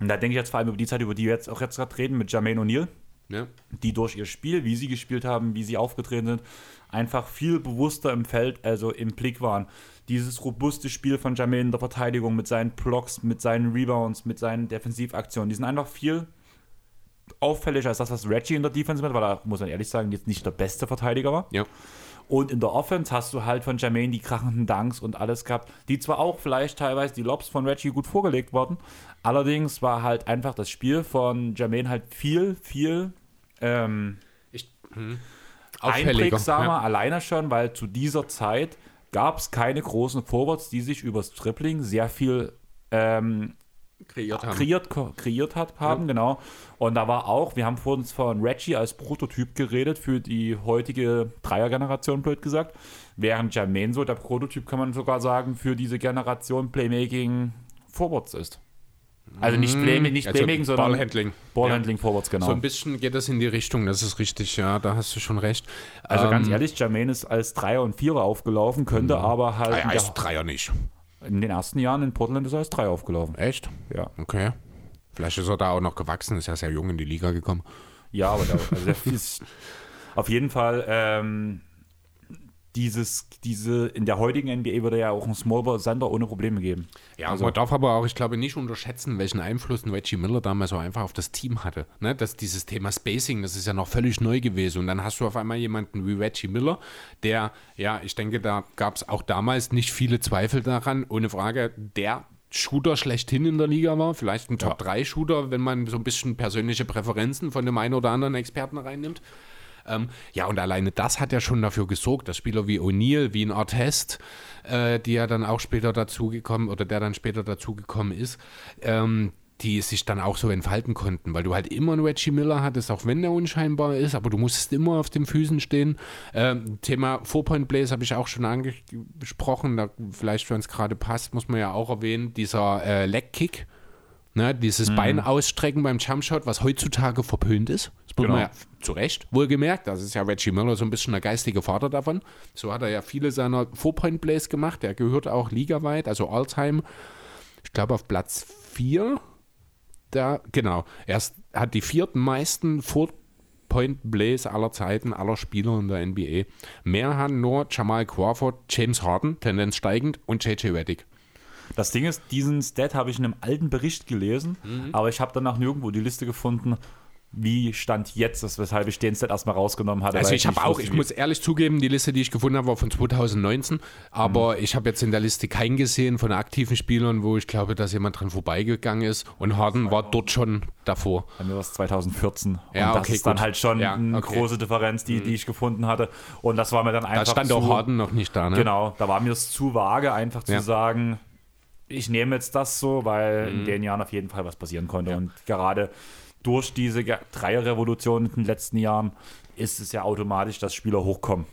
und da denke ich jetzt vor allem über die Zeit, über die wir jetzt auch jetzt gerade reden, mit Jermaine O'Neal, ja. die durch ihr Spiel, wie sie gespielt haben, wie sie aufgetreten sind, einfach viel bewusster im Feld, also im Blick waren. Dieses robuste Spiel von Jermaine in der Verteidigung mit seinen Blocks, mit seinen Rebounds, mit seinen Defensivaktionen, die sind einfach viel auffälliger als das, was Reggie in der Defense mit, weil er, muss man ehrlich sagen, jetzt nicht der beste Verteidiger war. Ja. Und in der Offense hast du halt von Jermaine die krachenden Dunks und alles gehabt, die zwar auch vielleicht teilweise die Lobs von Reggie gut vorgelegt wurden, allerdings war halt einfach das Spiel von Jermaine halt viel, viel ähm, ich, hm, einprägsamer, ja. alleine schon, weil zu dieser Zeit gab es keine großen Forwards, die sich übers Tripling sehr viel ähm, kreiert haben. Kreiert, kreiert hat, haben, ja. genau. Und da war auch, wir haben vor uns von Reggie als Prototyp geredet für die heutige Dreiergeneration, blöd gesagt. Während Jermaine so der Prototyp, kann man sogar sagen, für diese Generation Playmaking Forwards ist. Also nicht, Playmaking, nicht Also Playmaking, sondern Ballhandling. Ballhandling Forwards, genau. So ein bisschen geht das in die Richtung, das ist richtig, ja, da hast du schon recht. also ganz Ähm, ehrlich, Jermaine ist als Dreier und Vierer aufgelaufen, könnte aber halt ah, ja, der, ist Dreier nicht. In den ersten Jahren in Portland ist er als Dreier aufgelaufen. Echt? Ja. Okay. Vielleicht ist er da auch noch gewachsen, ist ja sehr jung in die Liga gekommen. Ja, aber da, also [laughs] auf jeden Fall ähm, dieses, diese, in der heutigen NBA würde ja auch ein Smallball Sander ohne Probleme geben. Ja, Also- man darf aber auch, ich glaube, nicht unterschätzen, welchen Einfluss ein Reggie Miller damals so einfach auf das Team hatte. Ne? Das, dieses Thema Spacing, das ist ja noch völlig neu gewesen. Und dann hast du auf einmal jemanden wie Reggie Miller, der, ja, ich denke, da gab es auch damals nicht viele Zweifel daran, ohne Frage, der Shooter schlechthin in der Liga war, vielleicht ein Top-3-Shooter, wenn man so ein bisschen persönliche Präferenzen von dem einen oder anderen Experten reinnimmt. Ähm, ja, und alleine das hat ja schon dafür gesorgt, dass Spieler wie O'Neill, wie ein Artest, äh, die ja dann auch später dazugekommen oder der dann später dazugekommen ist, ähm, die sich dann auch so entfalten konnten, weil du halt immer einen Reggie Miller hattest, auch wenn der unscheinbar ist, aber du musstest immer auf den Füßen stehen. Ähm, Thema Four-Point-Plays habe ich auch schon angesprochen, da vielleicht, wenn es gerade passt, muss man ja auch erwähnen, dieser äh, Leg-Kick, ne, dieses Bein ausstrecken beim Jumpshot, was heutzutage verpönt ist. Genau. ja zu Recht wohlgemerkt. Das ist ja Reggie Miller so ein bisschen der geistige Vater davon. So hat er ja viele seiner Four-Point-Plays gemacht. Der gehört auch ligaweit, also All-Time, ich glaube auf Platz 4. Da, genau. Er hat die vierten meisten Four-Point-Plays aller Zeiten, aller Spieler in der NBA. Mehr haben nur Jamal Crawford, James Harden, Tendenz steigend und JJ Reddick. Das Ding ist, diesen Stat habe ich in einem alten Bericht gelesen, Mhm. aber ich habe danach nirgendwo die Liste gefunden, wie stand jetzt ist, weshalb ich den Stat erstmal rausgenommen hatte. Also ich habe auch, ich muss ehrlich zugeben, die Liste, die ich gefunden habe, war von 2019, aber Mhm. ich habe jetzt in der Liste keinen gesehen von aktiven Spielern, wo ich glaube, dass jemand dran vorbeigegangen ist und Harden war dort schon davor. Bei mir war es 2014. Ja, und das okay, ist dann gut. halt schon Ja, eine okay. große Differenz, die, die ich gefunden hatte. Und das war mir dann Da einfach stand zu, auch Harden noch nicht da, ne? Genau, da war mir es zu vage, einfach zu Ja. sagen, ich nehme jetzt das so, weil Mhm. in den Jahren auf jeden Fall was passieren konnte. Und gerade durch diese Dreierrevolution in den letzten Jahren ist es ja automatisch, dass Spieler hochkommen.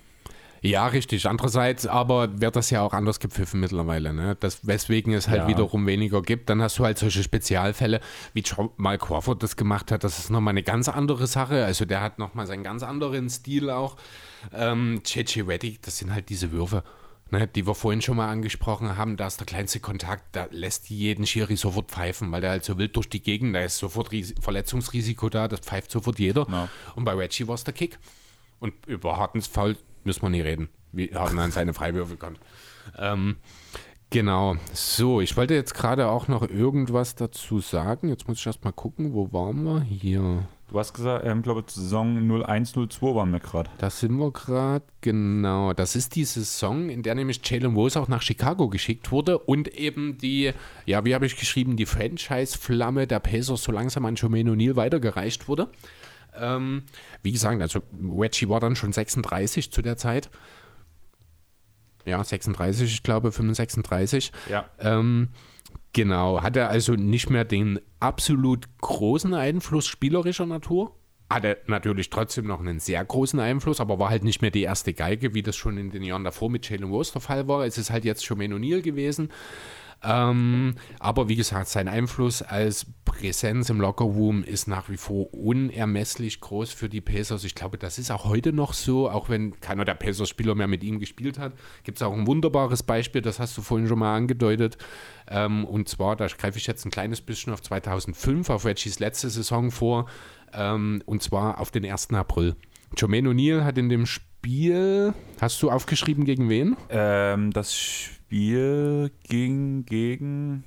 Ja, richtig. Andererseits aber wird das ja auch anders gepfiffen mittlerweile, ne? Das, weswegen es halt Ja. wiederum weniger gibt. Dann hast du halt solche Spezialfälle, wie Mal Crawford das gemacht hat. Das ist nochmal eine ganz andere Sache. Also der hat nochmal seinen ganz anderen Stil auch. Ähm, JJ Reddick, das sind halt diese Würfe. Ne, die wir vorhin schon mal angesprochen haben, da ist der kleinste Kontakt, da lässt jeden Schiri sofort pfeifen, weil der halt so wild durch die Gegend, da ist sofort Ris Verletzungsrisiko da, das pfeift sofort jeder. Ja. Und bei Reggie war es der Kick. Und über Hartens Foul müssen wir nie reden, wie Harden an seine Freiwürfe kommt. Ähm, genau. So, ich wollte jetzt gerade auch noch irgendwas dazu sagen. Jetzt muss ich erst mal gucken, wo waren wir? Hier. Du hast gesagt, ähm, glaube Saison 0102 waren wir gerade. Da sind wir gerade, genau. Das ist die Saison, in der nämlich Jalen Rose auch nach Chicago geschickt wurde und eben die, ja, wie habe ich geschrieben, die Franchise-Flamme der Pacers so langsam an Jermaine O'Neal weitergereicht wurde. Ähm, wie gesagt, also Reggie war dann schon 36 zu der Zeit. Ja, 36, ich glaube, 35. Ja. Ähm, genau, hat er also nicht mehr den absolut großen Einfluss spielerischer Natur. Hatte natürlich trotzdem noch einen sehr großen Einfluss, aber war halt nicht mehr die erste Geige, wie das schon in den Jahren davor mit Jalen Rose der Fall war. Es ist halt jetzt Jermaine O'Neal gewesen. Ähm, aber wie gesagt, sein Einfluss als Präsenz im Lockerroom ist nach wie vor unermesslich groß für die Pacers. Ich glaube, das ist auch heute noch so, auch wenn keiner der Pacers-Spieler mehr mit ihm gespielt hat. Gibt es auch ein wunderbares Beispiel, das hast du vorhin schon mal angedeutet. Ähm, und zwar, da greife ich jetzt ein kleines bisschen auf 2005, auf Reggies letzte Saison vor, ähm, und zwar auf den 1. April. Jermaine O'Neal hat in dem Spiel, hast du aufgeschrieben gegen wen? Ähm, das Spiel ging gegen.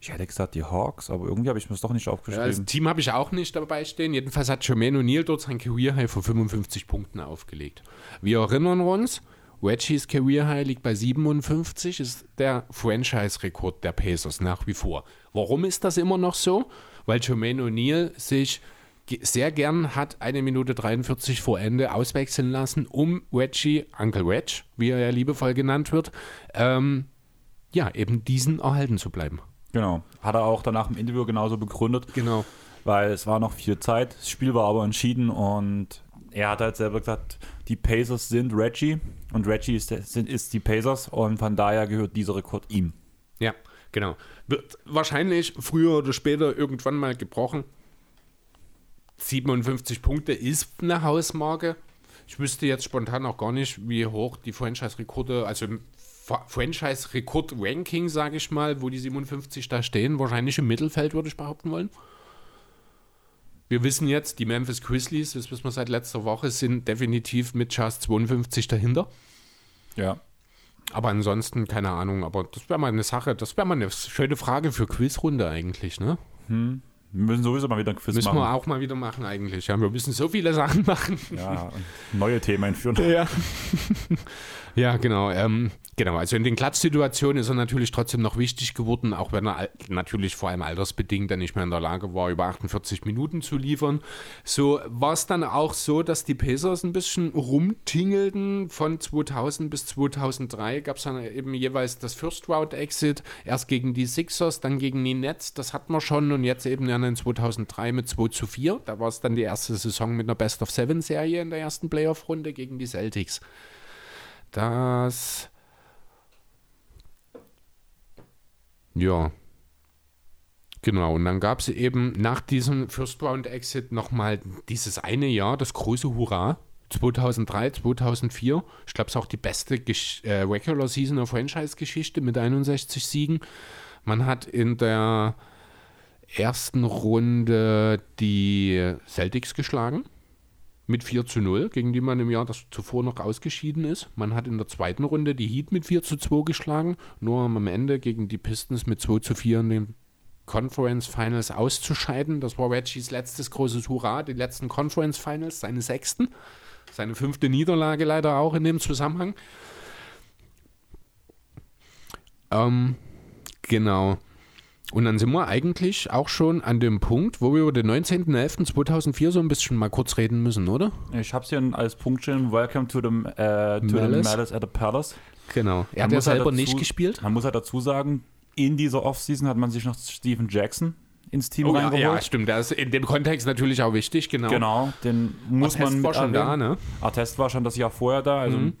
Ich hätte gesagt die Hawks, aber irgendwie habe ich mir das doch nicht Ja, aufgeschrieben. das Team habe ich auch nicht dabei stehen. Jedenfalls hat Jermaine O'Neal dort sein Career High von 55 Punkten aufgelegt. Wir erinnern uns, Reggies Career High liegt bei 57, ist der Franchise-Rekord der Pacers nach wie vor. Warum ist das immer noch so? Weil Jermaine O'Neal sich sehr gern hat eine Minute 43 vor Ende auswechseln lassen, um Reggie, Uncle Reg, wie er ja liebevoll genannt wird, ähm, ja, eben diesen erhalten zu bleiben. genau. Hat er auch danach im Interview genauso begründet. Genau. weil es war noch viel Zeit. Das Spiel war aber entschieden und er hat halt selber gesagt, die Pacers sind Reggie und Reggie ist, sind, ist die Pacers und von daher gehört dieser Rekord ihm. Ja, Genau. Wird wahrscheinlich früher oder später irgendwann mal gebrochen. 57 Punkte ist eine Hausmarke. Ich wüsste jetzt spontan auch gar nicht, wie hoch die Franchise-Rekorde, also Franchise-Rekord-Ranking, sage ich mal, wo die 57 da stehen. Wahrscheinlich im Mittelfeld, würde ich behaupten wollen. Wir wissen jetzt, die Memphis Grizzlies, das wissen wir seit letzter Woche, sind definitiv mit Just 52 dahinter. Ja. Aber ansonsten, keine Ahnung, aber das wäre mal eine Sache, das wäre mal eine schöne Frage für Quizrunde eigentlich, ne? Wir müssen sowieso mal wieder ein Quiz Müssen machen. wir auch mal wieder machen eigentlich. Ja, wir müssen so viele Sachen [laughs] machen. Ja, neue Themen einführen. Ja. [laughs] ja, genau. Ähm, genau, also in den Klatschsituationen ist er natürlich trotzdem noch wichtig geworden, auch wenn er natürlich vor allem altersbedingt dann nicht mehr in der Lage war, über 48 Minuten zu liefern. So war es dann auch so, dass die Pacers ein bisschen rumtingelten. Von 2000 bis 2003 gab es dann eben jeweils das First Round Exit, erst gegen die Sixers, dann gegen die Nets, das hatten wir schon und jetzt eben dann in 2003 mit 2 zu 4. Da war es dann die erste Saison mit einer Best of Seven Serie in der ersten Playoff-Runde gegen die Celtics. Das. Ja. Genau, und dann gab es eben nach diesem First Round Exit nochmal dieses eine Jahr, das große Hurra. 2003, 2004. Ich glaube, es ist auch die beste Gesch äh, Regular Season der Franchise-Geschichte mit 61 Siegen. Man hat in der ersten Runde die Celtics geschlagen mit 4 zu 0, gegen die man im Jahr das zuvor noch ausgeschieden ist. Man hat in der zweiten Runde die Heat mit 4 zu 2 geschlagen, nur um am Ende gegen die Pistons mit 2 zu 4 in den Conference Finals auszuscheiden. Das war Reggies letztes großes Hurra, die letzten Conference Finals, seine sechsten. Seine fünfte Niederlage leider auch in dem Zusammenhang. Ähm, genau. Und dann sind wir eigentlich auch schon an dem Punkt, wo wir über den 19.11.2004 so ein bisschen mal kurz reden müssen, oder? Ich hab's hier als Punkt stehen. Welcome to the, äh, to the Malice. Malice at the Palace. Genau. Er hat ja halt selber dazu- nicht gespielt. Man muss halt dazu sagen, in dieser Offseason hat man sich noch Steven Jackson ins Team Oh, ja, reingeholt. ja, stimmt. Das ist in dem Kontext natürlich auch wichtig, genau. Genau, den muss Artest man war schon da, erwähnen. ne? Artest war schon das Jahr vorher da. Also Mhm.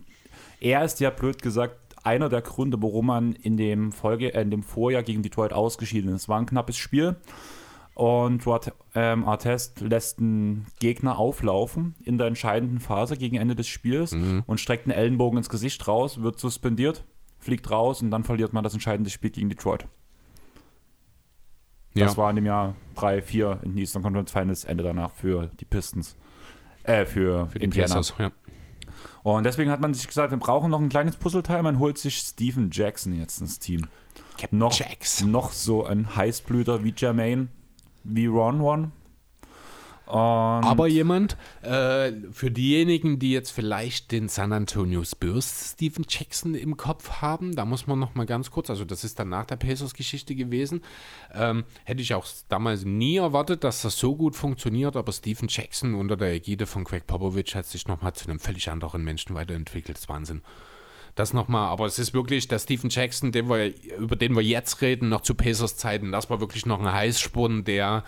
er ist ja blöd gesagt einer der Gründe, warum man in dem Folge, äh, in dem Vorjahr gegen Detroit ausgeschieden ist. Es war ein knappes Spiel und dort ähm, Artest lässt einen Gegner auflaufen in der entscheidenden Phase gegen Ende des Spiels Mhm. und streckt einen Ellenbogen ins Gesicht raus, wird suspendiert, fliegt raus und dann verliert man das entscheidende Spiel gegen Detroit. Ja. Das war in dem Jahr 3-4 in den Eastern Conference Finals, Ende danach für die Pistons. Äh, für, Für die Indiana. Pacers, ja. Und deswegen hat man sich gesagt, wir brauchen noch ein kleines Puzzleteil. Man holt sich Stephen Jackson jetzt ins Team. Noch, Jackson. noch so ein Heißblüter wie Jermaine, wie Ron One. Und Aber jemand, äh, für diejenigen, die jetzt vielleicht den San Antonio Spurs Steven Jackson im Kopf haben, da muss man noch mal ganz kurz, also das ist dann nach der Pacers-Geschichte gewesen, ähm, hätte ich auch damals nie erwartet, dass das so gut funktioniert, aber Steven Jackson unter der Ägide von Greg Popovich hat sich noch mal zu einem völlig anderen Menschen weiterentwickelt. Ist Wahnsinn. Das nochmal, aber es ist wirklich der Stephen Jackson, den wir, über den wir jetzt reden, noch zu Pacers Zeiten. Das war wirklich noch ein Heißsporn, der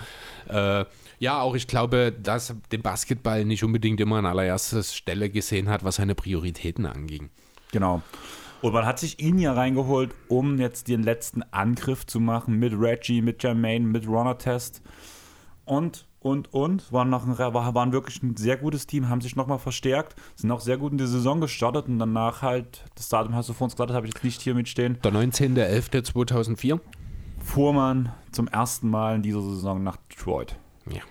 äh, ja auch, ich glaube, dass den Basketball nicht unbedingt immer an allererster Stelle gesehen hat, was seine Prioritäten anging. genau. Und man hat sich ihn ja reingeholt, um jetzt den letzten Angriff zu machen mit Reggie, mit Jermaine, mit Ron Test. Und, und, und. Waren, noch ein, war, waren wirklich ein sehr gutes Team, haben sich nochmal verstärkt, sind auch sehr gut in die Saison gestartet und danach halt, das Datum hast du vor uns gesagt, habe ich jetzt nicht hier mitstehen, Der 19.11.2004. fuhr man zum ersten Mal in dieser Saison nach Detroit. Ja.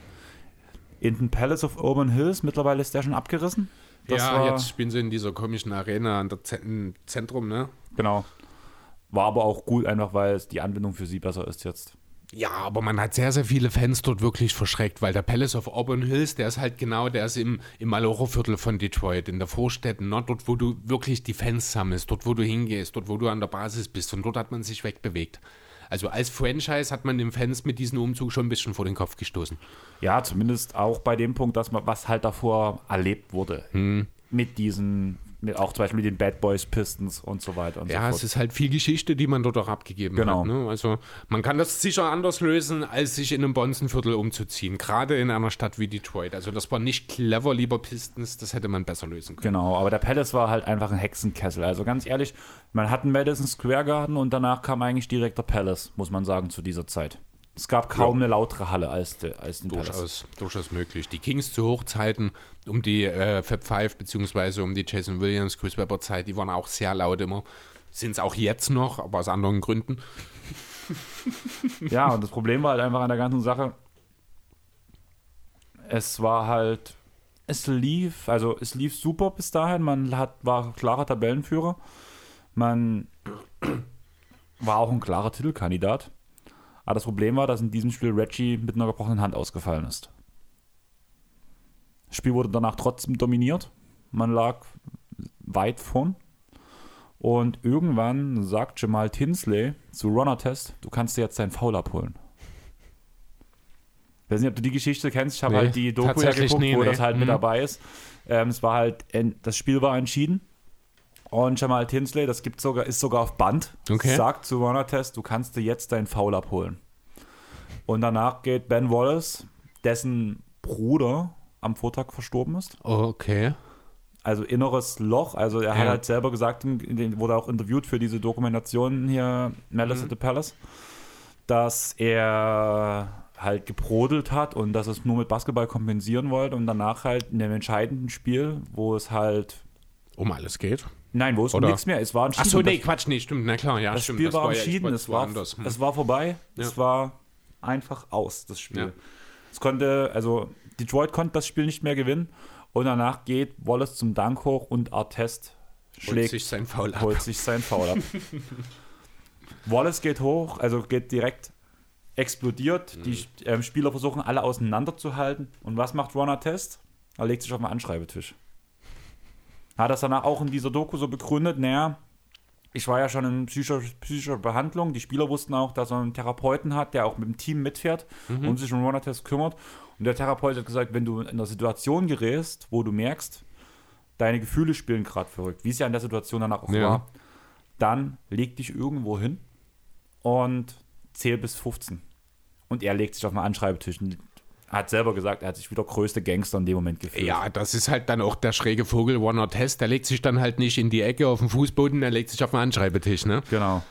In den Palace of Urban Hills, mittlerweile ist der schon abgerissen. Das ja, jetzt spielen sie in dieser komischen Arena an der Z im Zentrum, ne? Genau. War aber auch gut, einfach weil es die Anbindung für sie besser ist jetzt. Ja, aber man hat sehr, sehr viele Fans dort wirklich verschreckt, weil der Palace of Auburn Hills, der ist halt genau, der ist im, im Maloro-Viertel von Detroit, in der Vorstädten, ne? dort, wo du wirklich die Fans sammelst, dort, wo du hingehst, dort, wo du an der Basis bist und dort hat man sich wegbewegt. Also als Franchise hat man den Fans mit diesem Umzug schon ein bisschen vor den Kopf gestoßen. Ja, zumindest auch bei dem Punkt, dass man, was halt davor erlebt wurde. Hm. Mit diesen, mit, auch zum Beispiel mit den Bad Boys Pistons und so weiter und ja, so fort. es ist halt viel Geschichte, die man dort auch abgegeben Genau. hat. Ne? Also man kann das sicher anders lösen, als sich in einem Bonzenviertel umzuziehen. Gerade in einer Stadt wie Detroit. Also das war nicht clever, lieber Pistons, das hätte man besser lösen können. Genau, aber der Palace war halt einfach ein Hexenkessel. Also ganz ehrlich, man hat einen Madison Square Garden und danach kam eigentlich direkt der Palace, muss man sagen, zu dieser Zeit. Es gab kaum eine lautere Halle als, de, als den Palace. Durchaus, durchaus möglich. Die Kings zu Hochzeiten um die äh, Fab Five beziehungsweise um die Jason Williams, Chris Webber Zeit, die waren auch sehr laut immer. Sind es auch jetzt noch, aber aus anderen Gründen. Ja, und das Problem war halt einfach an der ganzen Sache, es war halt, es lief, also es lief super bis dahin, man hat, war klarer Tabellenführer, man war auch ein klarer Titelkandidat. Aber das Problem war, dass in diesem Spiel Reggie mit einer gebrochenen Hand ausgefallen ist. Das Spiel wurde danach trotzdem dominiert. Man lag weit vorn. Und irgendwann sagt Jamal Tinsley zu Runner Test, du kannst dir jetzt deinen Foul abholen. Ich weiß nicht, ob du die Geschichte kennst. Ich habe Nee, halt die Doku ja geguckt, nee, wo nee. das halt mit Mhm. dabei ist. Ähm, es war halt, das Spiel war entschieden. Und Jamal Tinsley, das gibt sogar, ist sogar auf Band, Okay. sagt zu Runner Test, du kannst dir jetzt deinen Foul abholen. Und danach geht Ben Wallace, dessen Bruder am Vortag verstorben ist. Okay. Also inneres Loch. Also er hat Ja. halt selber gesagt, wurde auch interviewt für diese Dokumentation hier, Malice Mhm. at the Palace, dass er halt gebrodelt hat und dass es nur mit Basketball kompensieren wollte und danach halt in dem entscheidenden Spiel, wo es halt, Um alles geht. Nein, wo es Oder- nichts mehr, es war Ach entschieden. so, nee, Das- Quatsch, nee, stimmt, na klar, ja, das stimmt. Spiel war ja entschieden, es war. Hm. es war vorbei, Ja. es war einfach aus, das Spiel. Ja. Es konnte, also Detroit konnte das Spiel nicht mehr gewinnen und danach geht Wallace zum Dank hoch und Artest Holt schlägt, sich sein Foul ab. holt sich sein Foul ab. [laughs] Wallace geht hoch, also geht direkt explodiert. Die ähm, Spieler versuchen alle auseinanderzuhalten. Und was macht Ron Artest? Er legt sich auf den Anschreibetisch. Hat das danach auch in dieser Doku so begründet, naja, ich war ja schon in psychischer, psychischer Behandlung. Die Spieler wussten auch, dass er einen Therapeuten hat, der auch mit dem Team mitfährt und sich um Ron Artest kümmert. Und der Therapeut hat gesagt, wenn du in einer Situation gerätst, wo du merkst, deine Gefühle spielen gerade verrückt, wie es ja in der Situation danach auch Ja. war, dann leg dich irgendwo hin und zähl bis 15. Und er legt sich auf den Anschreibetisch und hat selber gesagt, er hat sich wieder größte Gangster in dem Moment gefühlt. Ja, das ist halt dann auch der schräge Vogel Warner Test. Der legt sich dann halt nicht in die Ecke auf den Fußboden, der legt sich auf den Anschreibetisch, ne? Genau.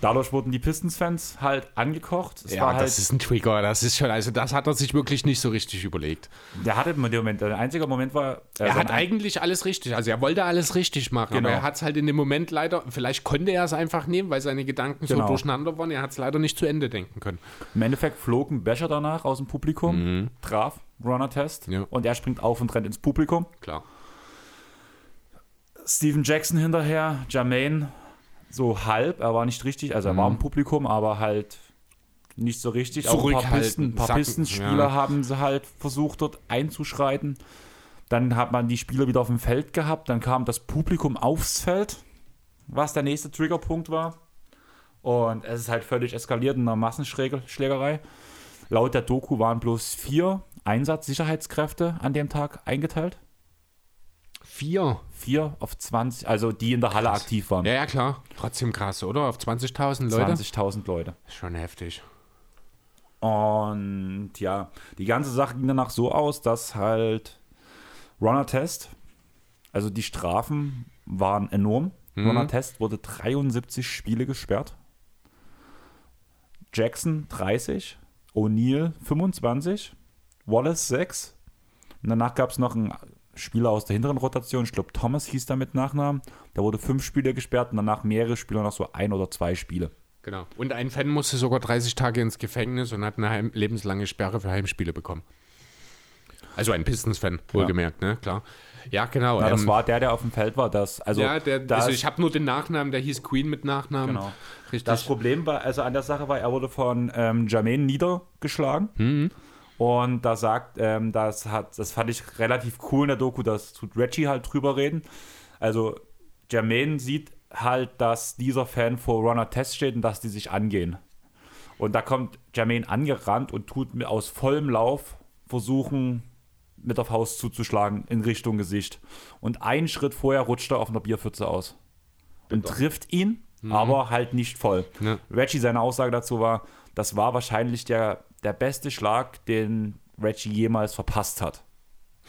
Dadurch wurden die Pistons-Fans halt angekocht. Es ja, halt, das ist ein Trigger. Das ist schon, also das hat er sich wirklich nicht so richtig überlegt. der hatte dem Moment, der einzige Moment war, äh, Er hat eigentlich alles richtig, also er wollte alles richtig machen, Genau. aber er hat es halt in dem Moment leider, vielleicht konnte er es einfach nehmen, weil seine Gedanken Genau. so durcheinander waren, er hat es leider nicht zu Ende denken können. im Endeffekt flog ein Becher danach aus dem Publikum, traf Runner Test Mhm. Ja. und er springt auf und rennt ins Publikum. Klar. Steven Jackson hinterher, Jermaine so halb, er war nicht richtig, also er Mhm. war im Publikum, aber halt nicht so richtig. Auch ein paar, Pisten, ein paar Pistenspieler ja. haben sie halt versucht dort einzuschreiten. Dann hat man die Spieler wieder auf dem Feld gehabt, dann kam das Publikum aufs Feld, was der nächste Triggerpunkt war. Und es ist halt völlig eskaliert in einer Massenschlägerei. Laut der Doku waren bloß vier Einsatzsicherheitskräfte an dem Tag eingeteilt. Vier. Vier auf 20, also die in der Halle Krass. aktiv waren. Ja, ja, klar. Trotzdem krass, oder? Auf 20.000 Leute? 20.000 Leute. Schon heftig. Und ja, die ganze Sache ging danach so aus, dass halt Runner Test, also die Strafen waren enorm. Mhm. Runner Test wurde 73 Spiele gesperrt. Jackson 30, O'Neal 25, Wallace 6. Und danach gab es noch einen Spieler aus der hinteren Rotation, ich glaube Thomas hieß da mit Nachnamen. Da wurde fünf Spiele gesperrt und danach mehrere Spieler noch so ein oder zwei Spiele. Genau. Und ein Fan musste sogar 30 Tage ins Gefängnis und hat eine heim lebenslange Sperre für Heimspiele bekommen. Also ein Pistons-Fan, wohlgemerkt, ne? Klar. Ja, genau. Ja, das ähm, war der, der auf dem Feld war. Das, also, ja, der, da also ich habe nur den Nachnamen, der hieß Queen mit Nachnamen. Genau. Richtig. Das Problem war, also an der Sache war, er wurde von ähm, Jermaine niedergeschlagen. Mhm. Und da sagt, ähm, das hat, das fand ich relativ cool in der Doku, das tut Reggie halt drüber reden. Also Jermaine sieht halt, dass dieser Fan vor Runner Test steht und dass die sich angehen. Und da kommt Jermaine angerannt und tut mir aus vollem Lauf versuchen, mit der Faust zuzuschlagen in Richtung Gesicht. Und einen Schritt vorher rutscht er auf einer Bierpfütze aus. Und trifft ihn, mhm. aber halt nicht voll. Ja. Reggie, seine Aussage dazu war, das war wahrscheinlich der, der beste Schlag, den Reggie jemals verpasst hat.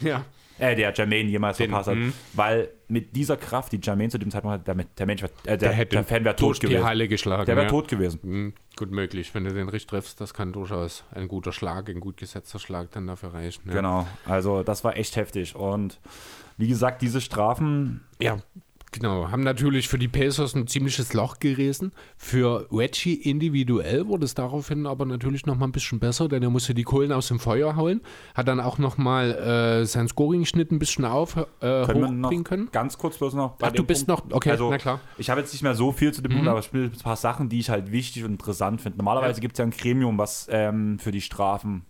Ja. Äh, der Jermaine jemals Den, verpasst hat. Mh. Weil mit dieser Kraft, die Jermaine zu dem Zeitpunkt hat, der, der Mensch, äh, der, der, der Fan wäre tot gewesen. die Halle geschlagen. Der wäre ja. tot gewesen. Mhm. Gut möglich. Wenn du den richtig triffst, das kann durchaus ein guter Schlag, ein gut gesetzter Schlag dann dafür reichen. Ja. Genau. Also, das war echt heftig. Und wie gesagt, diese Strafen. Ja, Genau, haben natürlich für die Pacers ein ziemliches Loch gerissen. Für Reggie individuell wurde es daraufhin aber natürlich nochmal ein bisschen besser, denn er musste die Kohlen aus dem Feuer holen. Hat dann auch nochmal äh, seinen Scoring-Schnitt ein bisschen auf, äh, hochbringen können. Ganz kurz bloß noch. Ach, du bist Punkt. noch, okay, also, na klar. Ich habe jetzt nicht mehr so viel zu dem mhm. Punkt, aber ich spiele ein paar Sachen, die ich halt wichtig und interessant finde. Normalerweise ja. gibt es ja ein Gremium, was ähm, für die Strafen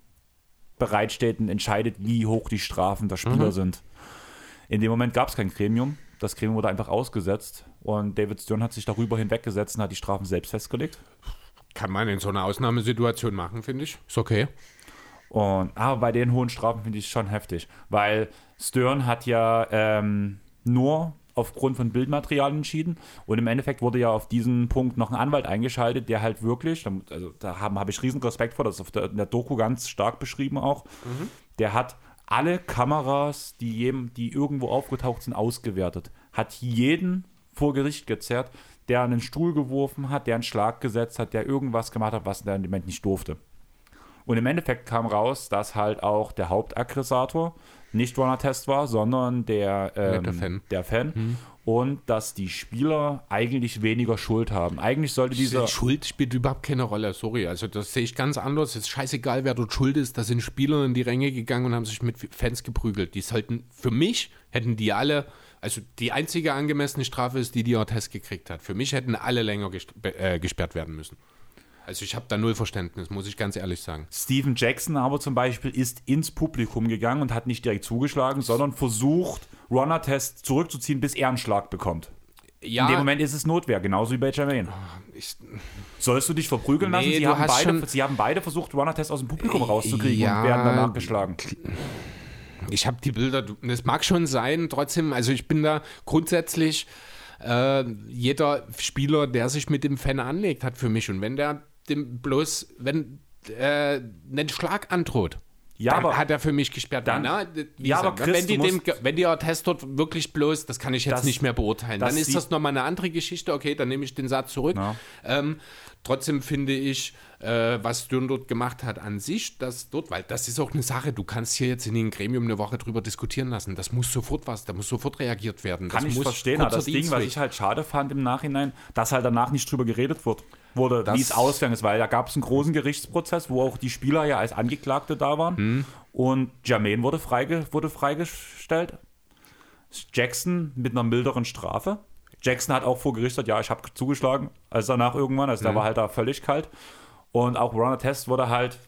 bereitsteht und entscheidet, wie hoch die Strafen der Spieler mhm. sind. In dem Moment gab es kein Gremium das Gremium wurde einfach ausgesetzt und David Stern hat sich darüber hinweggesetzt und hat die Strafen selbst festgelegt. Kann man in so einer Ausnahmesituation machen, finde ich. Ist okay. Und, aber bei den hohen Strafen finde ich es schon heftig, weil Stern hat ja ähm, nur aufgrund von Bildmaterial entschieden. Und im Endeffekt wurde ja auf diesen Punkt noch ein Anwalt eingeschaltet, der halt wirklich, also da habe hab ich riesen Respekt vor, das ist auf der, in der Doku ganz stark beschrieben auch, mhm. der hat alle Kameras, die, jedem, die irgendwo aufgetaucht sind, ausgewertet. Hat jeden vor Gericht gezerrt, der einen Stuhl geworfen hat, der einen Schlag gesetzt hat, der irgendwas gemacht hat, was der im Moment nicht durfte. Und im Endeffekt kam raus, dass halt auch der Hauptaggressator nicht Runner-Test war, sondern der, ähm, der Fan. Der Fan. Mhm und dass die Spieler eigentlich weniger Schuld haben. Eigentlich sollte dieser. Schuld spielt überhaupt keine Rolle, sorry. Also das sehe ich ganz anders. Es ist scheißegal, wer dort schuld ist. Da sind Spieler in die Ränge gegangen und haben sich mit Fans geprügelt. Die sollten, für mich hätten die alle, also die einzige angemessene Strafe ist die, die Ortez gekriegt hat. Für mich hätten alle länger äh, gesperrt werden müssen. Also ich habe da null Verständnis, muss ich ganz ehrlich sagen. Steven Jackson aber zum Beispiel ist ins Publikum gegangen und hat nicht direkt zugeschlagen, sondern versucht, Runner-Test zurückzuziehen, bis er einen Schlag bekommt. Ja, in dem Moment ist es Notwehr, genauso wie bei Jermaine. Ich, Sollst du dich verprügeln lassen? Nee, sie, haben beide, sie haben beide versucht, Runner-Test aus dem Publikum rauszukriegen ja, und werden danach geschlagen. Ich habe die Bilder, das mag schon sein, trotzdem, also ich bin da grundsätzlich äh, jeder Spieler, der sich mit dem Fan anlegt, hat für mich. Und wenn der dem bloß, wenn äh, einen Schlag androht, ja, dann aber hat er für mich gesperrt. Dann, na, ja, aber Chris, wenn, die dem, wenn die Test dort wirklich bloß, das kann ich jetzt das, nicht mehr beurteilen, dann ist das nochmal eine andere Geschichte. Okay, dann nehme ich den Satz zurück. Ähm, trotzdem finde ich, äh, was Dürn dort gemacht hat an sich, dass dort, weil das ist auch eine Sache, du kannst hier jetzt in den Gremium eine Woche drüber diskutieren lassen. Das muss sofort was, da muss sofort reagiert werden. Kann das ich verstehen, aber das Ding, was ich halt schade fand im Nachhinein, dass halt danach nicht drüber geredet wird wurde, wie es ausgegangen ist, weil da gab es einen großen Gerichtsprozess, wo auch die Spieler ja als Angeklagte da waren. Mhm. Und Jermaine wurde, freige, wurde freigestellt. Jackson mit einer milderen Strafe. Jackson hat auch vor Gericht gesagt, ja, ich habe zugeschlagen, als danach irgendwann, also mhm. da war halt da völlig kalt. Und auch Runner Test wurde halt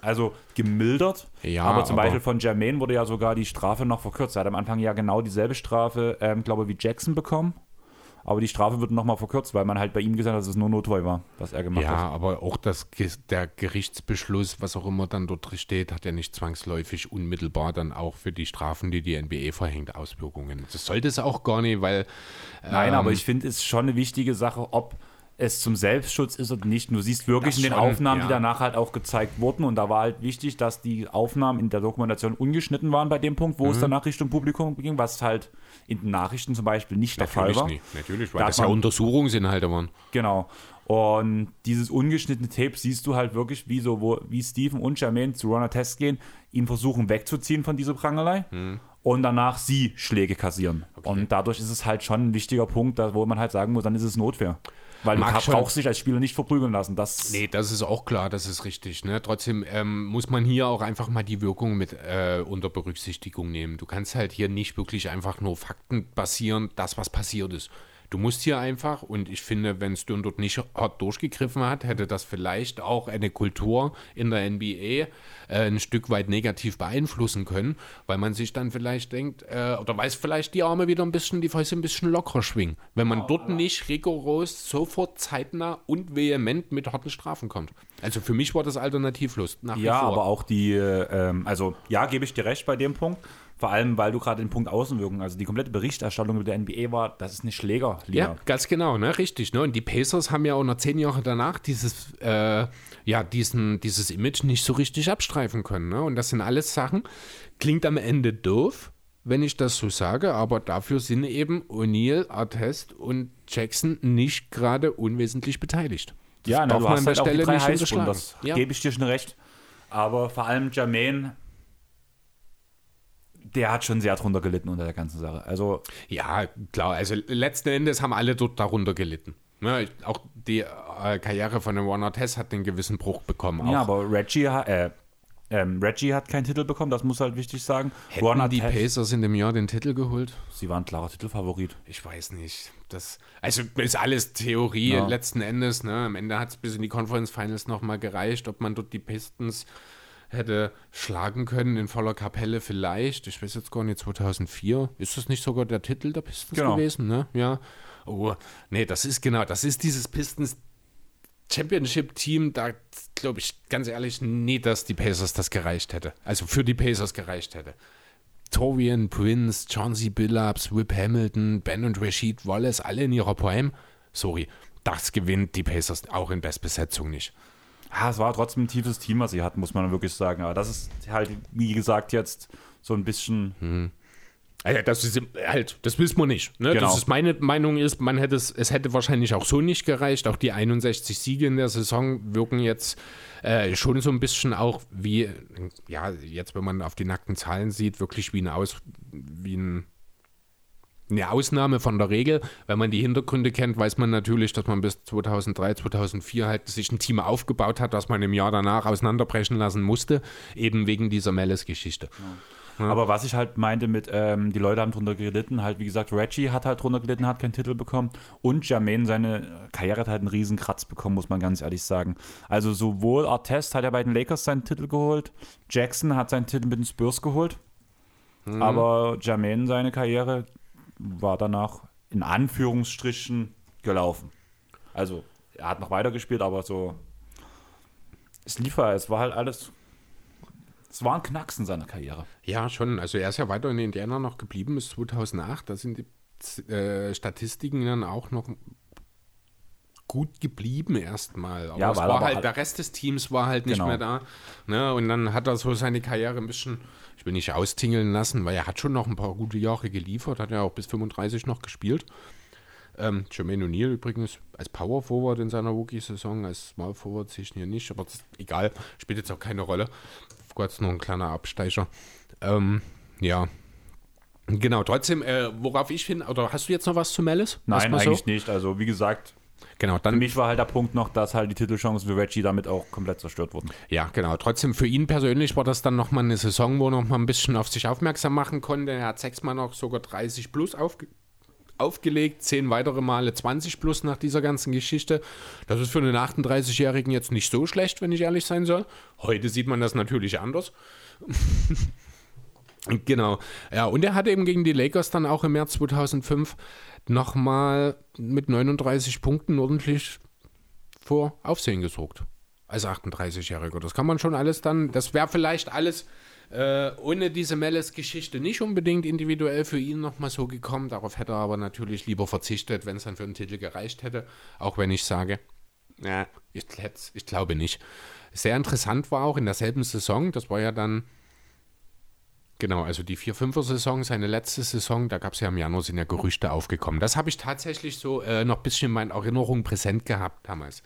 also gemildert. Ja, aber zum aber Beispiel von Jermaine wurde ja sogar die Strafe noch verkürzt. Er hat am Anfang ja genau dieselbe Strafe, ähm, glaube ich, wie Jackson bekommen. Aber die Strafe wird nochmal verkürzt, weil man halt bei ihm gesagt hat, dass es nur notwehr war, was er gemacht ja, hat. Ja, aber auch das, der Gerichtsbeschluss, was auch immer dann dort steht, hat ja nicht zwangsläufig unmittelbar dann auch für die Strafen, die die NBE verhängt, Auswirkungen. Das sollte es auch gar nicht, weil. Nein, ähm, aber ich finde, es ist schon eine wichtige Sache, ob es zum Selbstschutz ist oder nicht. Du siehst wirklich das in den schon, Aufnahmen, ja. die danach halt auch gezeigt wurden. Und da war halt wichtig, dass die Aufnahmen in der Dokumentation ungeschnitten waren bei dem Punkt, wo mhm. es danach Richtung Publikum ging, was halt in den Nachrichten zum Beispiel nicht Natürlich der Fall war. Nicht. Natürlich, weil da das ja Untersuchungsinhalte waren. Genau. Und dieses ungeschnittene Tape siehst du halt wirklich, wie so, wo, wie Steven und Jermaine zu Runner Test gehen, ihn versuchen wegzuziehen von dieser Prangelei. Mhm und danach sie Schläge kassieren. Okay. Und dadurch ist es halt schon ein wichtiger Punkt, wo man halt sagen muss, dann ist es Notwehr. Weil Mag du brauchst dich als Spieler nicht verprügeln lassen. Das nee, das ist auch klar, das ist richtig. Ne? Trotzdem ähm, muss man hier auch einfach mal die Wirkung mit äh, unter Berücksichtigung nehmen. Du kannst halt hier nicht wirklich einfach nur Fakten basieren, das, was passiert ist. Du musst hier einfach, und ich finde, wenn Stone dort nicht hart durchgegriffen hat, hätte das vielleicht auch eine Kultur in der NBA äh, ein Stück weit negativ beeinflussen können, weil man sich dann vielleicht denkt, äh, oder weiß vielleicht die Arme wieder ein bisschen, die Fäuste ein bisschen locker schwingen, wenn man dort nicht rigoros, sofort zeitnah und vehement mit harten Strafen kommt. Also für mich war das alternativlos. Ja, aber auch die, ähm, also ja, gebe ich dir recht bei dem Punkt. Vor allem, weil du gerade den Punkt Außenwirkung, also die komplette Berichterstattung über der NBA war, das ist eine Schläger. Ja, ganz genau, ne? richtig. Ne? Und die Pacers haben ja auch noch zehn Jahre danach dieses, äh, ja, diesen, dieses Image nicht so richtig abstreifen können. Ne? Und das sind alles Sachen, klingt am Ende doof, wenn ich das so sage, aber dafür sind eben O'Neill, Artest und Jackson nicht gerade unwesentlich beteiligt. Das ja, na, du hast halt auch Stelle die drei Highschool, das ja. gebe ich dir schon recht. Aber vor allem Jermaine der hat schon sehr drunter gelitten unter der ganzen Sache. Also ja, klar. Also letzten Endes haben alle dort darunter gelitten. Ja, auch die äh, Karriere von dem Warner Tess hat einen gewissen Bruch bekommen. Auch. Ja, aber Reggie, äh, ähm, Reggie hat keinen Titel bekommen, das muss halt wichtig sagen. Hätten Warner die Pacers in dem Jahr den Titel geholt? Sie waren klarer Titelfavorit. Ich weiß nicht. Das, also ist alles Theorie ja. letzten Endes. Ne? Am Ende hat es bis in die Conference Finals nochmal gereicht, ob man dort die Pistons hätte schlagen können in voller Kapelle vielleicht. Ich weiß jetzt gar nicht, 2004. Ist das nicht sogar der Titel der Pistons genau. gewesen? Ne? Ja. Oh, nee, das ist genau, das ist dieses Pistons Championship-Team, da glaube ich ganz ehrlich nie, dass die Pacers das gereicht hätte. Also für die Pacers gereicht hätte. Torian Prince, Chauncey Billups, Whip Hamilton, Ben und Rashid Wallace, alle in ihrer Prime. Sorry, das gewinnt die Pacers auch in Bestbesetzung nicht ja, es war trotzdem ein tiefes Team, was sie hatten, muss man wirklich sagen. Aber das ist halt, wie gesagt, jetzt so ein bisschen. Mhm. Also das ist halt, das wissen wir nicht. Ne? Genau. Das ist meine Meinung ist, man hätte es, es hätte wahrscheinlich auch so nicht gereicht. Auch die 61 Siege in der Saison wirken jetzt äh, schon so ein bisschen auch wie, ja, jetzt wenn man auf die nackten Zahlen sieht, wirklich wie ein Aus, wie ein eine Ausnahme von der Regel. Wenn man die Hintergründe kennt, weiß man natürlich, dass man bis 2003, 2004 halt sich ein Team aufgebaut hat, das man im Jahr danach auseinanderbrechen lassen musste, eben wegen dieser Mellis-Geschichte. Ja. Ja. Aber was ich halt meinte mit, ähm, die Leute haben drunter gelitten, halt wie gesagt, Reggie hat halt drunter gelitten, hat keinen Titel bekommen und Jermaine, seine Karriere hat halt einen riesen Kratz bekommen, muss man ganz ehrlich sagen. Also sowohl Artest hat ja bei den Lakers seinen Titel geholt, Jackson hat seinen Titel mit den Spurs geholt, mhm. aber Jermaine seine Karriere, war danach in Anführungsstrichen gelaufen. Also, er hat noch weitergespielt, aber so. Es lief halt, es war halt alles. Es war ein Knacks in seiner Karriere. Ja, schon. Also, er ist ja weiter in Indiana noch geblieben bis 2008. Da sind die äh, Statistiken dann auch noch gut geblieben erstmal. Aber ja, es war halt, halt, der Rest des Teams war halt nicht genau. mehr da. Ne? Und dann hat er so seine Karriere ein bisschen, ich will nicht austingeln lassen, weil er hat schon noch ein paar gute Jahre geliefert, hat ja auch bis 35 noch gespielt. Ähm, Jermaine O'Neal übrigens als Power Forward in seiner Rookie-Saison, als Small Forward sehe ich hier nicht, aber das, egal, spielt jetzt auch keine Rolle. Kurz noch ein kleiner Absteiger. Ähm, ja, Genau, trotzdem, äh, worauf ich hin, oder hast du jetzt noch was zu Mellis? Nein, eigentlich so? nicht. Also, wie gesagt, Genau, dann, für mich war halt der Punkt noch, dass halt die Titelchancen für Reggie damit auch komplett zerstört wurden. Ja, genau. Trotzdem für ihn persönlich war das dann nochmal eine Saison, wo er nochmal ein bisschen auf sich aufmerksam machen konnte. Er hat sechsmal noch sogar 30 plus aufge aufgelegt, zehn weitere Male 20 plus nach dieser ganzen Geschichte. Das ist für einen 38-Jährigen jetzt nicht so schlecht, wenn ich ehrlich sein soll. Heute sieht man das natürlich anders. [laughs] genau. Ja, und er hat eben gegen die Lakers dann auch im März 2005 nochmal mit 39 Punkten ordentlich vor Aufsehen gesorgt. Als 38-Jähriger. Das kann man schon alles dann, das wäre vielleicht alles äh, ohne diese Mellis-Geschichte nicht unbedingt individuell für ihn nochmal so gekommen. Darauf hätte er aber natürlich lieber verzichtet, wenn es dann für einen Titel gereicht hätte. Auch wenn ich sage, ja, ich, ich glaube nicht. Sehr interessant war auch in derselben Saison, das war ja dann Genau, also die 4-5er-Saison, seine letzte Saison, da gab es ja im Januar sind ja Gerüchte aufgekommen. Das habe ich tatsächlich so äh, noch ein bisschen in meiner Erinnerung präsent gehabt damals.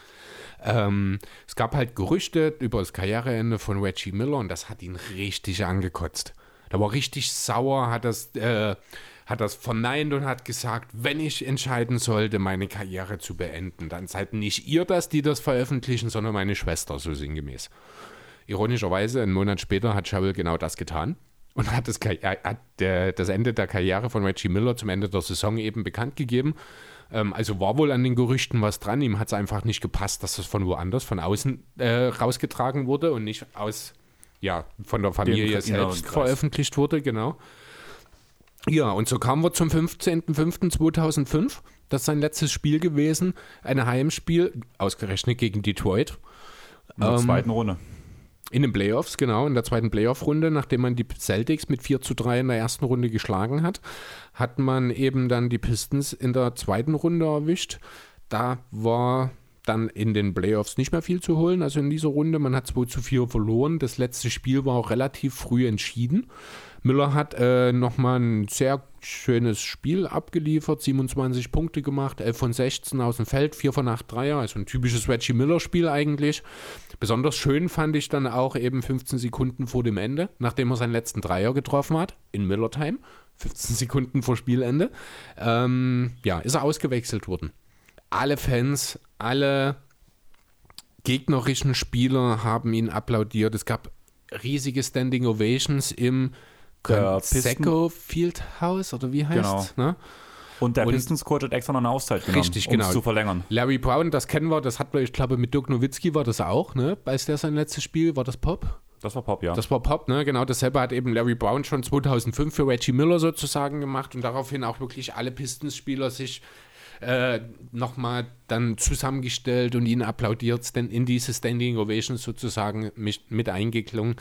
Ähm, es gab halt Gerüchte über das Karriereende von Reggie Miller und das hat ihn richtig angekotzt. Da war richtig sauer, hat das, äh, hat das verneint und hat gesagt, wenn ich entscheiden sollte, meine Karriere zu beenden, dann seid nicht ihr das, die das veröffentlichen, sondern meine Schwester, so sinngemäß. Ironischerweise, einen Monat später hat Cheryl genau das getan und hat das, hat das Ende der Karriere von Reggie Miller zum Ende der Saison eben bekannt gegeben. Ähm, also war wohl an den Gerüchten was dran. Ihm hat es einfach nicht gepasst, dass das von woanders, von außen äh, rausgetragen wurde und nicht aus, ja, von der Familie selbst veröffentlicht wurde, genau. Ja, und so kamen wir zum 15.05.2005. Das ist sein letztes Spiel gewesen. Ein Heimspiel, ausgerechnet gegen Detroit. In der ähm, zweiten Runde. In den Playoffs, genau, in der zweiten Playoff-Runde, nachdem man die Celtics mit 4 zu 3 in der ersten Runde geschlagen hat, hat man eben dann die Pistons in der zweiten Runde erwischt. Da war dann in den Playoffs nicht mehr viel zu holen, also in dieser Runde. Man hat 2 zu 4 verloren. Das letzte Spiel war auch relativ früh entschieden. Müller hat äh, nochmal ein sehr schönes Spiel abgeliefert, 27 Punkte gemacht, 11 von 16 aus dem Feld, 4 von 8 Dreier, also ein typisches Reggie Miller-Spiel eigentlich. Besonders schön fand ich dann auch eben 15 Sekunden vor dem Ende, nachdem er seinen letzten Dreier getroffen hat, in Miller-Time, 15 Sekunden vor Spielende, ähm, ja, ist er ausgewechselt worden. Alle Fans, alle gegnerischen Spieler haben ihn applaudiert. Es gab riesige Standing Ovations im Conseco Fieldhouse oder wie heißt? Genau. Ne? Und der Pistons-Coach hat extra noch eine Auszeit genommen, richtig, um genau. es zu verlängern. Larry Brown, das kennen wir, das hat wir, ich glaube, mit Dirk Nowitzki war das auch, ne? Als der sein letztes Spiel, war das Pop? Das war Pop, ja. Das war Pop, ne? Genau dasselbe hat eben Larry Brown schon 2005 für Reggie Miller sozusagen gemacht und daraufhin auch wirklich alle Pistons-Spieler sich äh, nochmal dann zusammengestellt und ihn applaudiert, denn in diese Standing Ovation sozusagen mit eingeklungen.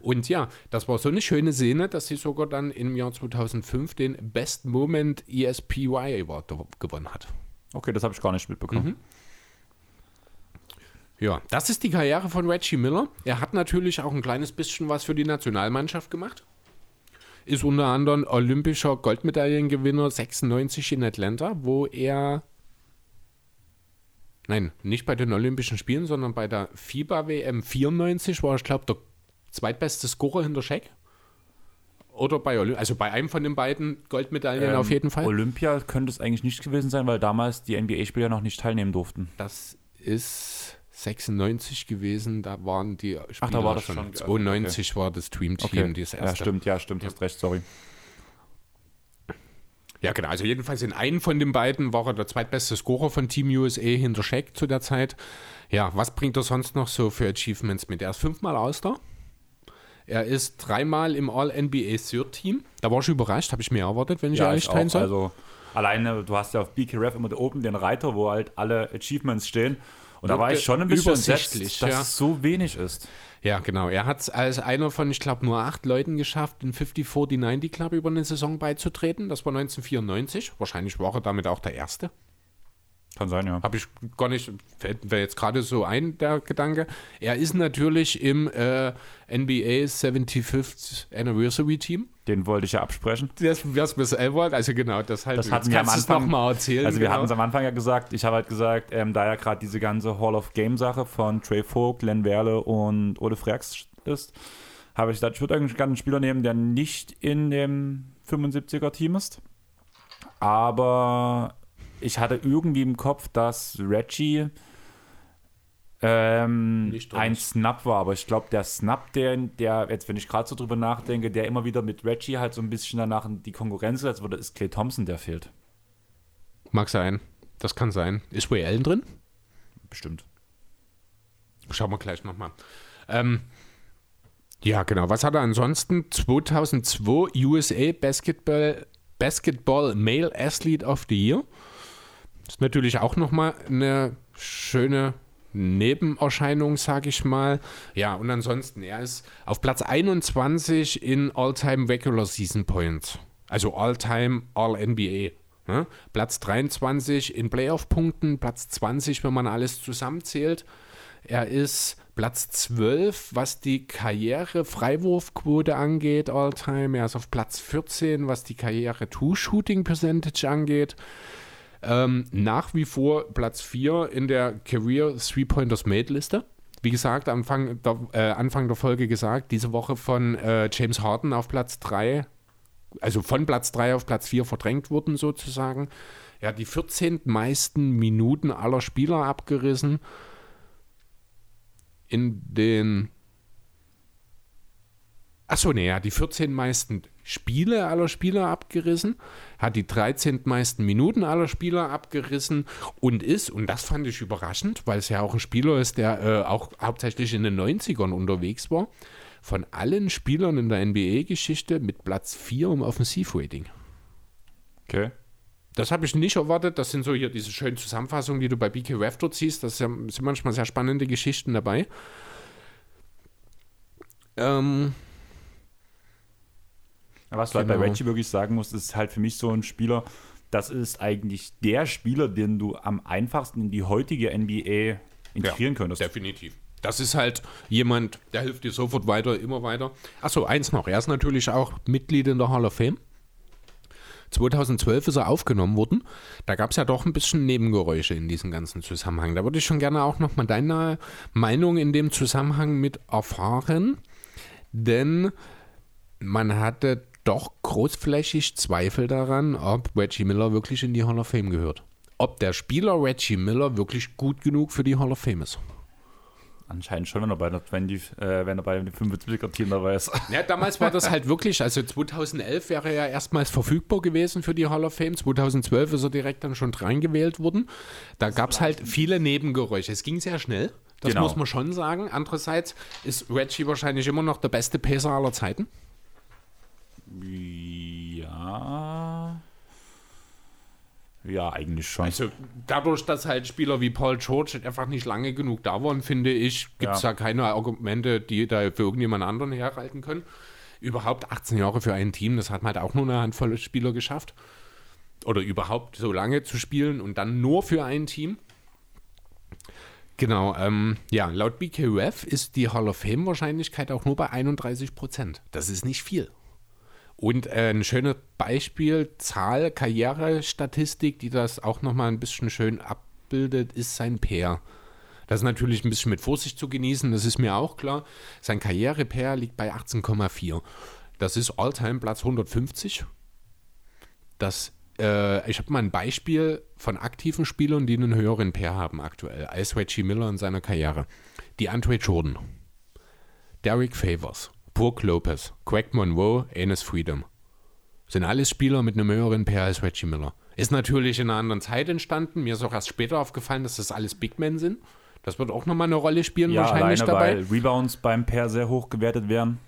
Und ja, das war so eine schöne Szene, dass sie sogar dann im Jahr 2005 den Best Moment ESPY Award gewonnen hat. Okay, das habe ich gar nicht mitbekommen. Mhm. Ja, das ist die Karriere von Reggie Miller. Er hat natürlich auch ein kleines bisschen was für die Nationalmannschaft gemacht. Ist unter anderem olympischer Goldmedaillengewinner 96 in Atlanta, wo er Nein, nicht bei den Olympischen Spielen, sondern bei der FIBA WM 94 war, ich glaube, der zweitbeste Scorer hinter Shaq. Oder bei Olymp also bei einem von den beiden Goldmedaillen ähm, auf jeden Fall. Olympia könnte es eigentlich nicht gewesen sein, weil damals die NBA-Spieler noch nicht teilnehmen durften. Das ist 96 gewesen, da waren die Spieler Ach, da war das schon. schon 92 okay. war das Dream Team, okay. Ja, stimmt, ja, stimmt, ja. hast recht, sorry. Ja, genau. Also jedenfalls in einem von den beiden war er der zweitbeste Scorer von Team USA hinter Shaq zu der Zeit. Ja, was bringt er sonst noch so für Achievements mit? Er ist fünfmal Auster. Er ist dreimal im All-NBA Third Team. Da war ich überrascht, habe ich mir erwartet, wenn ich ja, ehrlich sein soll. Also alleine, du hast ja auf BKRF immer oben den Reiter, wo halt alle Achievements stehen. Und da war ich schon ein bisschen entsetzt, dass ja. es so wenig ist. Ja, genau. Er hat es als einer von, ich glaube, nur acht Leuten geschafft, in 50-40-90 Club über eine Saison beizutreten. Das war 1994. Wahrscheinlich war er damit auch der Erste. Kann sein, ja. Habe ich gar nicht, fällt mir jetzt gerade so ein, der Gedanke. Er ist natürlich im äh, NBA 75th Anniversary Team. Den wollte ich ja absprechen. Das, was wir selber, also genau, das halt. Das hatten wir am Anfang nochmal erzählen. Also, wir genau. hatten es am Anfang ja gesagt. Ich habe halt gesagt, ähm, da ja gerade diese ganze Hall of Game-Sache von Trey Vogt, Len Werle und Ole Freaks ist, habe ich gesagt, ich würde eigentlich gerne einen Spieler nehmen, der nicht in dem 75er-Team ist. Aber ich hatte irgendwie im Kopf, dass Reggie ähm, ein Snap war, aber ich glaube, der Snap, der, der, jetzt wenn ich gerade so drüber nachdenke, der immer wieder mit Reggie halt so ein bisschen danach in die Konkurrenz setzt, wurde, ist Clay Thompson, der fehlt. Mag sein. Das kann sein. Ist Ray Allen drin? Bestimmt. Schauen wir gleich nochmal. Ähm, ja, genau. Was hat er ansonsten? 2002 USA Basketball, Basketball Male Athlete of the Year. Ist natürlich auch nochmal eine schöne Nebenerscheinung, sage ich mal. Ja, und ansonsten, er ist auf Platz 21 in All-Time Regular Season Points. Also All-Time All-NBA. Ne? Platz 23 in Playoff-Punkten, Platz 20, wenn man alles zusammenzählt. Er ist Platz 12, was die Karriere-Freiwurfquote angeht, All-Time. Er ist auf Platz 14, was die Karriere-Two-Shooting-Percentage angeht. Ähm, nach wie vor Platz 4 in der Career Three-Pointers Made-Liste. Wie gesagt, Anfang der, äh, Anfang der Folge gesagt, diese Woche von äh, James Harden auf Platz 3, also von Platz 3 auf Platz 4 verdrängt wurden sozusagen. Er hat die 14 meisten Minuten aller Spieler abgerissen. In den Achso, nee, er hat die 14 meisten Spiele aller Spieler abgerissen, hat die 13 meisten Minuten aller Spieler abgerissen und ist, und das fand ich überraschend, weil es ja auch ein Spieler ist, der äh, auch hauptsächlich in den 90ern unterwegs war, von allen Spielern in der NBA-Geschichte mit Platz 4 im Offensivrating. Okay. Das habe ich nicht erwartet. Das sind so hier diese schönen Zusammenfassungen, die du bei BK Ref dort siehst. Das sind manchmal sehr spannende Geschichten dabei. Ähm, was du genau. halt bei. Reggie wirklich sagen musst, ist halt für mich so ein Spieler, das ist eigentlich der Spieler, den du am einfachsten in die heutige NBA integrieren ja, könntest. Definitiv. Das ist halt jemand, der hilft dir sofort weiter, immer weiter. Achso, eins noch. Er ist natürlich auch Mitglied in der Hall of Fame. 2012 ist er aufgenommen worden. Da gab es ja doch ein bisschen Nebengeräusche in diesem ganzen Zusammenhang. Da würde ich schon gerne auch nochmal deine Meinung in dem Zusammenhang mit erfahren. Denn man hatte doch großflächig Zweifel daran, ob Reggie Miller wirklich in die Hall of Fame gehört. Ob der Spieler Reggie Miller wirklich gut genug für die Hall of Fame ist. Anscheinend schon, wenn er bei, der 20, äh, wenn er bei dem 75er-Team dabei ist. [laughs] Ja, damals war das halt wirklich, also 2011 wäre er ja erstmals verfügbar gewesen für die Hall of Fame. 2012 ist er direkt dann schon reingewählt worden. Da gab es halt viele Nebengeräusche. Es ging sehr schnell, das genau. muss man schon sagen. Andererseits ist Reggie wahrscheinlich immer noch der beste Pacer aller Zeiten. Ja. Ja, eigentlich schon. Also dadurch, dass halt Spieler wie Paul George einfach nicht lange genug da waren, finde ich, gibt es ja. da keine Argumente, die da für irgendjemand anderen herhalten können. Überhaupt 18 Jahre für ein Team, das hat man halt auch nur eine Handvoll Spieler geschafft. Oder überhaupt so lange zu spielen und dann nur für ein Team. Genau, ähm, ja, laut BKUF ist die Hall of Fame Wahrscheinlichkeit auch nur bei 31 Prozent. Das ist nicht viel. Und äh, ein schönes Beispiel, Zahl, Karrierestatistik, die das auch nochmal ein bisschen schön abbildet, ist sein Pair. Das ist natürlich ein bisschen mit Vorsicht zu genießen, das ist mir auch klar. Sein Karriere-Pair liegt bei 18,4. Das ist Alltime Platz 150. Das, äh, ich habe mal ein Beispiel von aktiven Spielern, die einen höheren Pair haben aktuell, als Reggie Miller in seiner Karriere. Die Andre Jordan, Derek Favors, Brooke Lopez, Craig Monroe, Enes Freedom. Sind alles Spieler mit einem höheren Pair als Reggie Miller. Ist natürlich in einer anderen Zeit entstanden. Mir ist auch erst später aufgefallen, dass das alles Big Men sind. Das wird auch nochmal eine Rolle spielen, ja, wahrscheinlich alleine, dabei. Weil Rebounds beim Pair sehr hoch gewertet werden.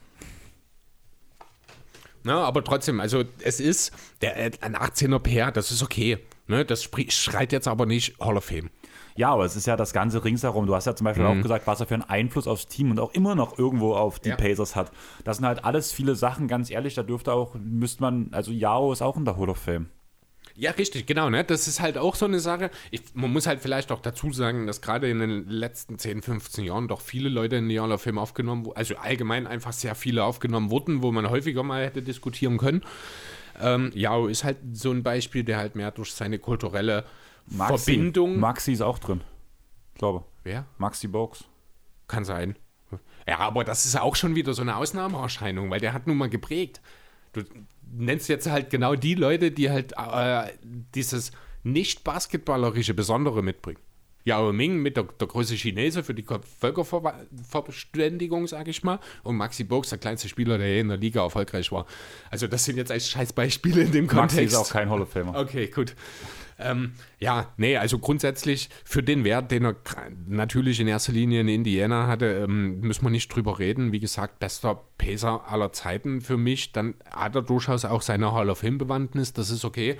Na, aber trotzdem, also es ist der, äh, ein 18er Pair, das ist okay. Ne, das schreit jetzt aber nicht Hall of Fame. Ja, aber es ist ja das Ganze ringsherum. Du hast ja zum Beispiel mhm. auch gesagt, was er für einen Einfluss aufs Team und auch immer noch irgendwo auf die ja. Pacers hat. Das sind halt alles viele Sachen, ganz ehrlich, da dürfte auch, müsste man, also Yao ist auch in der Hall of Fame. Ja, richtig, genau. Ne? Das ist halt auch so eine Sache. Ich, man muss halt vielleicht auch dazu sagen, dass gerade in den letzten 10, 15 Jahren doch viele Leute in die Hall of Fame aufgenommen wurden, also allgemein einfach sehr viele aufgenommen wurden, wo man häufiger mal hätte diskutieren können. Ähm, Yao ist halt so ein Beispiel, der halt mehr durch seine kulturelle Maxi. Verbindung. Maxi ist auch drin. Ich glaube. Wer? Maxi Box. Kann sein. Ja, aber das ist auch schon wieder so eine Ausnahmeerscheinung, weil der hat nun mal geprägt. Du nennst jetzt halt genau die Leute, die halt äh, dieses nicht basketballerische Besondere mitbringen. Yao Ming mit der, der große Chinese für die Völkerverständigung, sage ich mal. Und Maxi Box, der kleinste Spieler, der in der Liga erfolgreich war. Also, das sind jetzt als Scheißbeispiele in dem Kontext. Maxi ist auch kein Hall of Famer. Okay, gut. Ähm, ja, nee, also grundsätzlich für den Wert, den er natürlich in erster Linie in Indiana hatte, ähm, müssen wir nicht drüber reden. Wie gesagt, bester Pacer aller Zeiten für mich. Dann hat er durchaus auch seine Hall of Fame-Bewandtnis, das ist okay.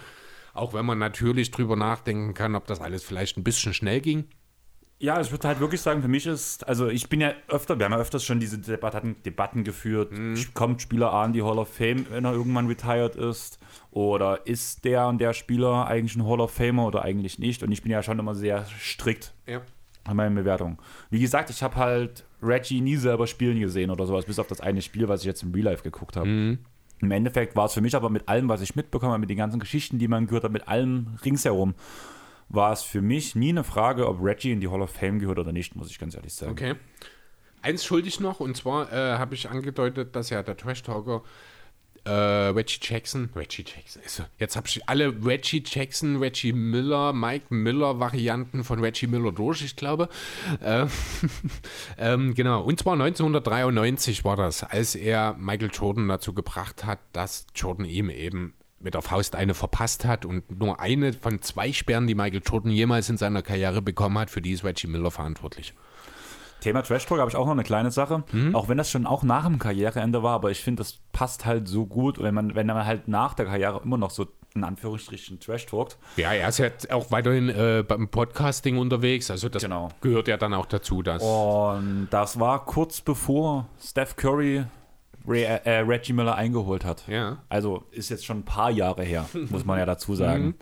Auch wenn man natürlich drüber nachdenken kann, ob das alles vielleicht ein bisschen schnell ging. Ja, ich würde halt wirklich sagen, für mich ist, also ich bin ja öfter, wir haben ja öfters schon diese Debatten, Debatten geführt. Mhm. Kommt Spieler an die Hall of Fame, wenn er irgendwann retired ist? Oder ist der und der Spieler eigentlich ein Hall of Famer oder eigentlich nicht? Und ich bin ja schon immer sehr strikt ja. an meinen Bewertungen. Wie gesagt, ich habe halt Reggie nie selber spielen gesehen oder sowas, bis auf das eine Spiel, was ich jetzt im Real Life geguckt habe. Mhm. Im Endeffekt war es für mich aber mit allem, was ich mitbekomme, mit den ganzen Geschichten, die man gehört hat, mit allem ringsherum, war es für mich nie eine Frage, ob Reggie in die Hall of Fame gehört oder nicht, muss ich ganz ehrlich sagen. Okay. Eins schuldig noch, und zwar äh, habe ich angedeutet, dass ja der Trash Talker äh, Reggie Jackson, Reggie Jackson, jetzt habe ich alle Reggie Jackson, Reggie Miller, Mike Miller Varianten von Reggie Miller durch, ich glaube. Äh, [laughs] ähm, genau, und zwar 1993 war das, als er Michael Jordan dazu gebracht hat, dass Jordan ihm eben mit der Faust eine verpasst hat und nur eine von zwei Sperren, die Michael Jordan jemals in seiner Karriere bekommen hat, für die ist Reggie Miller verantwortlich. Thema Trash Talk habe ich auch noch eine kleine Sache. Mhm. Auch wenn das schon auch nach dem Karriereende war, aber ich finde, das passt halt so gut, wenn man, wenn man halt nach der Karriere immer noch so in Anführungsstrichen Trash talkt. Ja, er ist ja auch weiterhin äh, beim Podcasting unterwegs, also das genau. gehört ja dann auch dazu. Dass Und das war kurz bevor Steph Curry Ray, äh, Reggie Miller eingeholt hat. Ja. Also ist jetzt schon ein paar Jahre her, muss man ja [laughs] dazu sagen. Mhm.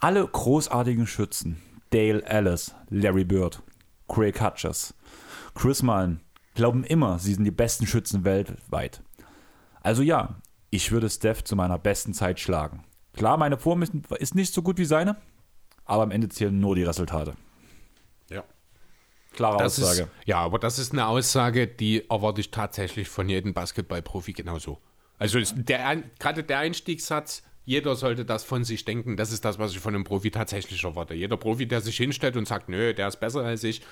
Alle großartigen Schützen, Dale Ellis, Larry Bird, Craig Hutchers, Chris Mullen glauben immer, sie sind die besten Schützen weltweit. Also ja, ich würde Steph zu meiner besten Zeit schlagen. Klar, meine Form ist, nicht so gut wie seine, aber am Ende zählen nur die Resultate. Ja. Klare das Aussage. Ist, ja, aber das ist eine Aussage, die erwarte ich tatsächlich von jedem Basketballprofi genauso. Also der, gerade der Einstiegssatz, jeder sollte das von sich denken. Das ist das, was ich von einem Profi tatsächlich erwarte. Jeder Profi, der sich hinstellt und sagt, nö, der ist besser als ich,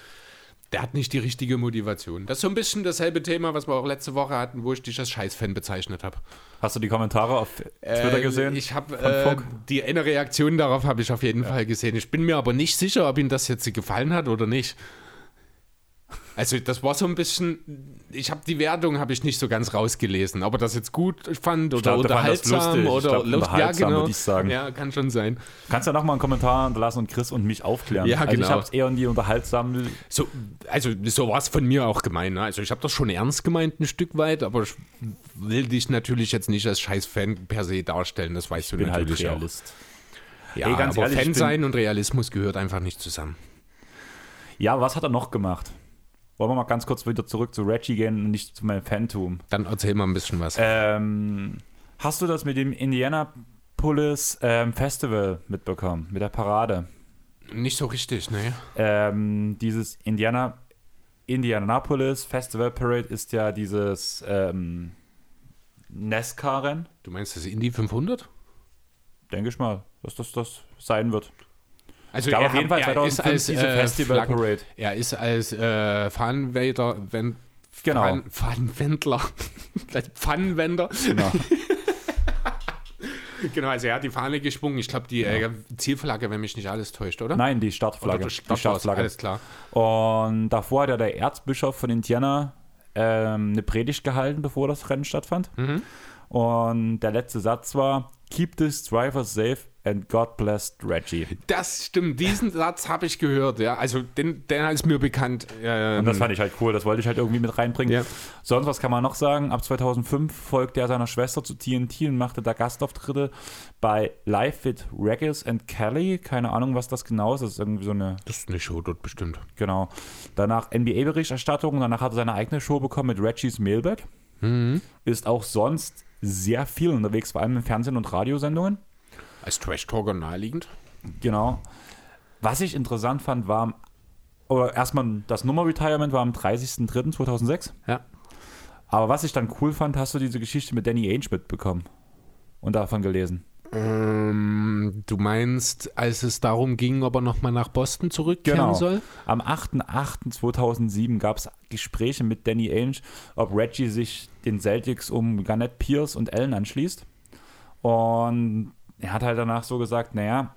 der hat nicht die richtige Motivation. Das ist so ein bisschen dasselbe Thema, was wir auch letzte Woche hatten, wo ich dich als Scheißfan bezeichnet habe. Hast du die Kommentare auf Twitter äh, gesehen? Ich habe äh, die eine Reaktion darauf habe ich auf jeden ja. Fall gesehen. Ich bin mir aber nicht sicher, ob ihm das jetzt gefallen hat oder nicht. Also das war so ein bisschen, ich habe die Wertung habe ich nicht so ganz rausgelesen, aber das jetzt gut fand oder glaub, unterhaltsam oder glaub, ja genau, würde ich sagen. Ja, kann schon sein. Kannst du ja nochmal einen Kommentar unterlassen und Chris und mich aufklären. Ja, also genau. ich habe es eher in die unterhaltsamen. So, also so war es von mir auch gemeint. Ne? Also ich habe das schon ernst gemeint ein Stück weit, aber ich will dich natürlich jetzt nicht als Scheiß-Fan per se darstellen. Das weißt ich du bin halt natürlich halt Realist. auch. Ja, Ey, aber ehrlich, Fan sein und Realismus gehört einfach nicht zusammen. Ja, was hat er noch gemacht? Wollen wir mal ganz kurz wieder zurück zu Reggie gehen und nicht zu meinem Phantom? Dann erzähl mal ein bisschen was. Ähm, hast du das mit dem Indianapolis ähm, Festival mitbekommen? Mit der Parade? Nicht so richtig, ne? Ähm, dieses Indiana, Indianapolis Festival Parade ist ja dieses ähm, NASCAR-Rennen. Du meinst das Indy 500? Denke ich mal, dass das das sein wird. Also er auf jeden Fall 2005 als, diese äh, Festival Flaggen, Parade. Er ist als äh, Fahnenwälder, wenn genau. Fahn, Fahnenwendler, [laughs] Pfannenwender. Genau. [laughs] genau, also er hat die Fahne geschwungen. Ich glaube, die äh, Zielflagge, wenn mich nicht alles täuscht, oder? Nein, die Startflagge. die Startflagge. Alles klar. Und davor hat ja der Erzbischof von Indiana ähm, eine Predigt gehalten, bevor das Rennen stattfand. Mhm. Und der letzte Satz war: Keep this driver safe and God bless Reggie. Das stimmt, diesen Satz habe ich gehört, ja. Also den, der ist mir bekannt. Ähm, und das fand ich halt cool, das wollte ich halt irgendwie mit reinbringen. Ja. Sonst, was kann man noch sagen? Ab 2005 folgte er seiner Schwester zu TNT und machte da Gastauftritte bei Live with Regis and Kelly. Keine Ahnung, was das genau ist. Das ist irgendwie so eine. Das ist eine Show dort bestimmt. Genau. Danach NBA-Berichterstattung, danach hat er seine eigene Show bekommen mit Reggie's Mailbag. Mhm. Ist auch sonst sehr viel unterwegs, vor allem in Fernsehen- und Radiosendungen. Als Trash-Talker naheliegend. Genau. Was ich interessant fand, war, oder erstmal das Nummer-Retirement war am 30.03.2006. Ja. Aber was ich dann cool fand, hast du diese Geschichte mit Danny Ainge mitbekommen und davon gelesen? Ähm, du meinst, als es darum ging, ob er nochmal nach Boston zurückkehren genau. soll? Am 8.8.2007 gab es Gespräche mit Danny Ainge, ob Reggie sich den Celtics um Garnett Pierce und Allen anschließt. Und er hat halt danach so gesagt, naja,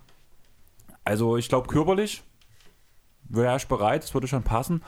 also ich glaube körperlich wäre ich bereit, das würde schon passen.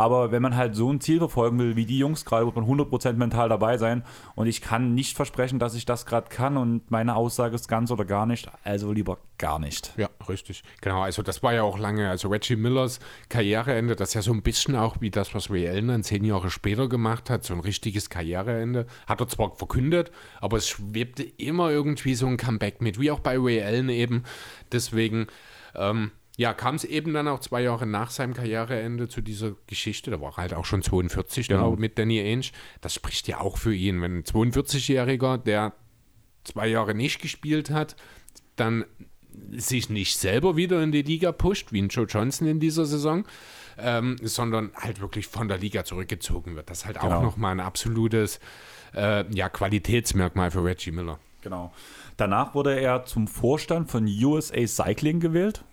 Aber wenn man halt so ein Ziel verfolgen will wie die Jungs gerade, wird man 100% mental dabei sein. Und ich kann nicht versprechen, dass ich das gerade kann. Und meine Aussage ist ganz oder gar nicht. Also lieber gar nicht. Ja, richtig. Genau, also das war ja auch lange. Also Reggie Millers Karriereende, das ist ja so ein bisschen auch wie das, was Ray Allen dann zehn Jahre später gemacht hat. So ein richtiges Karriereende. Hat er zwar verkündet, aber es schwebte immer irgendwie so ein Comeback mit. Wie auch bei Ray Allen eben. Deswegen. Ähm, ja, kam es eben dann auch zwei Jahre nach seinem Karriereende zu dieser Geschichte. Da war er halt auch schon 42 genau. mit Danny Ainge. Das spricht ja auch für ihn. Wenn ein 42-Jähriger, der zwei Jahre nicht gespielt hat, dann sich nicht selber wieder in die Liga pusht, wie ein Joe Johnson in dieser Saison, ähm, sondern halt wirklich von der Liga zurückgezogen wird. Das ist halt genau. auch nochmal ein absolutes äh, ja, Qualitätsmerkmal für Reggie Miller. Genau. Danach wurde er zum Vorstand von USA Cycling gewählt.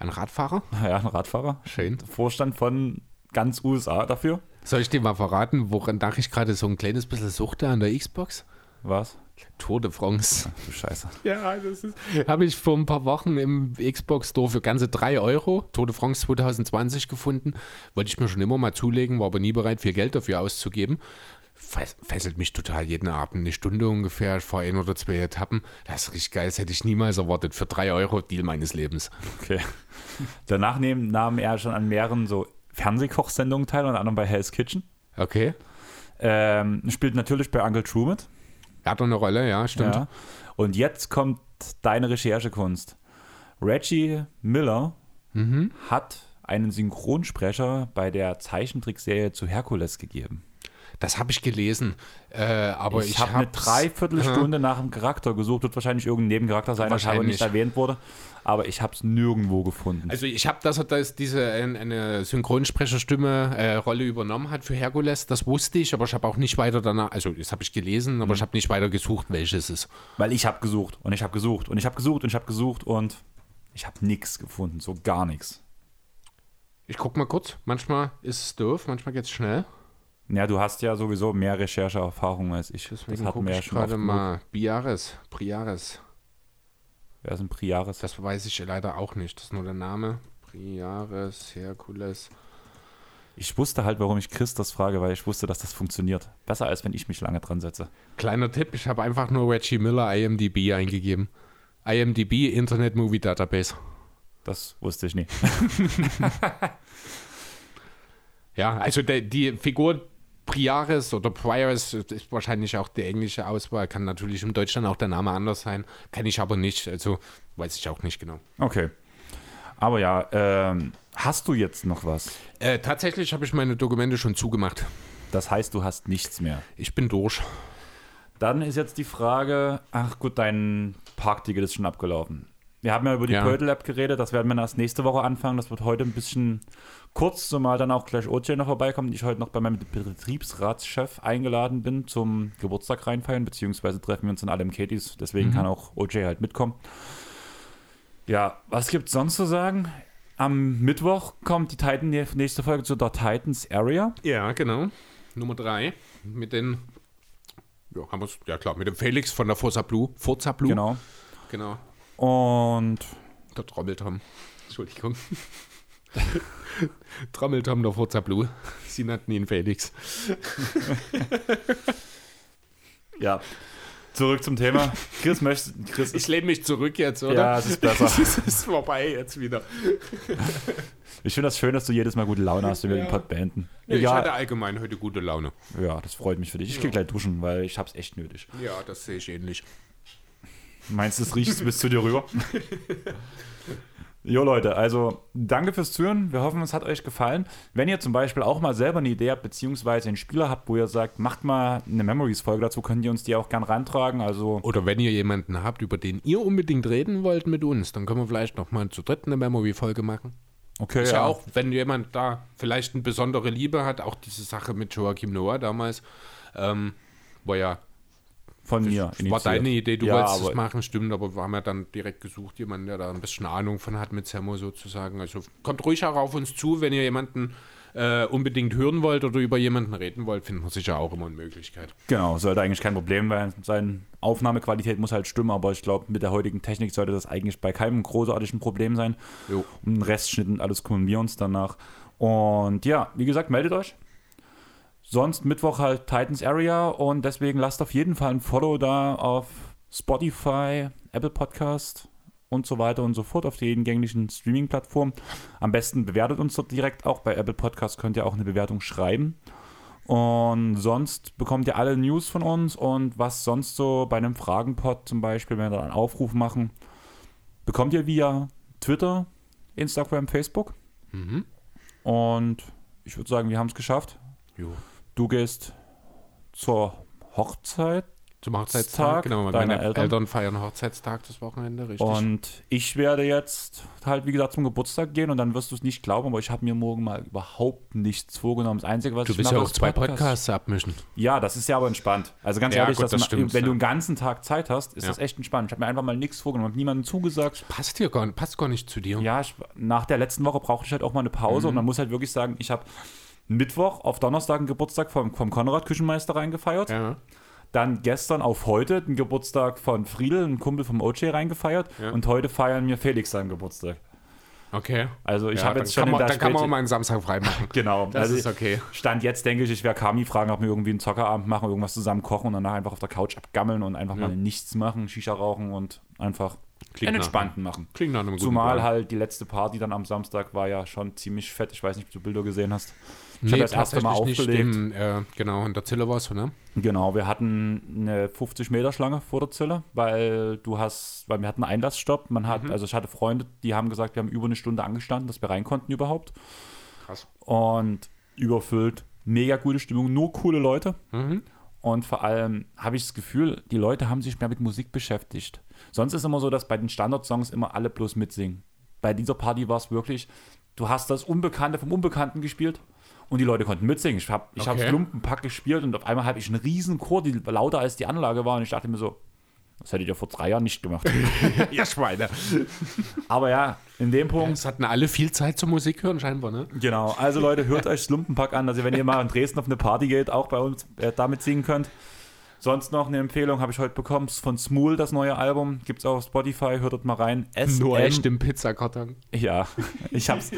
Ein Radfahrer? [laughs] Ja, ein Radfahrer. Schön. Vorstand von ganz USA dafür. Soll ich dir mal verraten, woran ich gerade so ein kleines bisschen suchte an der Xbox? Was? Tour de France. Ach, du Scheiße. [laughs] Ja, das ist. Habe ich vor ein paar Wochen im Xbox Store für ganze 3 Euro Tour de France 2020 gefunden. Wollte ich mir schon immer mal zulegen, war aber nie bereit, viel Geld dafür auszugeben. Fesselt mich total jeden Abend. Eine Stunde ungefähr. Ich fahre ein oder zwei Etappen. Das ist richtig geil. Das hätte ich niemals erwartet. Für 3 Euro Deal meines Lebens. Okay. Danach nahm er schon an mehreren so Fernsehkochsendungen teil, unter anderem bei Hell's Kitchen. Okay. Ähm, spielt natürlich bei Uncle True mit. Er hat doch eine Rolle, ja, stimmt. Ja. Und jetzt kommt deine Recherchekunst. Reggie Miller Mhm. hat einen Synchronsprecher bei der Zeichentrickserie zu Herkules gegeben. Das habe ich gelesen. Äh, aber ich, ich habe eine Dreiviertelstunde nach einem Charakter gesucht. Wird wahrscheinlich irgendein Nebencharakter sein, der aber Wahrscheinlich. nicht erwähnt wurde. Aber ich habe es nirgendwo gefunden. Also ich habe, dass er das, diese ein- eine Synchronsprecherstimme äh, Rolle übernommen hat für Herkules, das wusste ich, aber ich habe auch nicht weiter danach, also das habe ich gelesen, aber ich habe nicht weiter gesucht, welches es ist. Weil ich habe gesucht und ich habe gesucht und ich habe gesucht und ich habe gesucht und ich habe nichts gefunden. So gar nichts. Ich guck mal kurz, manchmal ist es doof, manchmal geht es schnell. Ja, du hast ja sowieso mehr Rechercheerfahrung als ich. Deswegen hatten gucke wir ja ich schon gerade mal. Biares, Priares. Wer ist ein Priaris? Das weiß ich leider auch nicht. Das ist nur der Name. Priares, Herkules. Ich wusste halt, warum ich Chris das frage, weil ich wusste, dass das funktioniert. Besser als wenn ich mich lange dran setze. Kleiner Tipp, ich habe einfach nur Reggie Miller IMDb eingegeben. IMDb Internet Movie Database. Das wusste ich nie. [laughs] Ja, also der, die Figur Priaris oder Priaris ist wahrscheinlich auch die englische Auswahl. Kann natürlich in Deutschland auch der Name anders sein. Kann ich aber nicht. Also weiß ich auch nicht genau. Okay. Aber ja, ähm, hast du jetzt noch was? Äh, tatsächlich habe ich meine Dokumente schon zugemacht. Das heißt, du hast nichts mehr. Ich bin durch. Dann ist jetzt die Frage, ach gut, dein Parkticket ist schon abgelaufen. Wir haben ja über die Ja. Pödel-App geredet, das werden wir erst nächste Woche anfangen. Das wird heute ein bisschen kurz, zumal dann auch gleich OJ noch vorbeikommt ich heute noch bei meinem Betriebsratschef eingeladen bin zum Geburtstag reinfeiern, beziehungsweise treffen wir uns dann alle im Katie's, deswegen kann auch OJ halt mitkommen. Ja, was gibt's sonst zu sagen? Am Mittwoch kommt die Titan nächste Folge zu der Titans Area. Ja, genau. Nummer drei. Mit den. Ja, haben wir's, ja klar, mit dem Felix von der Forza Blue. Forza Blue. Genau. Genau. Und Der Trommeltom. Entschuldigung. [laughs] Trommeltom der Forza Blue. Sie nannten ihn Felix. [laughs] ja, zurück zum Thema. Chris möchte. Chris Ich lehne mich zurück jetzt, oder? Ja, es ist besser. [laughs] es ist vorbei jetzt wieder. Ich finde das schön, dass du jedes Mal gute Laune hast, wenn wir Ja. den Pod beenden. Nee, ich hatte allgemein heute gute Laune. Ja, das freut mich für dich. Ich gehe gleich duschen, weil ich hab's echt nötig. Ja, das sehe ich ähnlich. Meinst du, es riecht bis zu dir rüber? Jo Leute, also danke fürs Zuhören. Wir hoffen, es hat euch gefallen. Wenn ihr zum Beispiel auch mal selber eine Idee habt, beziehungsweise einen Spieler habt, wo ihr sagt, macht mal eine Memories-Folge dazu, könnt ihr uns die auch gern rantragen. Also Oder wenn ihr jemanden habt, über den ihr unbedingt reden wollt mit uns, dann können wir vielleicht noch mal zu dritt eine Memory-Folge machen. okay, Ist ja auch, wenn jemand da vielleicht eine besondere Liebe hat, auch diese Sache mit Joachim Noah damals, ähm, war ja, von mir. war initiiert. deine Idee, du ja, wolltest es machen, stimmt, aber wir haben ja dann direkt gesucht, jemanden, der da ein bisschen Ahnung von hat mit Semmo sozusagen. Also kommt ruhig auch auf uns zu, wenn ihr jemanden äh, unbedingt hören wollt oder über jemanden reden wollt, finden wir sicher auch immer eine Möglichkeit. Genau, sollte eigentlich kein Problem sein. Aufnahmequalität muss halt stimmen, aber ich glaube, mit der heutigen Technik sollte das eigentlich bei keinem großartigen Problem sein. Jo. Um den Restschnitt und alles kümmern wir uns danach. Und ja, wie gesagt, meldet euch. Sonst Mittwoch halt Titans Area und deswegen lasst auf jeden Fall ein Follow da auf Spotify, Apple Podcast und so weiter und so fort auf den gänglichen Streaming-Plattformen. Am besten bewertet uns dort direkt auch. Bei Apple Podcast könnt ihr auch eine Bewertung schreiben. Und sonst bekommt ihr alle News von uns und was sonst so bei einem Fragenpod zum Beispiel, wenn wir da einen Aufruf machen, bekommt ihr via Twitter, Instagram, Facebook. Mhm. Und ich würde sagen, wir haben es geschafft. Jo. Du gehst zur Hochzeit. Zum Hochzeitstag, genau. deiner Meine Eltern. Eltern. feiern Hochzeitstag das Wochenende, richtig. Und ich werde jetzt halt, wie gesagt, zum Geburtstag gehen und dann wirst du es nicht glauben, aber ich habe mir morgen mal überhaupt nichts vorgenommen. Das Einzige, was du ich mache, ja auch ist zwei Podcast. Podcasts abmischen. Ja, das ist ja aber entspannt. Also ganz Ja, ehrlich, gut, das man, stimmt, wenn ja. du einen ganzen Tag Zeit hast, ist das echt entspannt. Ich habe mir einfach mal nichts vorgenommen, habe niemandem zugesagt. Passt hier gar, passt gar nicht zu dir. Ja, ich, nach der letzten Woche brauchte ich halt auch mal eine Pause und man muss halt wirklich sagen, ich habe Mittwoch auf Donnerstag einen Geburtstag vom, vom Konrad Küchenmeister reingefeiert. Ja. Dann gestern auf heute den Geburtstag von Friedel, ein Kumpel vom OJ, reingefeiert. Ja. Und heute feiern wir Felix seinen Geburtstag. Okay. Also ich ja, habe jetzt schon kann man, dann kann man auch mal einen Samstag frei machen. [laughs] Genau. Das also ist okay. Stand jetzt denke ich, ich werde Kami fragen, ob wir irgendwie einen Zockerabend machen, irgendwas zusammen kochen und danach einfach auf der Couch abgammeln und einfach mal nichts machen, Shisha rauchen und einfach Klingt einen entspannten machen. Klingt nach einem guten Zumal Plan. halt die letzte Party dann am Samstag war ja schon ziemlich fett. Ich weiß nicht, ob du Bilder gesehen hast. Ich Nee, habe das erste Mal aufgelegt. Nicht, äh, genau, in der Zille war es so, ne? Genau, wir hatten eine 50 Meter Schlange vor der Zille, weil du hast, weil wir hatten einen Einlassstopp. Man hat, Mhm. also ich hatte Freunde, die haben gesagt, wir haben über eine Stunde angestanden, dass wir rein konnten überhaupt. Krass. Und überfüllt, mega gute Stimmung, nur coole Leute. Mhm. Und vor allem habe ich das Gefühl, die Leute haben sich mehr mit Musik beschäftigt. Sonst ist immer so, dass bei den Standardsongs immer alle bloß mitsingen. Bei dieser Party war es wirklich, du hast das Unbekannte vom Unbekannten gespielt und die Leute konnten mitsingen. Ich habe ich Okay. hab Lumpenpack gespielt und auf einmal habe ich einen riesen Chor, die lauter als die Anlage war und ich dachte mir so, das hättet ihr vor drei Jahren nicht gemacht. [laughs] ja, Schweine. Aber ja, in dem Punkt, Es hatten alle viel Zeit zum Musik hören, scheinbar, ne? genau. Also Leute, hört euch das Lumpenpack an, ihr, wenn ihr mal in Dresden auf eine Party geht, auch bei uns äh, damit singen könnt. Sonst noch eine Empfehlung habe ich heute bekommen von Smule, das neue Album. Gibt es auch auf Spotify, hört dort mal rein. Nur SM echt im Pizzakarton. Ja, [laughs] ich hab's.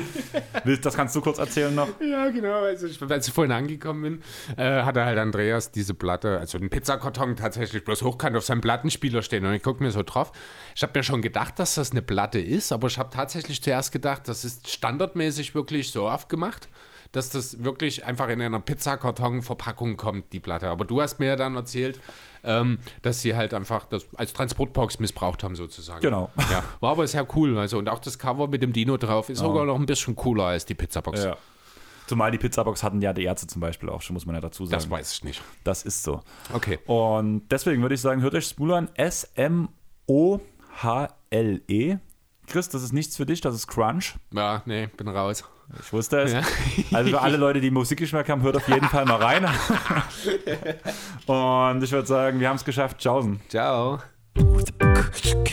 Willst- Das kannst du kurz erzählen noch? Ja, genau. Also ich, als ich vorhin angekommen bin, äh, hatte halt Andreas diese Platte, also einen Pizzakarton tatsächlich bloß hochkant auf seinem Plattenspieler stehen. Und ich gucke mir so drauf. Ich habe mir schon gedacht, dass das eine Platte ist, aber ich habe tatsächlich zuerst gedacht, das ist standardmäßig wirklich so aufgemacht, dass das wirklich einfach in einer Pizzakarton-Verpackung kommt, die Platte. Aber du hast mir ja dann erzählt, ähm, dass sie halt einfach das als Transportbox missbraucht haben, sozusagen. Genau. Ja, war aber sehr cool. Also, und auch das Cover mit dem Dino drauf ist sogar noch ein bisschen cooler als die Pizzabox. Ja. Zumal die Pizzabox hatten ja die Ärzte zum Beispiel auch schon, muss man ja dazu sagen. Das weiß ich nicht. Das ist so. Okay. Und deswegen würde ich sagen, hört euch Smule an. S-M-O-H-L-E. Chris, das ist nichts für dich, das ist Crunch. Ja, nee, bin raus. Ich wusste es. Ja. Also für alle Leute, die Musikgeschmack haben, hört auf jeden Fall mal rein. [laughs] Und ich würde sagen, wir haben es geschafft. Tschaußen. Ciao. Thank.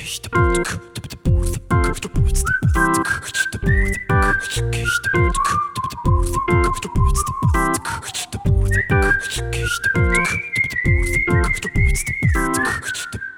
[laughs]